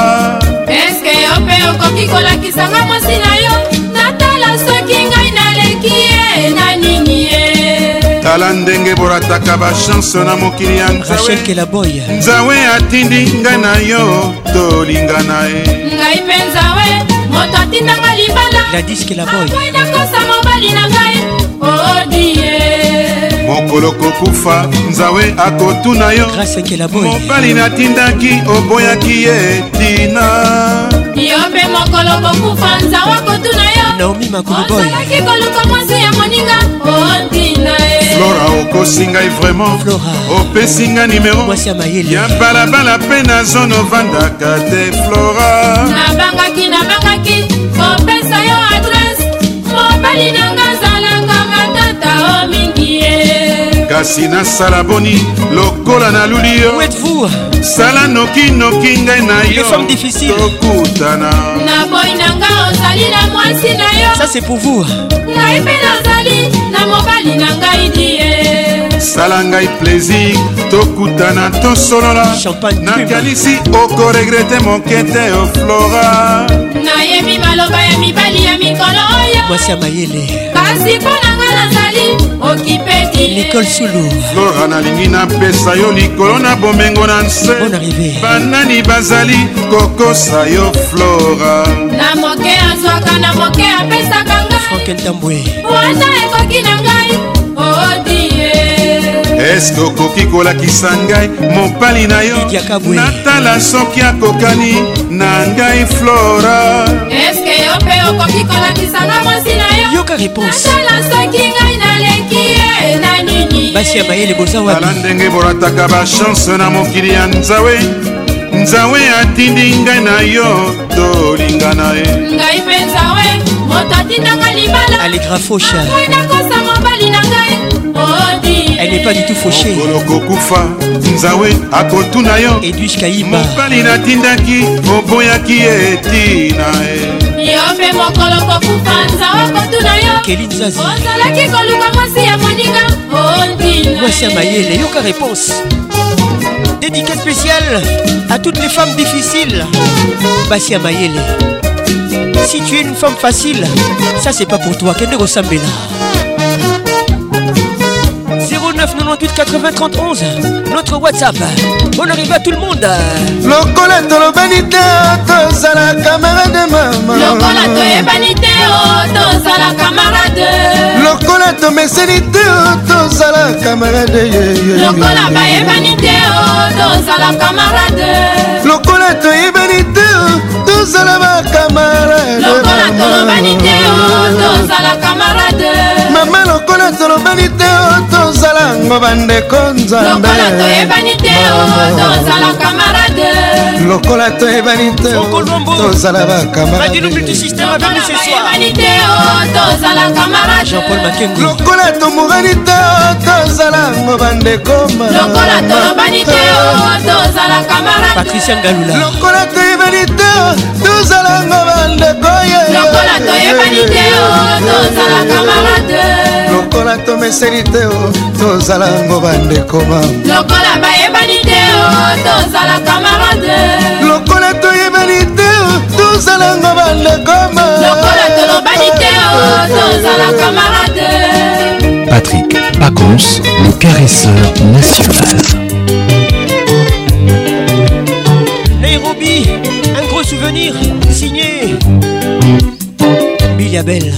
eske yo mpe okoki kolakisa ngai mwasi na yo natala soki ngai naleki ye na nini ye tala ndenge borataka bachanse na mokili ya nzawe nzawe atindi ngai na yo tolingana ye ngai mpe nzawe moto atindanga libala akoyinakosa mobali na ngai odie mokolo kokufa nzawe akotuna yo mobali natindaki oboyaki ye tina yo mpe mokolo kokufa nzawe akotuna yo naomi makoloboyozalaki koluka mwasi ya moninga otina ye flora okosi ngai vraimen opesi nga nimero ya balabala mpe na zone ovandaka te flora nabangaki nabangaki kopesa yo adrese mobali nanga kasi nasala boni lokola naluli yo sala nokinoki ngai na yotokutana na boyi na nga ozali na mwasi na yo ça c'est pour vous ngai mpe nazali na mobali na ngai die sala ngai plaisir tokutana tosolola nakanisi okoregrete moke te oflora oh, nayebi maloba ya mibali ya mikolo oyo mwasi ya mayele kasi mpo na ngai nazali okipedilekole sulu flora nalingi napesa yo likolo na bomengo na nse banani bazali kokosa yo flora na moke azwaka na moke apesaka ngaieltambwe po ata ekoki na ngai oodie eske okoki kolakisa ngai mopali na yo natala soki akokani na ngai flora eske yo mpe okoki kolakisa ngai mosina yoka réponse basi ya bayele boza wala ndenge bolataka bachanse na mokili ya nzawe nzawe atindi ngai na yo tolingana ye ngai mpe nzawe moto atindanga libala alegrafosha nakosa mobali na ngai Elle n'est pas du tout fauchée. Et nzawe akotuna yo edwige oboyaki etina réponse Dédicace spéciale à toutes les femmes difficiles basia mayele si tu es une femme facile ça c'est pas pour toi qu'elle ressemble pas. 09 98 80 31 notre whatsapp on arrive à tout le monde lokola tolobani te tozala camarade mama lokola toyebani te oh, tozala camarade lokola tomeseni te tozala camarade lokola bayebani te tozala camarade lokola toyebani te tozala bakamarade lokola tolobani te oh, tozala camarade mama lokola tolobani te o tozala ngo bandeko nzambelokola toyebani te tozala bakamaradlokola tomorani te o tozala ngo bandekomalokola toyebani te tozala ngo bandeko ye lokola tomeseli te o tozalango bandekoma lokola bayebani te o tozala kamarade lokola toyebani te o tozalango bandekoma lokola tolobani te o tozala kamarade patrick pacons le caresseur national nairobi un gros souvenir signé biliabelle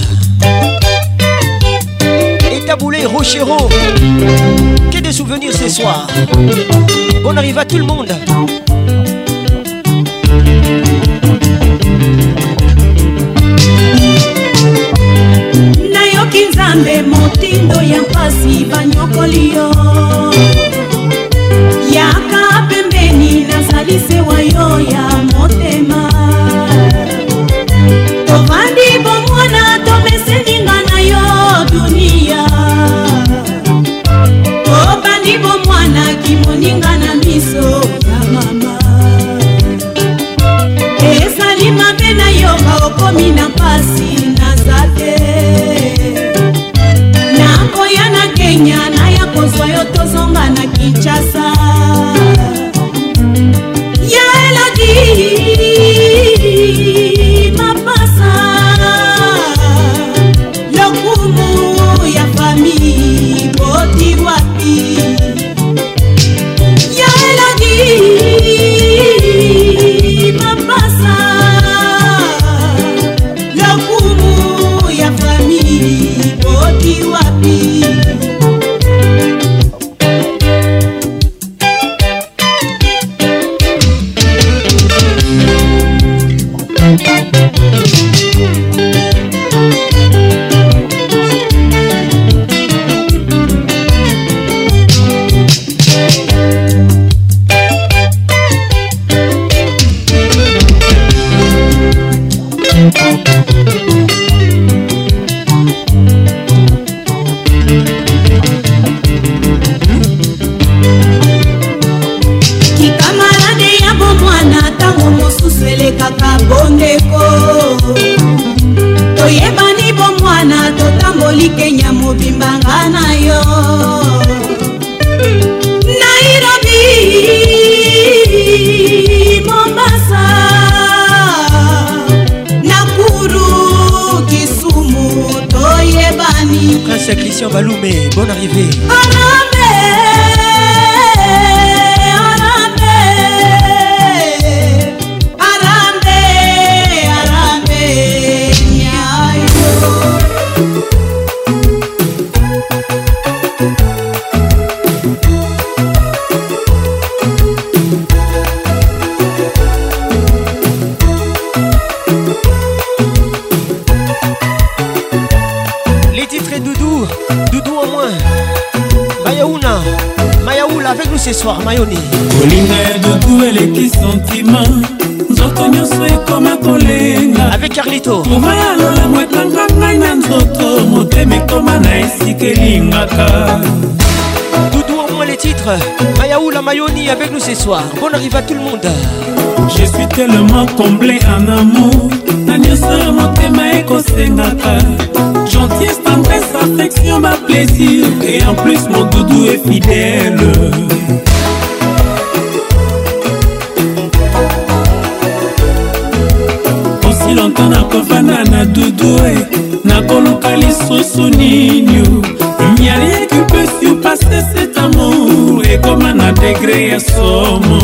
boulet Rochero. Que des souvenirs ce soir. On arrive à tout le monde. nayoki nzambe motindo ya mpasi banyokoli yo yaka pembeni nazali sewa yo emoninga na miso ya mama ezali mabe na yo baokomi na mpasi naza te nakoya na kenya naya kozwa yo tozonga na kinshasa Harmonie avec nous ce soir. Bonne arrivée à tout le monde. Je suis tellement comblé en amour. na nyonso ya motema ekosengaka gentillesse tendresse affection ma plaisir et en plus mon doudou est fidèle Aussi longtemps nakovanda na dudu Il eh. n'y a rien qui peut surpasser cet amour ekoma na degre ya somo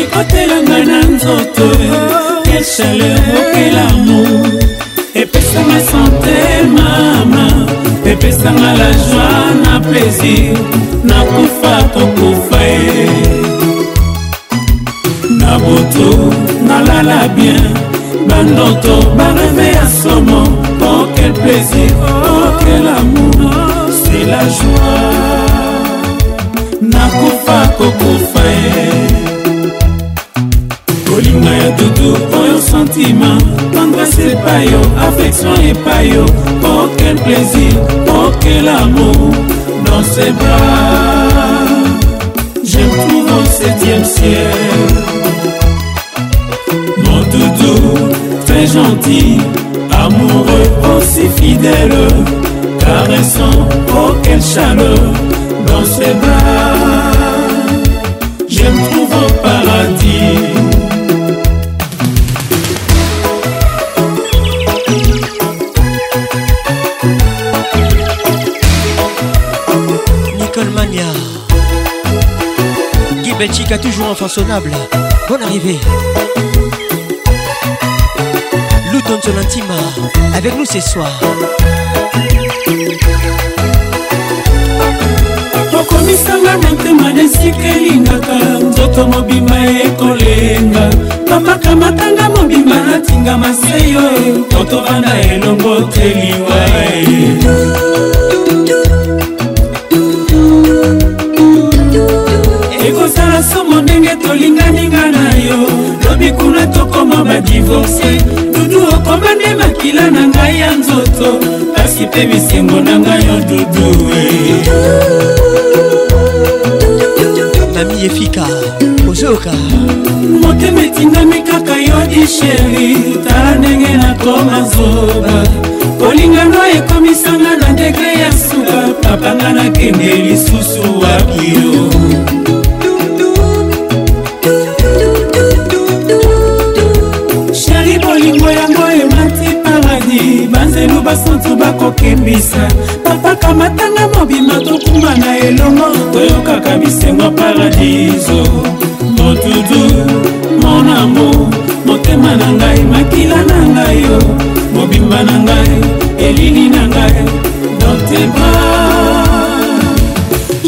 ekotelanga na nzoto quel chaleur okel amour epesanga sante mama epesanga la joie na plaisir nakufa kokufa ye eh. na boto nalala bien bandoto bareve ya somo plaisir, oh quel amour, c'est la joie. N'a Nakufa kokufa kolinga ya dudu oyo sentiment tendresse ses payo, affection et paillots. oh quel plaisir oh quel amour dans ses bras J'aime tout au septième ciel mon doudou très gentil Amoureux aussi oh, fidèle, caressant, oh quelle chaleur dans ses bras. Je me trouve au paradis. Belgique a toujours façonnable. Bonne arrivée. Luton Solantima avec nous ce soir. okomisanga na ntema na esika elingaka nzoto mobima ekolenga bamakamatanga mobima natinga maseyo to tovanda elongo teliwa ekosala somo ndenge tolinganinga na yo lobi kuna tokoma badivorce dudu okoma nde makila na ngai ya nzoto kasi mpe bisengo na ngai yo dudu mami eh. efika ozoka motema etindami kaka yo disheri tala ndenge nakoma zoba kolingano ekomisanga na degre ya suka papanga nakende lisusu wapi yo basantu bakokebisa papaka matanga mobima tokuma na elongo toyokaka bisengo paradiso motudu monamo motema na ngai makila na ngai yo mobimba na ngai elili na ngai doteba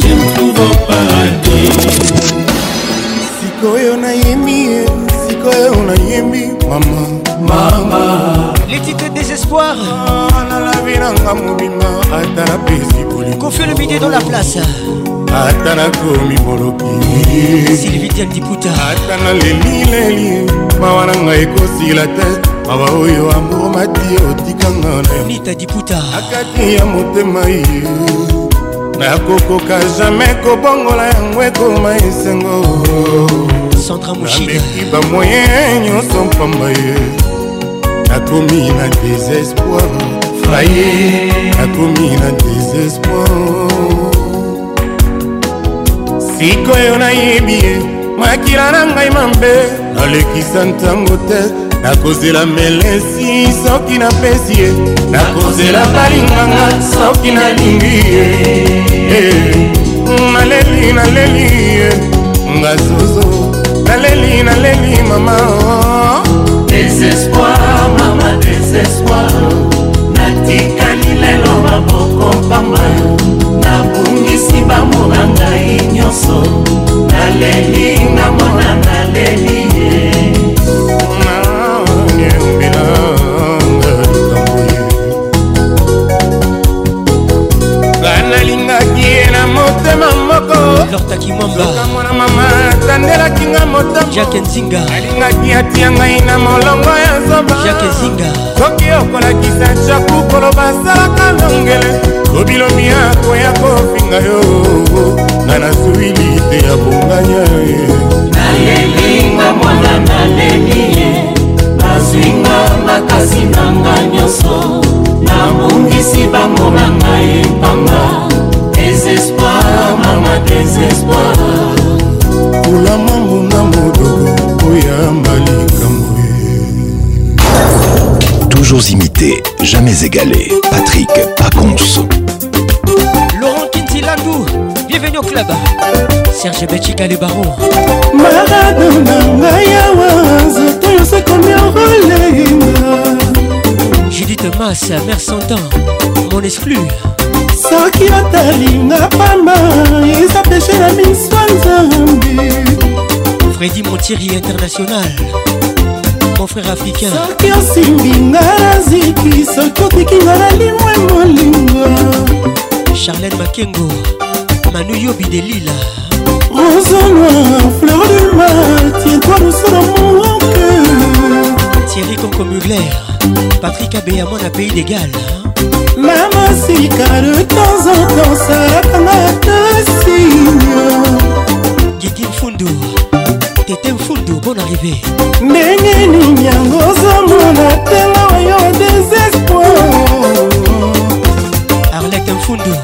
je trouve au paradis sikoyo nayemi sikoyo nayemi mama mama les titres désespoir ah. nanga mobima ata napesi bolingokofelomide dans la place ata nakomi molokiliata nalelileli mawa na ngai ekosila te mawa oyo amour mati otikanga oh, nakati ya motema ye nakokoka jamai kobongola yango ekoma esengo naleki bamoye nyonso mpamba ye nakomi na désespoir baye akomi na desespoir sikoyo nayebi ye makila na ngai mabe nalekisa ntango te nakozela melesi soki napesi ye nakozela balinganga soki nalingi ye eh, naleli naleli ye nga zozo naleli naleli mama desespoir mama desespoir natikali lelo maboko pamba nabungisi bamo na ngai nyonso naleli namona naleli ye nor takimwambakamwana mama atandelaki nga motomoake nzinga alingaki atia ngai na molongo ya zobajake nzinga soki okolakisa shaku koloba asalaka longele lobilobi akoya kofinga yo nga nasuwili te ya bonganya ye nalelinga mwana naleli ye nazwinga makasi na nga nyonso nabongisi bango na ngai mpanga désespoir, mama désespoir kolama nguna modoko koyamba likambo Toujours imité, jamais égalé. Patrick Pacons. Laurent Kintilandou, bienvenue au club. Serge Betchika les barons. Maradona Yawa, Zoto Yosa Komi Judith Massa, mère Santan, mon exclu. soki otalinga pamba eza peshe na miso nzambe fredi montieri international mon frère africain soki osimbinga na ziki soki otikinga na limwe molingo charlene makengo manu yobi de lila rosolwa fleur de mar tientoi lusolo moke thierry concomugler patrick abeyamon na pays de gale mama sika de temps en temps salakanga ta sinyo gigi mfundu tete mfundu bon arrivé ndenge nini yango ozomona ntango oyo desespoir arlete mfundu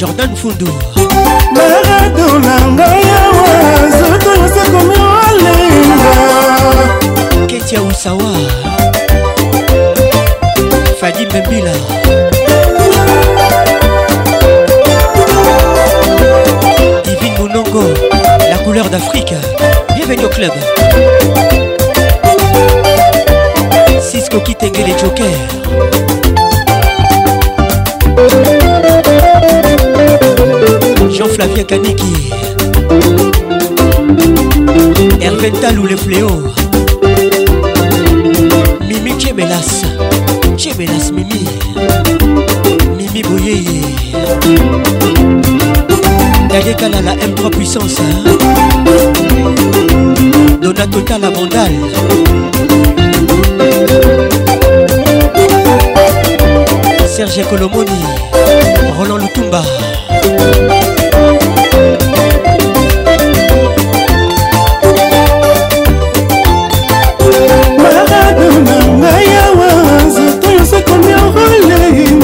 jordan mfundu marado na ngai awa zoto yosekomi olenga ketia usawa fadi mbembila couleurs d'Afrique. Bienvenue au club. Cisco qui les jokers. Jean-Flavien Kaniki. Hervé Talou le fléau. Mimi Tchemelas. Tchemelas Mimi. Mimi Bouyeye. Daniel Kala la M3 puissance Donna Total la Vandale Serge Colomoni Roland Lutumba Maradona Mayawa Nzoto yonse komi orole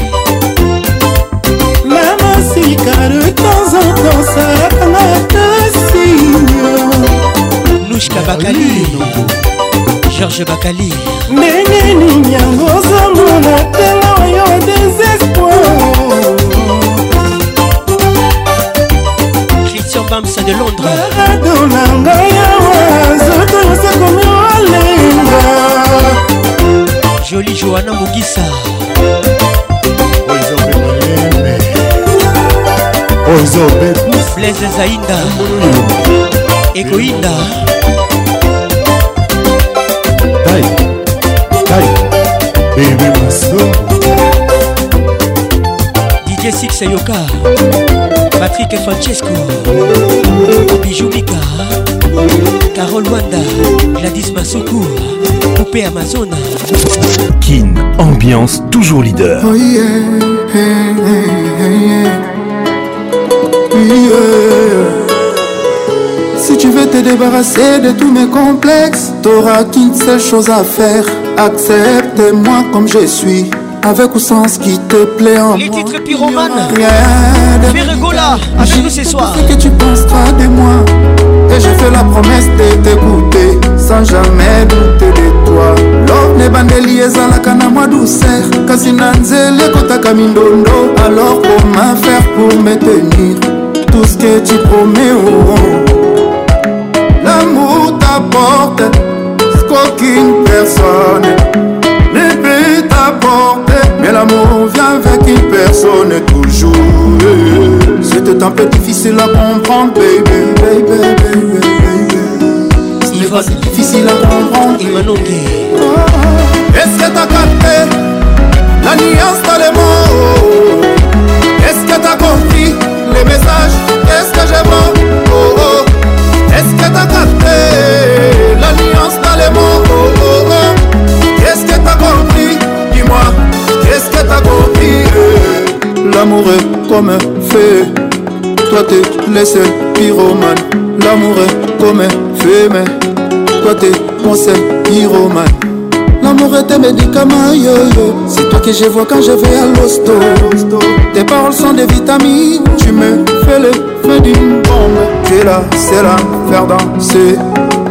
rebeka bakali george bakali ndenge nini yango ozomona ntanga oyo désespoir christian bamsa de londres parado na ngai awa nzoto yosekomi olenga joli joana mogisa oh, oh, blaise zainda ekoinda dj six yoka patrick francesco Mika, carole wanda gladys Masuku, poupée amazona kin ambiance toujours leader oh Si tu veux te débarrasser de tous mes complexes, t'auras qu'une seule chose à faire Accepte-moi comme je suis, avec ou sans ce qui te plaît en Les moi. Les titres pyromanes. Ferregola, avec nous ce soir. Ce que tu penseras de moi. Et je fais la promesse de t'écouter, sans jamais douter de toi. L'homme bandeli ezalaka na mwa douceur, kasi na nzela ekotaka mindondo. Alors comment faire pour me tenir tout ce que tu promets? Oh, oh. L'amour t'apporte. Aucune personne ne peut t'apporter. Mais l'amour vient avec une personne toujours. C'était un peu difficile à comprendre, baby, baby, baby, Ce pas difficile à comprendre, il ah, Est-ce que t'as capté la nuance dans les mots Est-ce que t'as compris les messages Est-ce que j'ai vendu L'amour est comme un feu. Toi t'es le seul pyromane. L'amour est comme un feu, mais toi t'es mon seul pyromane. L'amour est un médicament, C'est toi que je vois quand je vais à l'hosto. Tes paroles sont des vitamines. Tu me fais le feu d'une bombe. Tu es là, c'est là, faire danser.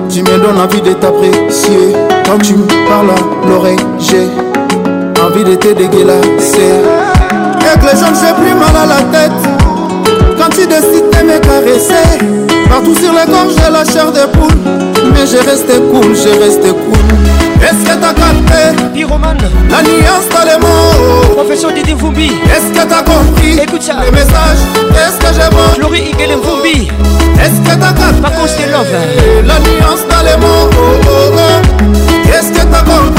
Tu me donnes envie de t'apprécier. Quand tu me parles à l'oreille, j'ai envie de te dégueulasser. Avec les jeunes, j'ai plus mal à la tête. Quand tu décides de me caresser, partout sur le corps, j'ai la chair de poule. Mais j'ai resté cool, j'ai resté cool. Est-ce que t'as capté Pyromane La nuance dans les mots Professeur Didi Foubi Est-ce que t'as compris Écoute ça Les messages Est-ce que j'ai mangé Florie Foubi Est-ce que t'as capté Par contre c'est love La nuance dans les mots oh, oh, oh. Est-ce que t'as compris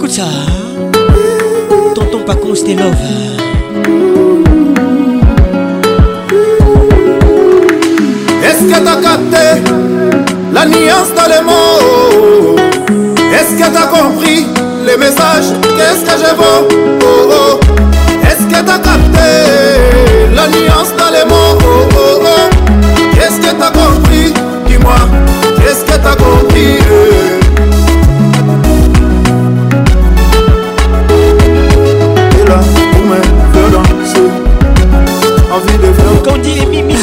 Écoute ça. Hein. Tonton pas c'était Est-ce que t'as capté la nuance dans les mots Est-ce que t'as compris les messages Qu'est-ce que je beau? Oh, oh. Est-ce que t'as capté la nuance dans les mots oh, est ce que t'as compris Dis-moi, est ce que t'as compris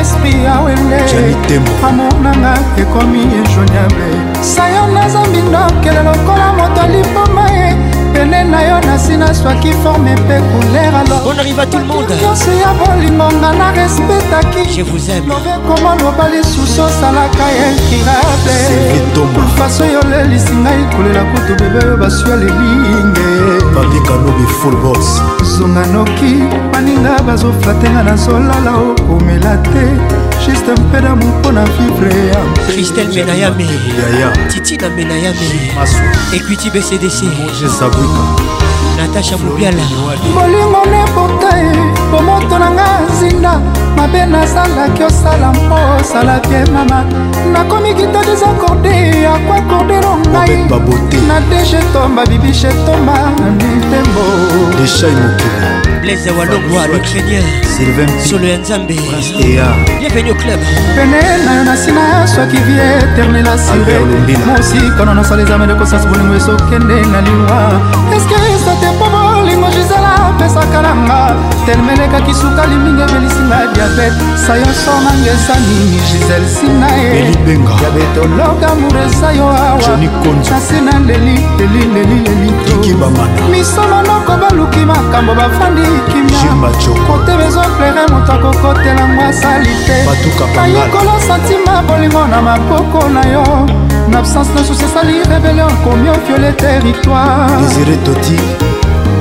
espi aweleamour nanga ekomi injoignable sayo na zambi ndokele lokola moto alipoma ye pene na yo nasina swaki forme mpe couleur alornyonso ya bolingonga na respetaki lobekomo loba lisusu osalaka ya inkirablefaso yo lelisi ngai kolela kutu bebe oyo baswi ya lelinge zonga noki baninga bazoflatenga nazolala okomela te juste mpe damour mpo na vivre christel menayame titina menayame ekuiti bcdc natasha mobiala bolingo nebota e bomoto na nga zinda mabe nazalaki osala mpo osala bie mama nakomi kita desakorde akwa kordelo ngai na deje tomba bibishe tomba mitembo Blaise Walongwa, l'Ukrainien Solo Nzambe Bienvenue au club penela na nsina soki vie eternel asire mosika na nasala ezamele kosasi bolingo esokende na liwa eske nzela apesaka na nga telmelekaki sukali mingi ebelisinga ya diabete sayonso nanga eza nini gisel sina ye ya betologa mure eza yo awa nasi na leli leli leli leli to miso monoko baluki makambo bafandi kimia koteba ezoplere moto akokotelango asali te ayikola santima bolingo na maboko na yo na absence na susi esali rebelio komi ofiole territoire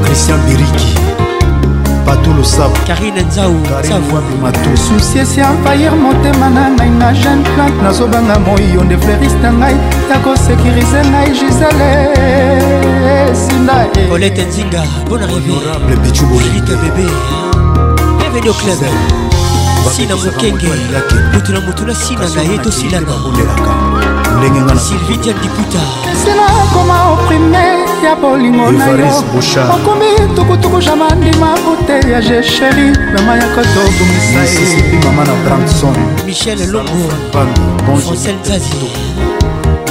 Christian Biriki Patou Losab Karine Nzao Karinwabimato susi esi ampayir motema na ngai na jeune plante nazobanga moiyo nde fleuriste na ngai ya kosekirize ngai gisele sinda olete nzinga bon arrivéable bicubolite bebe bienvenu au club sina mokenge motu na motu na sina na ye tosilanga ndenge nganaselakoma oprime ya bolingo na yo okomi tukutuku ja mandima bute ya jesheri mama ya kotobumisaipi mama na branson michel longoancel zazi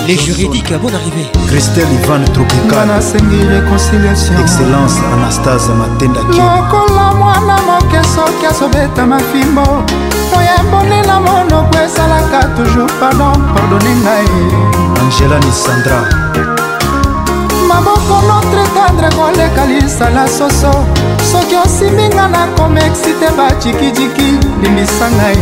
les juridiques à bon arrivée christelle ivan tropicalnasengi réconciliation excellence anastase matendaki lokola mwana moke soki azobeta mafimbo likambo ya bone na monoko esalaka toujours pardon pardone ngai angela nisandra maboko notre tendre koleka lisala soso soki osiminga na komexite bajikijiki limisa ngai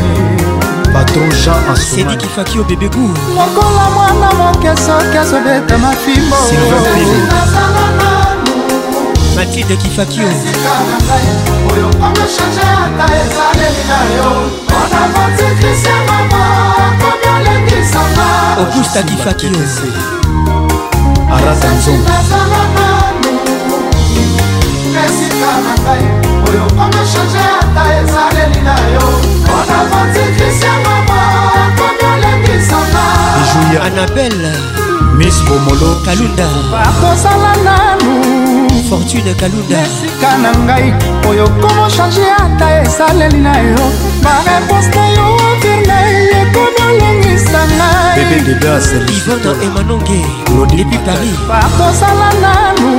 patron jean asedikifaki obebeku lokola mwana moke soki azobeta mafimbo matilde kifakio augusta kifakio arata nzongo esika na ngai oyo omechange ata ezaleli na yo mpona vantikrisia mama kondolengisanga juya anabel mis bomolo kalunda bakosala nanu fortune kalunda esika na ngai oyo komochange ata ezaleli na yo parampos na yo verna ekonalongisana ivona emanonge epi paris bakozala nanu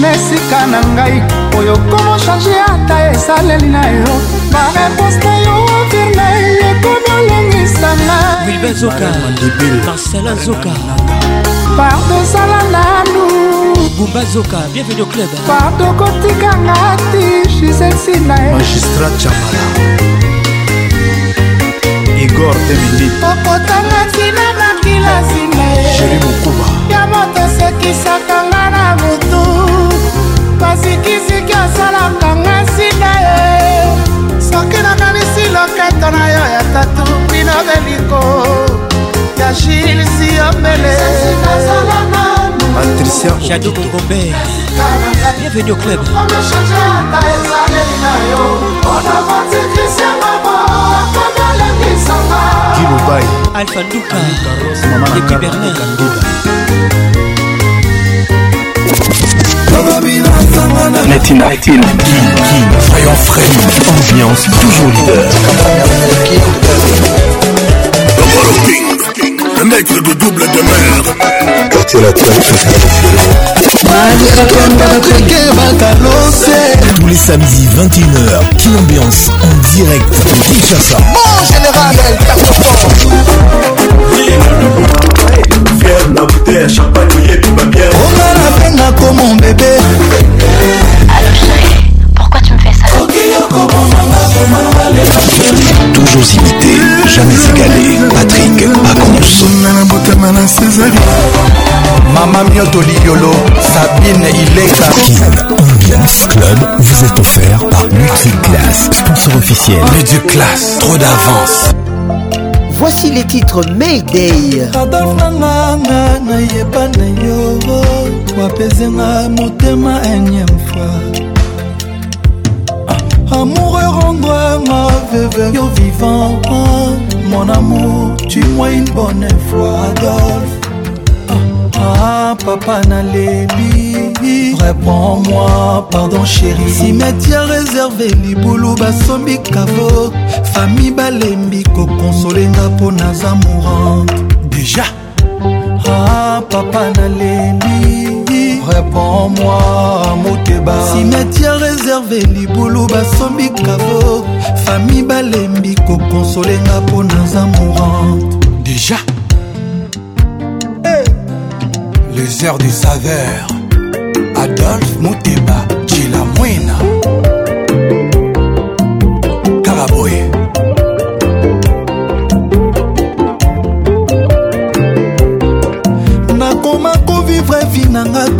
na esika na ngai oyo komo change ata esaleli na yo bareponse na yo verna ekonalongisana wilbe zoka marcela zoka pardozala nanu bumba zoka bienvenue au club pardon kotika nga ti jisesi na ye magistrat chamala igor temindi okotanga ntina na kilasi na ye jeri mokuba ya moto osekisaka nga na butu basikisiki osalaka nga nsina ye Shadow Congombe, bienvenue au club. Gilobai, Alpha Nuka, Depuis Berlin. Netina, Netina, Kiki, Soyons frais, ambiance toujours leader. Le aigle de double demeure. Quartier latin Tous les samedis 21h, qui Ambiance en direct de Kinshasa. Mon général, elle perd Fier la bouteille, champagne, mouillé, tout va On a la peine comme mon bébé. Allo chérie, pourquoi tu me fais ça? Toujours imité, jamais égalé. Patrick Pacons. Mama Mioto Liolo, Sabine Ileka. Ambiance Club vous est offert par Multiclass, sponsor officiel. Multiclass, trop d'avance. Voici les titres Mayday. adolf nanganga nayeba na yo wapezenga motema enième fois amour rendre ma veuve yo vivant mon amour tu moi une bonne fois adolphe Ah, ah papa nalebi réponds-moi pardon chéri cimetière réservé libulu basombi kavo fami balembi kokonsolenga mpo naza mourante déjà ah, papa nalebi réponds-moi moteba cimetière réservé libulu basombi kavo fami balembi kokonsolenga mpo naza mourante déjà hey. les heures des saveurs adolphe moteba chilamwina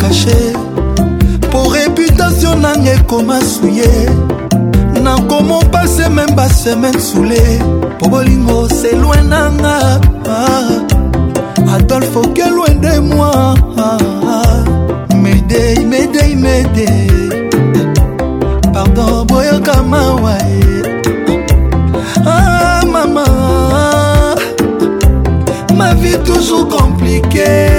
kashe po reputatio nanga ekoma suye nakoma pase meme basemaine sule po bolingo selwe nanga ah, adolfo kelwe nde mwa ah, ah, medei medei medei pardon boyoka mawa ah, mama ma vie toujours compliquée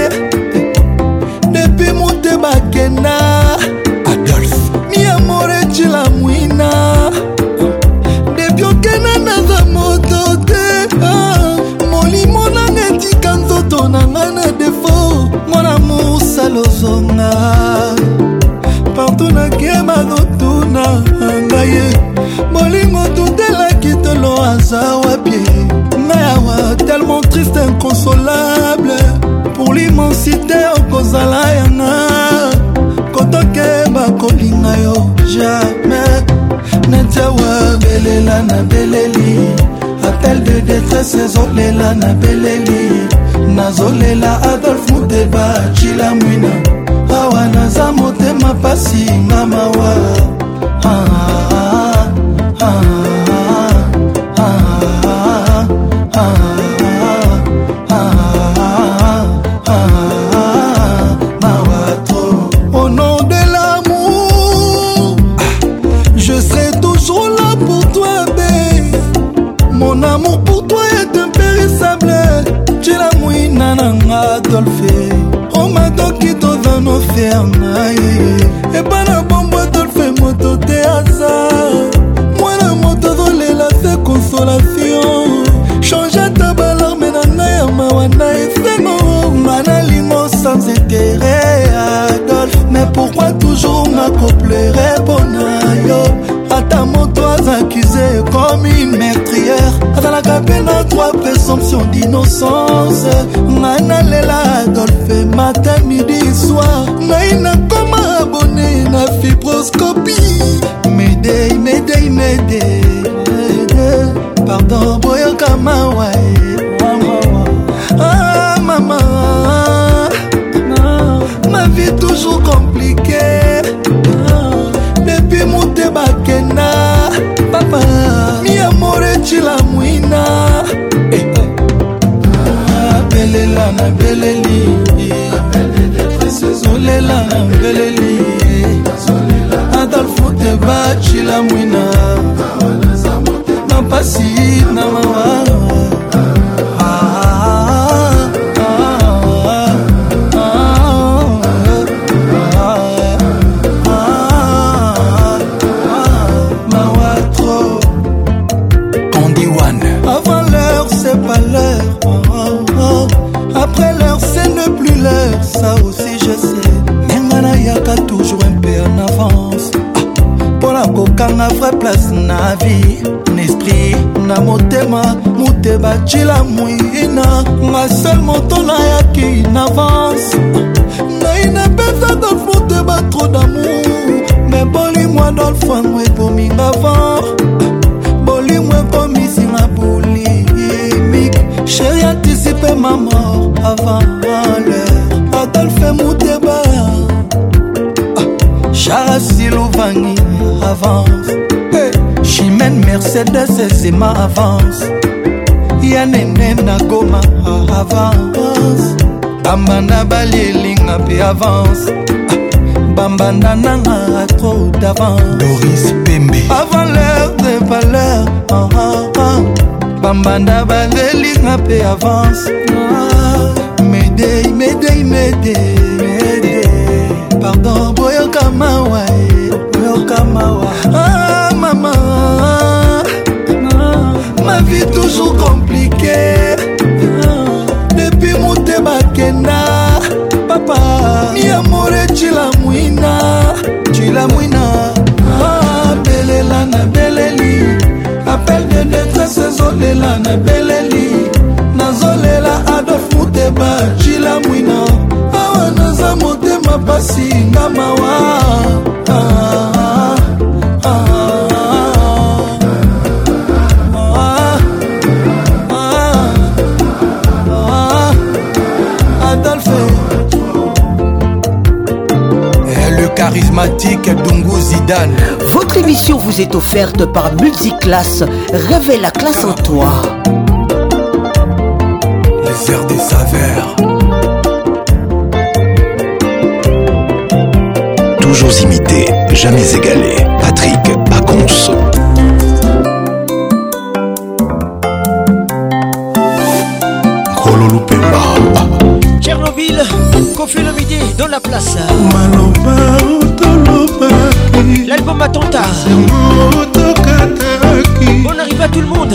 lozonga partout nakema notuna ngaye molingo tundelaki tolo aza wapie ngayawa tellement triste inconsolable pour l'immensité okozala yanga kotokeba kolinga yo jamais netiawa belela na beleli appel de détresse ezolela na beleli nazolela adolf muteba cila mwina awa naza motema pasi nga mawa ah, ah, ah, ah. ah. innocence ngai nalela adolfe matin bakanga vrai place na vie nesprit na motema moteba cila moina nga sel moto nayaki na avance naina mpenza dolfmoteba tro damour me bolimw adolfango ekominga avant bolimw ekomisinga bolimik sheri anticipe ma mort avant l'heure adolfe mote marasi louvangi avance chimène mercedes ezima avance ya nene na goma avance bamba na balielinga mpe avance bambanda nanga atro davance avant l'heure de valeur ah, ah, ah. bambanda balelinga mpe avance medei medei medei mawa yoka mawa ah mama ma vie toujours compliquée depuis mute bakenda papa mi amore cilamwina cilamwina abelela ah, na beleli appel de détresse ezolela na beleli nazolela adolf muteba cilamwina Eh, le charismatique Dungu Zidane Votre émission vous est offerte par Multiclass. Réveille la classe en toi Les airs des saveurs toujours imité, jamais égalé. Patrick pas Tchernobyl, Kofi le midi dans la place. L'album Attentat. On arrive à tout le monde.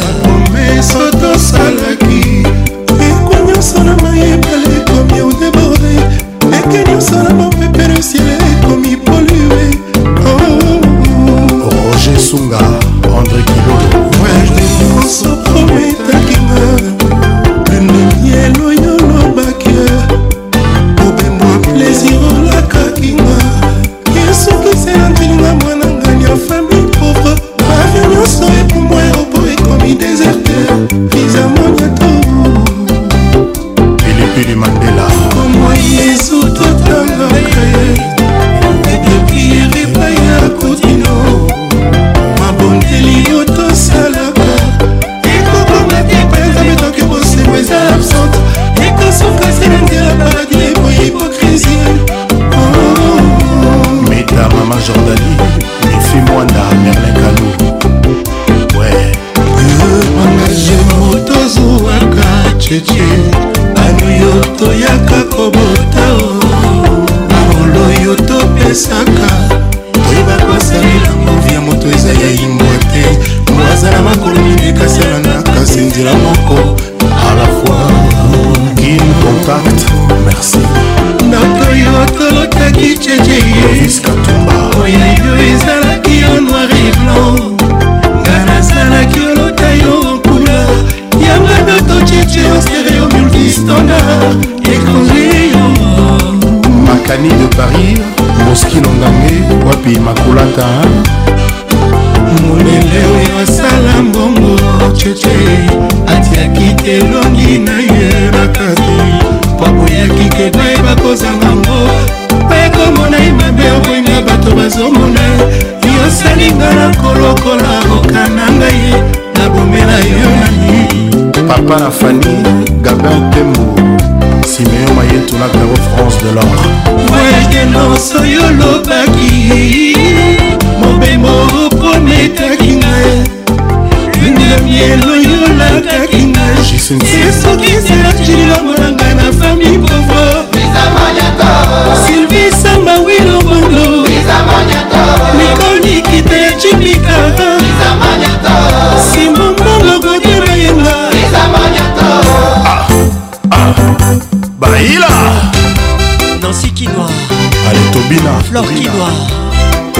kaka molele oyo asala mbongo cheche atiaki te elongi na ye makasi mpo boyaki ke nayeba kozanga ngo ekomona ye mabe okoinga bato bazomona ye yosalinga na kolokola okananga ye nabomela yo nani papa na fani gabin tembo simeo mayetolaka france de lor voyage de noso yo lobaki ndembo oprometaki ngai lune mielo yolakaki ngai esokiselacilomo na ngai na fami provo sylvie samba wilomando nikonikite ya cipika simbombongokodera yenga baila nansi kinoir ale tobina flor kinoir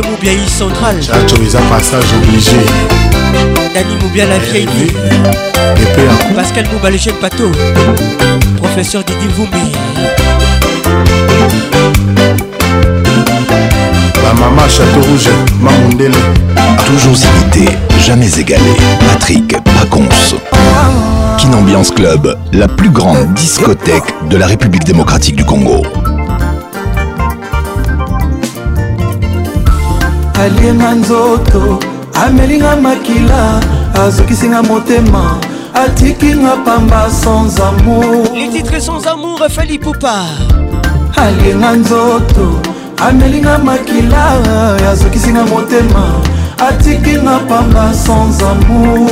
Didier Central Chacho passage obligé Dani la eh vieille Pascal Mouba le jeune bateau Professeur Didi Voumi La maman Château Rouge a Toujours imité, jamais égalé Patrick Pacons Kinambiance Club, la plus grande discothèque de la République démocratique du Congo alienga nzoto amelinga makila azokisinga motema atikinga pamba sans amour les titres sans amour fali poupa alienga nzoto amelinga makila azokisinga motema atikinga pamba sans amour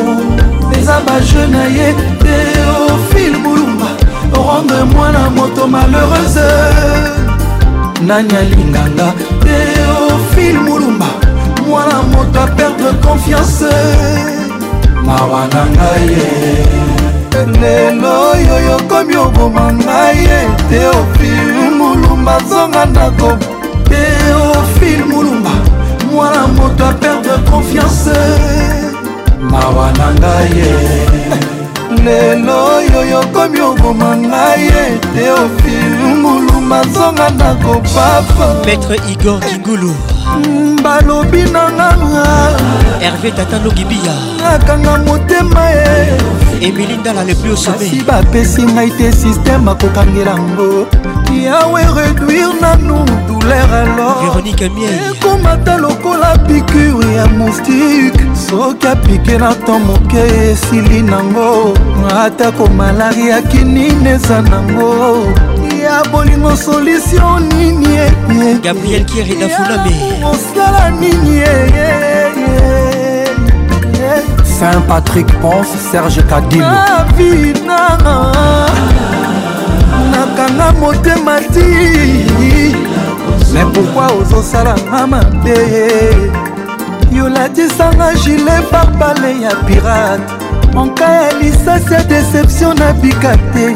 eza baje na ye teofile bulumba rendre mwana moto malheureuse nani alinganga te théophile mulumba mwana moto a perdre confiance mawa na ngai ye lelo oyo yokomi oboma ngai ye théophile mulumba zonga ndako théophile mulumba mwana moto a perdre confiance mawa na ngai ye lelo yo yokomi oboma ngai ete ofilungulu mazonga na kopapa maître igor kingulu balobi na nganga herve tatanogibia nakanga motema e emilinda la le plus osomesi bapesi ngai te systeme akokangela ngo yawe réduire nanu douleur aloresekomata lokola pikure ya moustike soki apike na to moke esili nango atako malaria kinini eza nango ya bolingo solisio nini e, e, e. gabriel kiredafulame nini saint patrick ponce serge kadim okanganga motema ti me pourkui ozosalanga mabe yolatisanga gile barbale ya pirate monka ya lisasi ya deception nabika te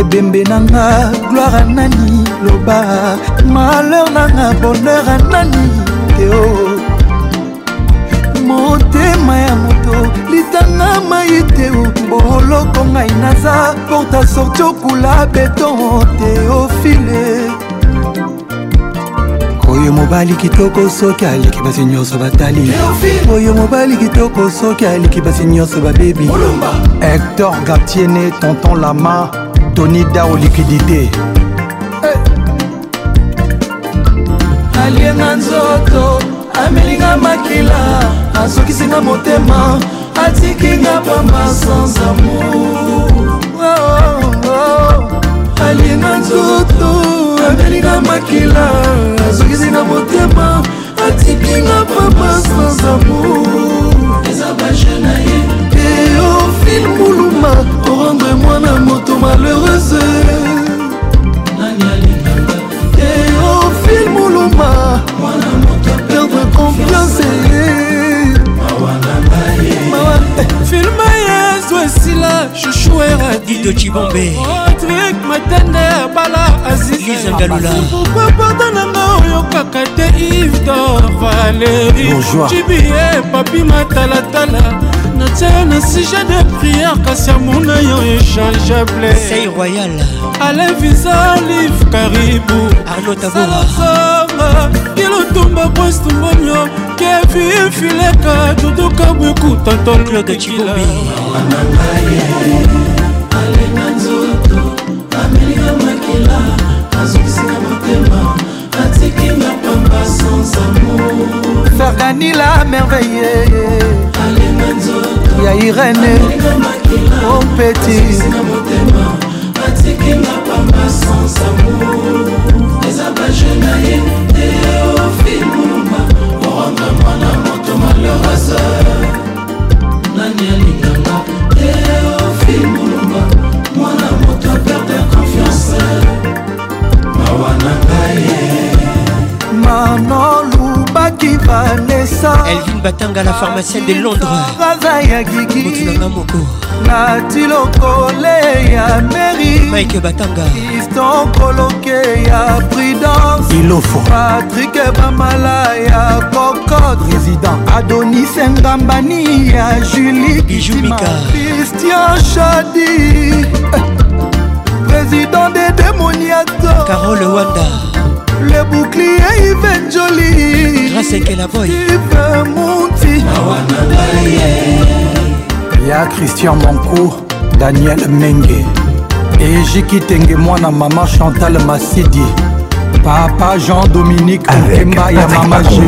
ebembe nanga gloire anani loba malheur nanga bonheur anani teo motema ya litanga mai te boloko ngai naza porta sorti okula beton teofile oyo mobali kitoko soki aleki basi nyonso batali oyo mobali kitoko soki aleki basi nyonso babebi hector gartiene tonton lama tony dao likidité hey. alienga nzoto amelinga makila azokisinga motema atikinga pamba sans amour oh, oh, oh. alinga nzoto amelinga makila azokisinga motema atikinga pamba sans amour eza bajena ye teofile muluma orendre mwana moto malheureuse teofile muluma esila chouchouera dido cibombe patrik matende ya bala azizizangalulapourkui porta nanga oyokaka te ivdor valeri jibie papi matalatala natia yo na sujet de prière kasi amona yo échangeable sei royal ale visa live karibu arnotaboaaa kilotumba postumbonio kevi fileka tutukabwekutatolokekila mama ngai alinga nzoto amelinga makila azongisinga motema atikinga pamba sans amour fardanila merveille alinga nzoto ya irene ompeti atikinga pamba sans amour eza bajena ye teofiluma oranga mwana moto malheureuse vanessa elvin batanga la pharmacienne de londresaza ya gigimutunanga moko nati lokole ya mairie mike batanga iston koloke ya prudence ilofo patrik bamala ya cocote président adonis ngambani ya julie bijumika christian shadi [laughs] président de démoniato carole wanda le bouclier Yves Joli grâce à la voix Yves Monti ya Christian Mancourt Daniel Menge Ejiki Tenge mwana mama Chantal Massidi papa Jean-Dominique Akemba ya mama Gio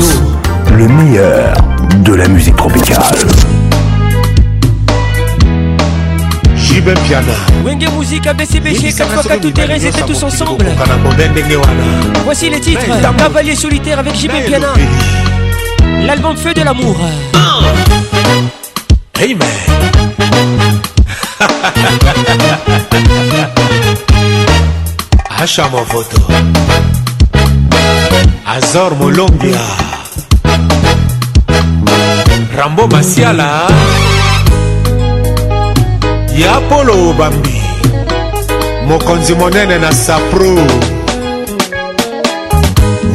le meilleur de la musique tropicale ben piana wenge muzika bcbg 4 tout terrain étaient tous ensemble voici les titres cavalier solitaire avec jb piana l'album feu de l'amour hey man asha [laughs] movoto azor molombia rambo masiala ya polo obambi mokonzi monene na sapro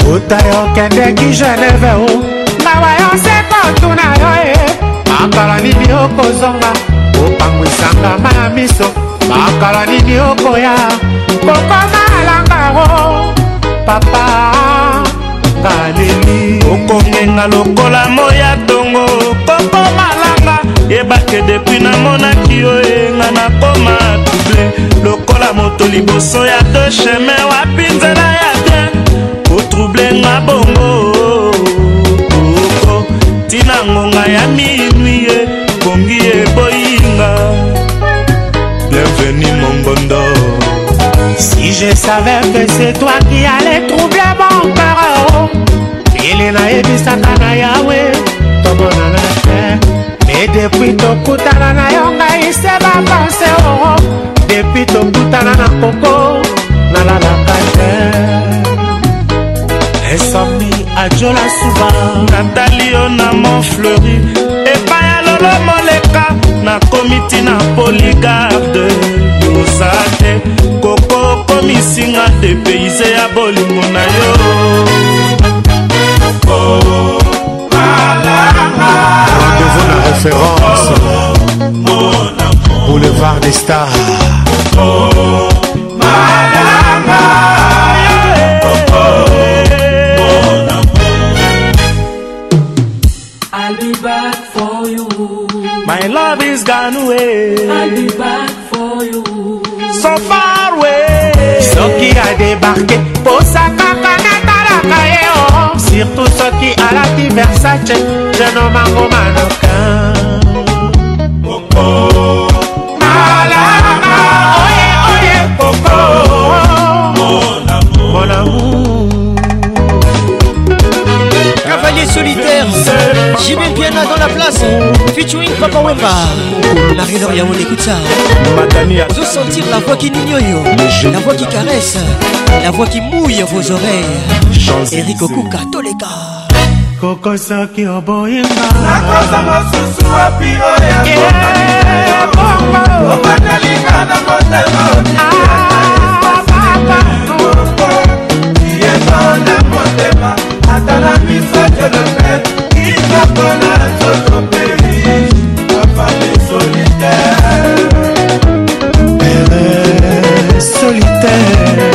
utaya okendeki geneve o mawa yo se kotuna yo e makala nini okozonga kopangwisanga ma ya miso makala nini okoya kokoma alangaro papa ngaleli okokenga lokola moya tongo kokomalanga yebake depuis namonaki yo enga nakoma double lokola moto liboso ya de chemin wapi nzela ya te otroublenga bongo ntina ngonga ya minui ye kongi eboyinga bienvenu mongondo si je savais que c'est toi qui allais troubler mon cœur ele nayebisaka na yawe edepui tokutana na yo ngai se bapanse oo depui tokutana na koko nalalaka te esami ajola suba natali yo na mont fleuri epai ya lolo moleka nakomi ntina poligarde yoza te koko okomisinga depeize ya bolingo na yo oh. oh, oh. conférence Boulevard des stars I'll be back for you My love is gone away I'll be back for you So far away So qui a débarqué surtout soki alati versace jenomango manokin koko malama oye oye koko mon amour Solitaire, J'y bien là dans la place Featuring Papa Wemba Marie on écoute ça Vous sentir la voix qui n'ignore La voix qui caresse La voix qui mouille vos oreilles Eric Okuka Toleka Dieu le fait, il t'appelle à notre pays, la famille solitaire. Père solitaire.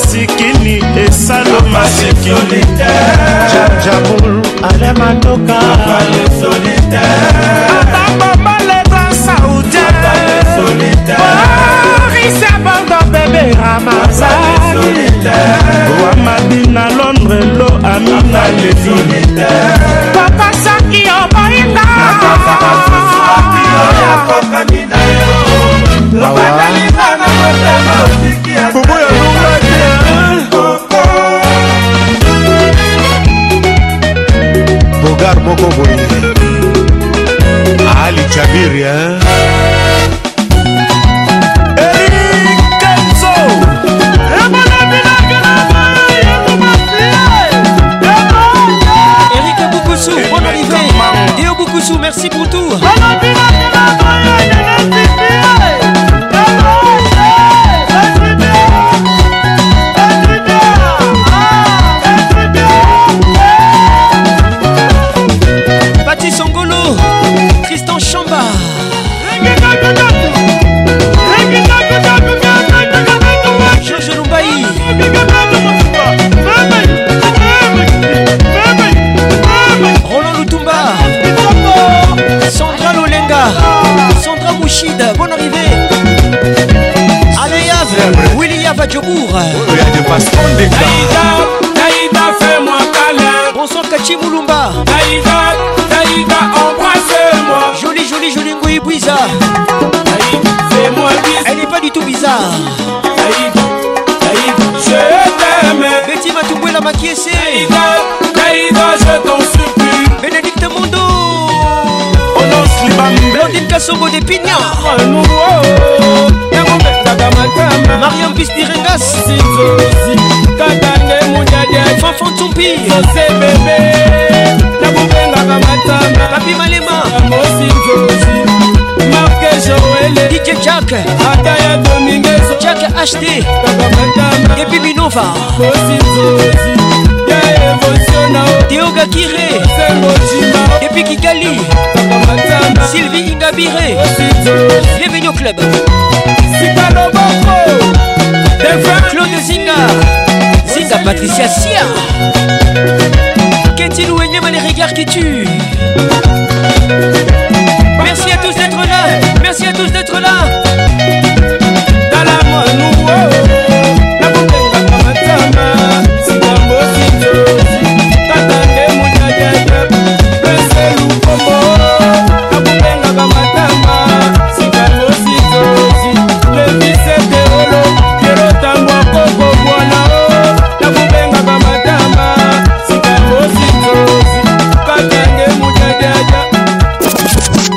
masikini esaloma sécurité jabul alematoka atabomaletra saoudienboris abondo bebe ramazani wa madina londres lo amina levi dollar moko boye ali jabiri Bukusu, bon arrivée. Dio Bukusu, merci pour tout. Debourg Taïda fais-moi câlin Bonsoir Kachi Moulumba Taïda Taïda embrasse-moi Joli joli joli Ngoui Bouiza Taïda fais-moi bisous Elle n'est pas du tout bizarre Taïda Taïda je t'aime Betty Matouboué la maquiessée Taïda Taïda je t'en supplie Bénédicte Mondo Onos Libambe Blondine Kassongo des Pignards Yango kaka makama marion pistirengas sizozi kaka nde monyadi fanfan tumpi sose bebe nakopengaka matama papi malema mosizozi marke joele dije jack ata ya domingeso jack hd kaka matama epi minova mosizozi ya emotionao deogakire sengotima epi kigali Sylvie Ingabiré Bienvenue au club Claude Zinga Zinga Patricia Sia Qu'est-il ou les regards qui tuent Merci à tous d'être là Merci à tous d'être là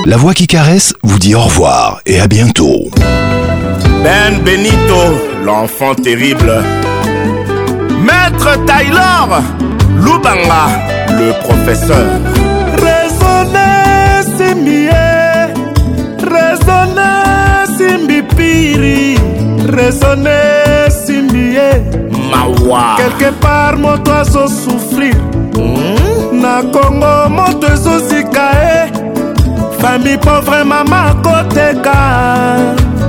La voix qui caresse vous dit au revoir et à bientôt. Ben Benito, l'enfant terrible. Maître Taylor, Lubanga, le professeur. Raisonnez Simie, raisonnez Simbipiri, raisonnez Ma Mawa. Quelque part, mon toi souffrir. Hmm? Na Congo, moto ezozika famille pauvre mama koteka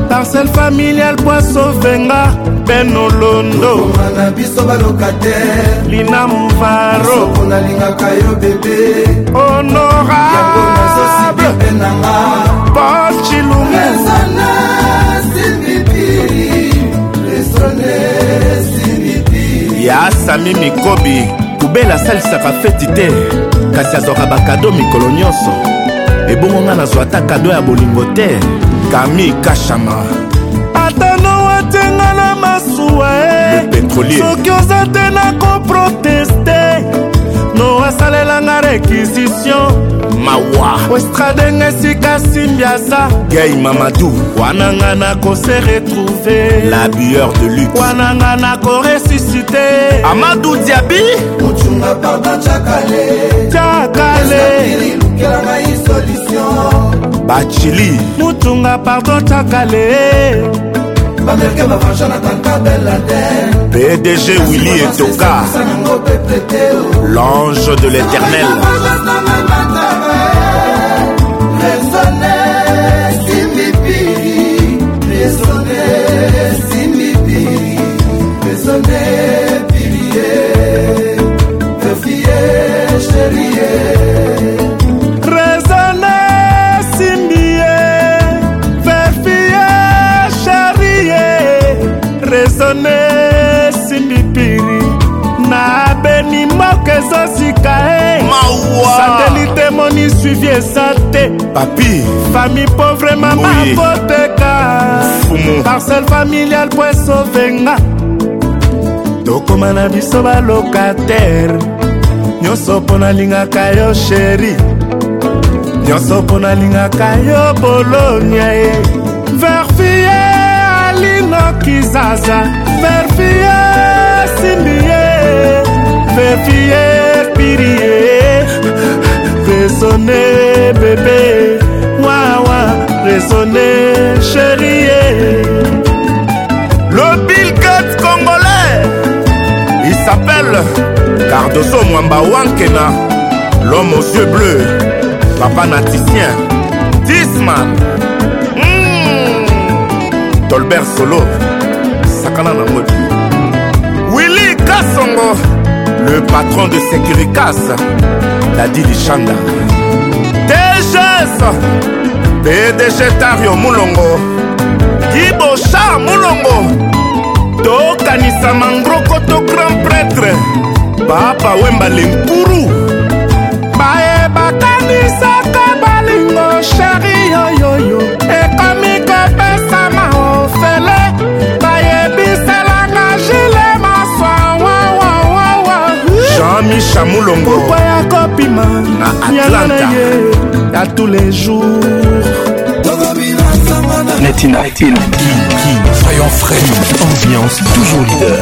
parcelle familiale bwasovenga benolondo na biso balokatele lina mvaro nalingaka yo bebe honorable nanga paul chilumu ya sami mikobi kubela asalisaka feti te kasi azwaka bakado mikolo nyonso ebongo nga nazwa ata kado ya bolingo te kami kashama atano watenga na masuwa e soki oza te na koproteste no asalelanga rekisitio mawa oestradenge esika simbiasa gei mamadu wana nga nakose retrouve la bueur de luk wana nga nakoresusite amadu diabi ocunga pardon cakale cakale kela ngai solution bachili mutunga pardon takale bamerke bavanja na tanka beladen pdg willi etoka l'ange de l'éternel sandeli te moni suivi eza te papi fami pauvre mama koteka parcele familiale po esovenga tokóma na biso balokatere nyonso mpo nalingaka yo sheri nyonso mpo nalingaka yo bolonia ye verfie alinokizaza verfie simbi ye verfie pirie Résonnez bébé, wawa, résonnez chérie. Le Bill Gates congolais, il s'appelle Cardoso Mwamba Wankena, l'homme aux yeux bleus, papa naticien, Disman, mmh. Tolbert Solo, Sakana Namodi, Willy Kassongo, le patron de Securitas. dadi lishanda dgs pdg tario mulongo giboshar mulongo tokanisa mangroko to grand prêtre papa wemba lenkuru bayebakanisaka balingo shari oyoyo kamisha mulongo pourkua ya kopima nyana na Atlanta ya tous les jours Netina, Netina. soyons frais, ambiance toujours leader.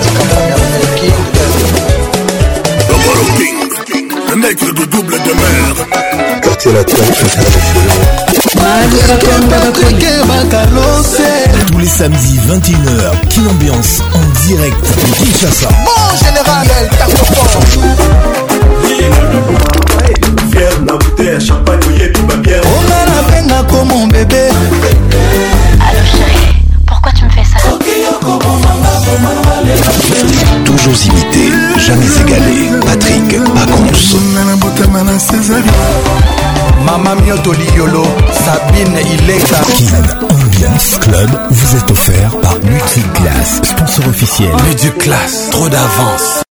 King Le mec de double de mer. Quartier latin international. Tous les samedis 21h, King Ambiance en direct de Kinshasa. mon général, elle tape fort. Fier na bouteille, champagne, oyebi ma bière. On a la peine comme mon bébé. Allô chérie, pourquoi tu me fais ça Toujours imité, jamais égalé. Patrick Pacons. Mama Miotoli Yolo, Sabine Ileka. Club vous est offert par Multiclass, sponsor officiel. Multiclass, trop d'avance.